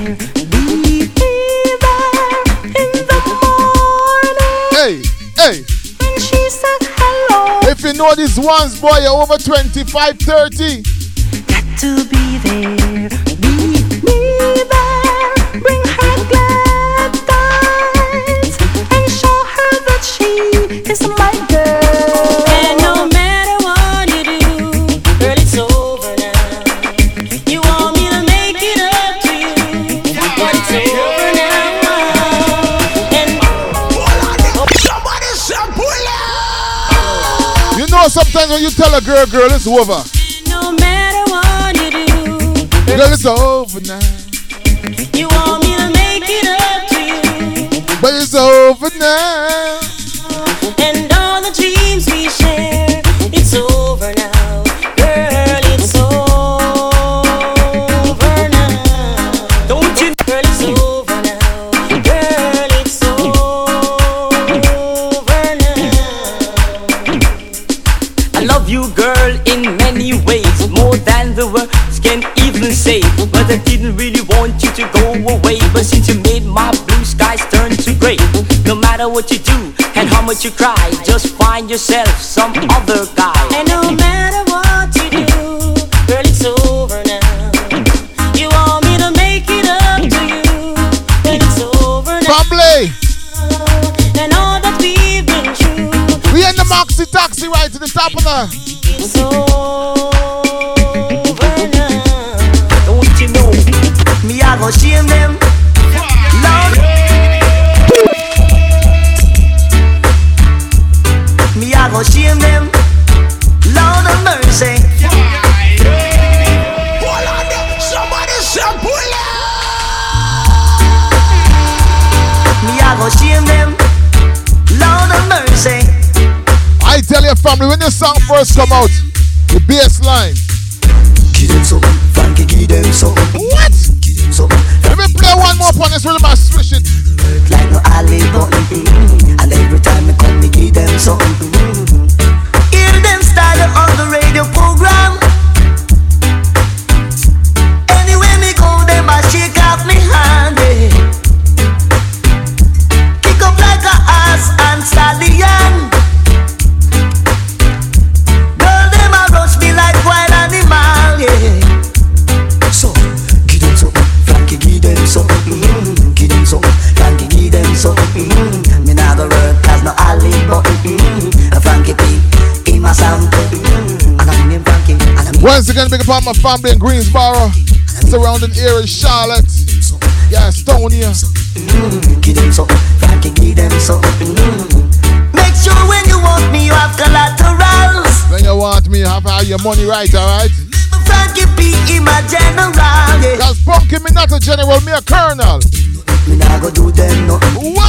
know these ones, boy, you're over 25, 30. to be there, you tell a girl, girl, it's over. No matter what you do, Girl, it's over now. you want me to make it up to you. But it's over now. Matter what you do and how much you cry, just find yourself some other guy. This song first come out, again, big up all my family in Greensboro, surrounding area, Charlotte, yeah, Gastonia. Give them something, Frankie, give them something. Make sure when you want me, you have collaterals. When you want me, you have all your money right, alright? Frankie P, a general. Yeah. Cause Punky, me not a general, me a colonel. Me nah go do them nothing. What?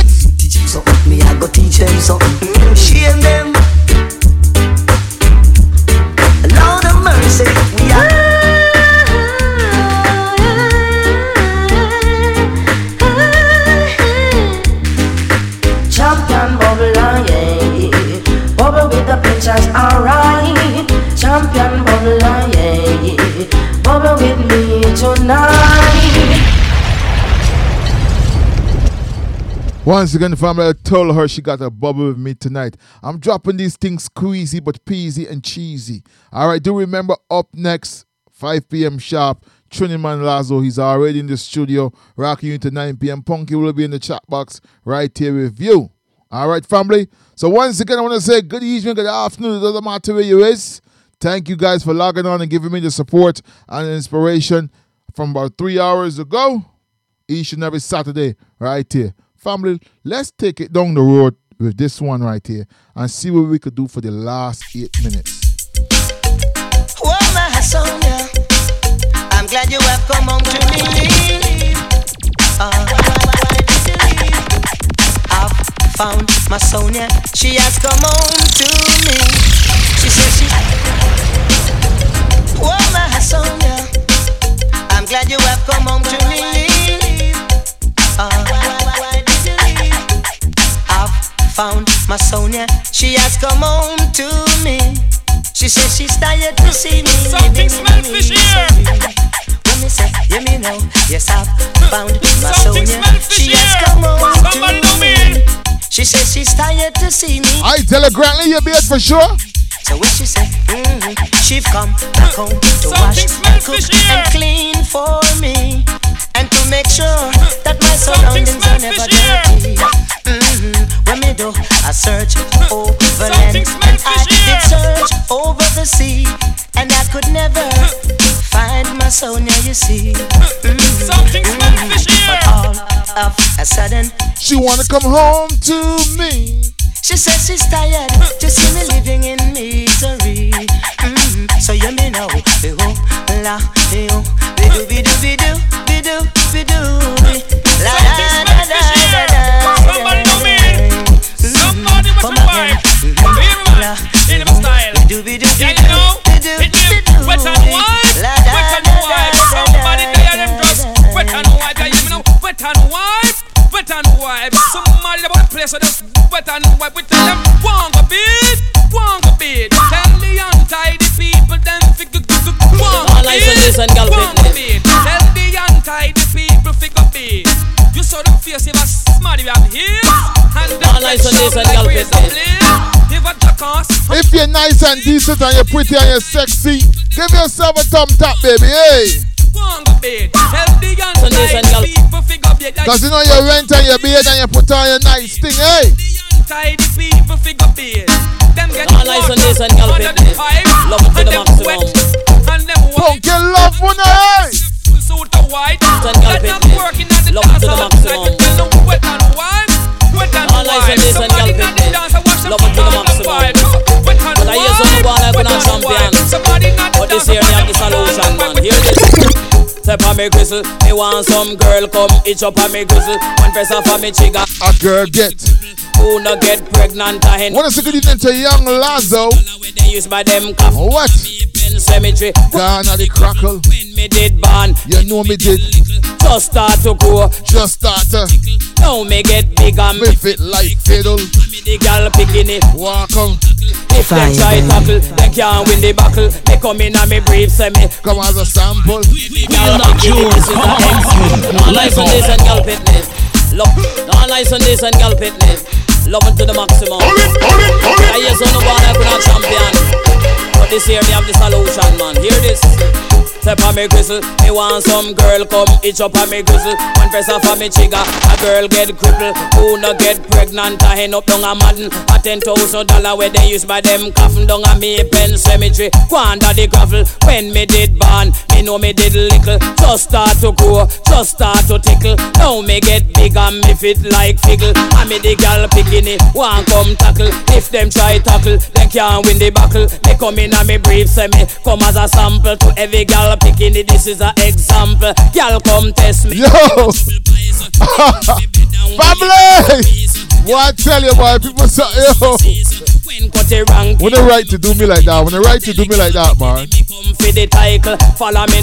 Once again, family I told her she got a bubble with me tonight. I'm dropping these things squeezy but peasy and cheesy. All right, do remember up next, 5 p.m. sharp, Triniman Lazo. He's already in the studio, rocking you into 9 p.m. Punky will be in the chat box right here with you. All right, family. So once again, I want to say good evening, good afternoon. It doesn't matter where you is. Thank you guys for logging on and giving me the support and inspiration from about three hours ago, each and every Saturday, right here. Family, let's take it down the road with this one right here and see what we could do for the last eight minutes. Oh, my Sonia, I'm glad you have come home to me. Uh, I've found my Sonia, she has come home to me. She says she. Oh, my Sonia, I'm glad you have come home to me. I've found my Sonia, she has come home to me. She says she's tired to see me. Something smells fishy here. When me say, yeah me know, yes I've found my Something Sonia. She has come home Somebody to know me. She says she's tired to see me. I tell her, Grantley, you be it for sure. So when she say, mm-hmm, she've come back home to wash, and cook, and clean for me, and to make sure that my surroundings are never dirty. Mm-hmm. When me do a search over land, and I did search over the sea, and I could never find my Sonia. You see, mm-hmm. but all of a sudden, She wanna come home to me. She says she's tired to see me living in misery. Mm, so you me know, eh, oh, la, eh, oh, bidu bidu bidu bidu bidu, la da da da da da. Somebody know me. Somebody with some vibe. In my style. Bidu bidu Yeah, you know, it is wet and white, wet and white. Somebody tell them just wet and you know, wet and white, wet and white. Somebody about the place so just wet and white. We tell them one go beat, one go beat. Tell the untidy people them figure one All go eyes on this and beat, girl one go beat. Tell the untidy people figure beat. You saw them face if a smarty we have here. And them All eyes on this and like girl razor blade. If a jackass If you're nice and decent and you're pretty and you're sexy, give yourself a thumb tap, baby. Hey. Cause you know you rent and you beard and you put on your nice thing, hey. Tidy people figure beard. Them get All eyes on this and girl under the pipe. Love it to and the them maximum. wet. And them white. Funky love one, hey. Suit the white. and girl Let them picnic. working at the Love it to the dance hall. maximum. Let them know wet and white. Wet and All eyes on white. this and Somebody girl at the picnic. dance hall watch them Love it to the all the maximum. vibe. Wet and But I hear some boy like wet when I'm and champion. white. Somebody at the But this dance year me have the solution, man. Hear this. Step on me grizzle, me want some girl come itch up on me grizzle. One press off on me trigger. A girl get. Who no get pregnant hen? Wanna say good evening to young Lazo. They use by them cough. What? Pen cemetery. Gonna the crackle. When me did born, You know me did. just start to grow. Just start to. Now me get big and me fit like fiddle. Me the girl picking it. Walk on. If they try tackle, they can't win the battle. They come in and me brief say me. Come as a sample. We are not This is a X. All eyes on this and girl fitness. Love. All eyes on this and girl fitness. Love it to the maximum. I hear some boy like we not champion. This year me have the solution, man. Hear this. Step on me grizzle, me want some girl come itch up on me grizzle. One press off on me trigger, a girl get crippled. Who no get pregnant, a hen up down a madden. A ten thousand dollar where they use by them coffin down a me pen cemetery. Go under the gravel. When me did born, me know me did little. Just start to grow, just start to tickle. Now me get big and me fit like figgle. And me the girl picking it, want come tackle. If them try tackle, they can't win the battle. They come in and me brief say me come as a sample to every girl picking it. This is an example. Girl come test me. Yo! Family! What I tell you, boy? People say, yo. When they right to do me like that, when they right to do me like that, man. For. Follow me.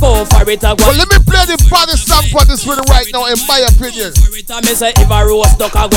Go for it let me play the baddest song for this rhythm right now, in my opinion. it a me say if a roast duck a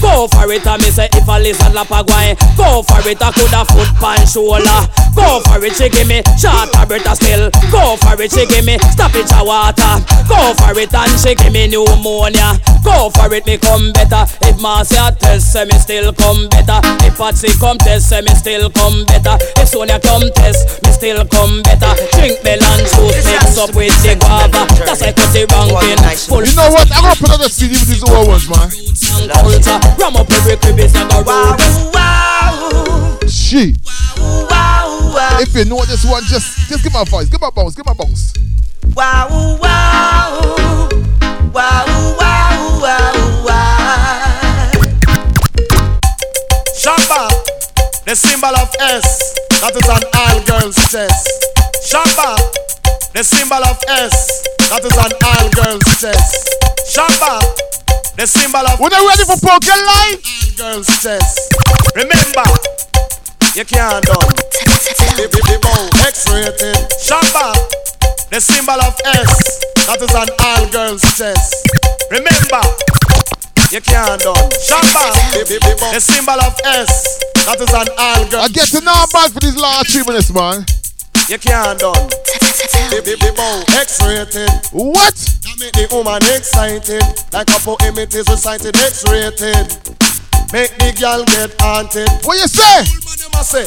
Go for it a say if a lizard lap a gwine Go for it a coulda foot pan shoulder Go for it she give me short a breath still Go for it she give me stop it a water Go for it and she give me pneumonia Go for it me come better. If Marcia test say me still come better. If Patsy come test say me still come better. If Sonia come test me still come better. Drink melon juice mix up with the guava. That's why cut the ranking full You know what? I'm gonna put on the CD with these old ones, man. culture. Ram up every crib is like a road. She. If you know this one, just just give my voice, give my bounce, give my bounce. Wow, wow, the symbol of S, that is an all girl's chest. Shamba, the symbol of S, that is an all girl's chest. Shamba, the symbol of When they ready for poker life, All girl's chest. Remember, you can't done. X-rated. Shamba, the symbol of S, that is an all girl's chest. Remember, you can't done. Shamba, the symbol of S, that is an all girl. I get to know bad for these last three minutes, man. You can't done. X-rated. What? That make the woman excited, like a poem it is recited. X-rated. Make the girl get haunted. What you say? Them say,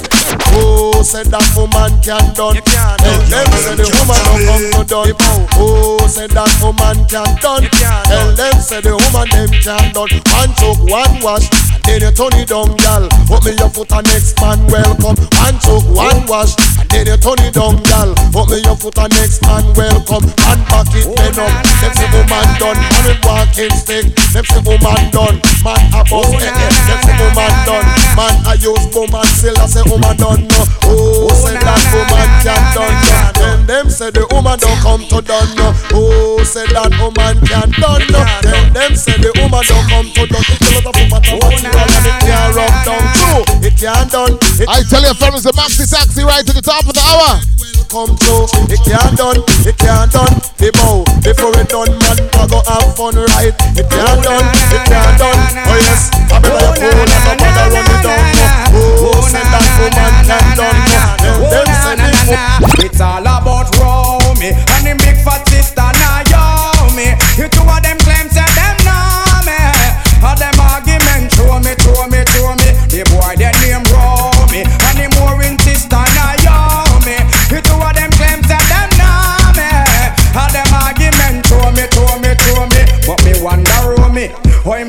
oh, said that woman can done. Tell them say the woman don't come to done. Oh, said that woman can done. Tell them say the woman them can done. One took one wash, then you turn it down, gal. Put me your foot on next man welcome. One choke, one wash, and then you turn it down, gal. Put me your foot on next man welcome. And back it then up. Them say woman done, man with walking stick. Them say woman done, man a bust eh eh. Them say woman done, man a use woman still I say woman done no. Oh, say that woman can done no. Then them say the woman don't come to done no. Oh, say that woman can done no. Then them say the woman don't come to done. It's a lot of woman to watch you and it can't rub down true. It can't done. It I tell you, fellas, the Maxi Taxi right to the top of the hour. come true. It can't done, it can't done. The bow before it done, man. I go have fun right. It can't done, it can't done. Oh yes, I better your fool and no bother run it down. no. Oh, say that woman can't done. no. Them them say the. It's all about Romy and them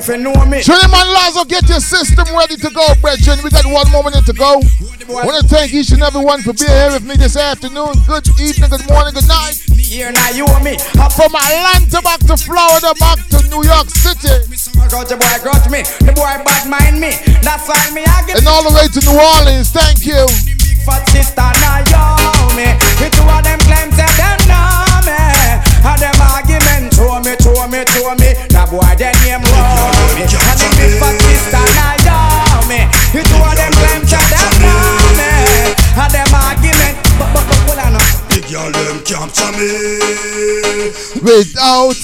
fi know me. Trinity Lazo, get your system ready to go, brethren. We got one more minute to go. I want to thank each and every one for being here with me this afternoon. Good evening, good morning, good night. Here now you and me. Up From Atlanta back to Florida, back to New York City. Grudge the boy grudge me, the boy bad mind me. That's why me I get And all the way to New Orleans. Thank you. fat sister Naomi. The two of them claim say them know me. And them argument throw me, throw me, throw me. That boy their name Romy. And the big fat sister Naomi. The two of them claim say them know me. And them argument, but but but hold on. now. Girl them capture me. Without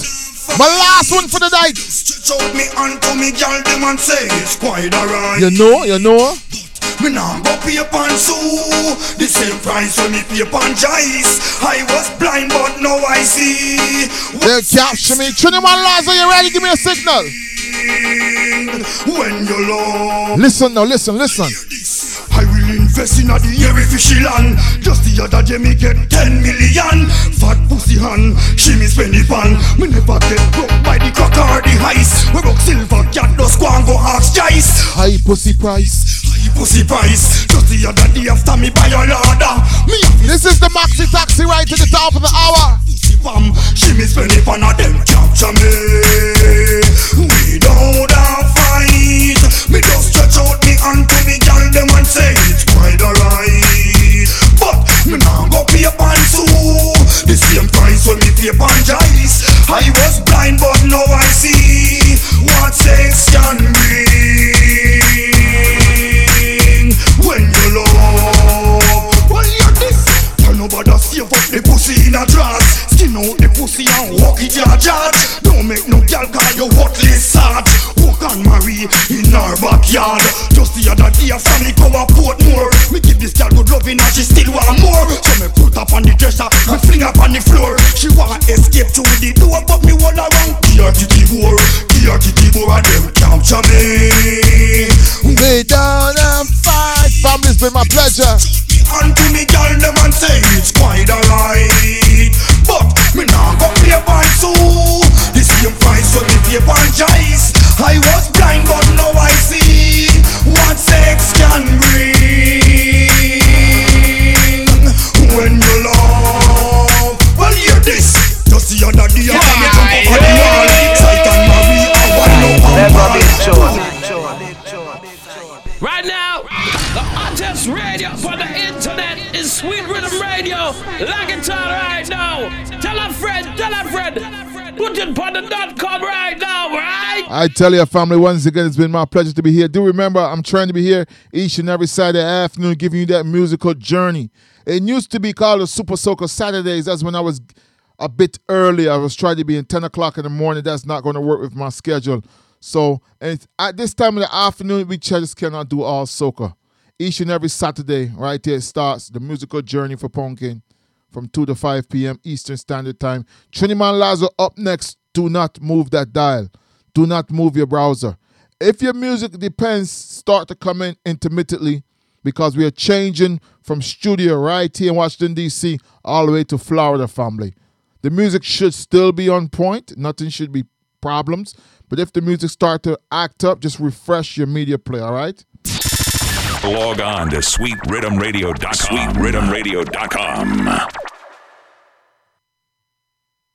my last one for the night. Stretch out me hand to me girl them and say it's quite alright. You know, you know. Me nah go pay pan sue The same price when me pay pan jice I was blind but now I see They capture me. Trinity Lazo, you ready? Give me a signal. When you love Listen now, listen, listen. I will invest in a the airy fishy land Just the other day me get 10 million Fat pussy hand, she me spend it pan Me never get broke by the crack or the ice We broke silver cat, just go and go ask Jice High pussy price. Pussy price Just the other day after me buy a ladder Me This is the Maxi Taxi right to the top of the hour. pussy pam She me spend it pan a them capture me. We don't have fight. Me just stretch out me hand to me girl them and say it's quite alright. But me nah go pay pan sue The same price when me pay pan I was blind but now I see. What sex can bring pussy and walk it your jar Don't make no girl call you worthless sad. Walk and marry in our backyard. Just the other day me go a Portmore Me give this girl good loving and she still want more. So me put up on the dresser, me fling up on the floor. She wanna escape through the door but me wrong Give her kitty boar, her kitty boar and them capture me. We down and fight. Family, it's been my pleasure. And to me girl them and say it's quite alright when me pan jice I was blind but now I see What sex can Put it on the dot com right now, right? I tell you, family, once again, it's been my pleasure to be here. Do remember, I'm trying to be here each and every Saturday afternoon, giving you that musical journey. It used to be called the Super Soca Saturdays. That's when I was a bit early. I was trying to be in 10 o'clock in the morning. That's not going to work with my schedule. So, at this time of the afternoon, we just cannot do all soca. Each and every Saturday, right there, starts the musical journey for Pumpkin from 2 to 5 p.m. Eastern Standard Time. Triniman Lazo up next. Do not move that dial. Do not move your browser. If your music depends, start to come in intermittently because we are changing from studio right here in Washington, D.C., all the way to Florida, family. The music should still be on point. Nothing should be problems. But if the music start to act up, just refresh your media player, all right? Log on to sweetriddimradio.com. Sweetriddimradio.com.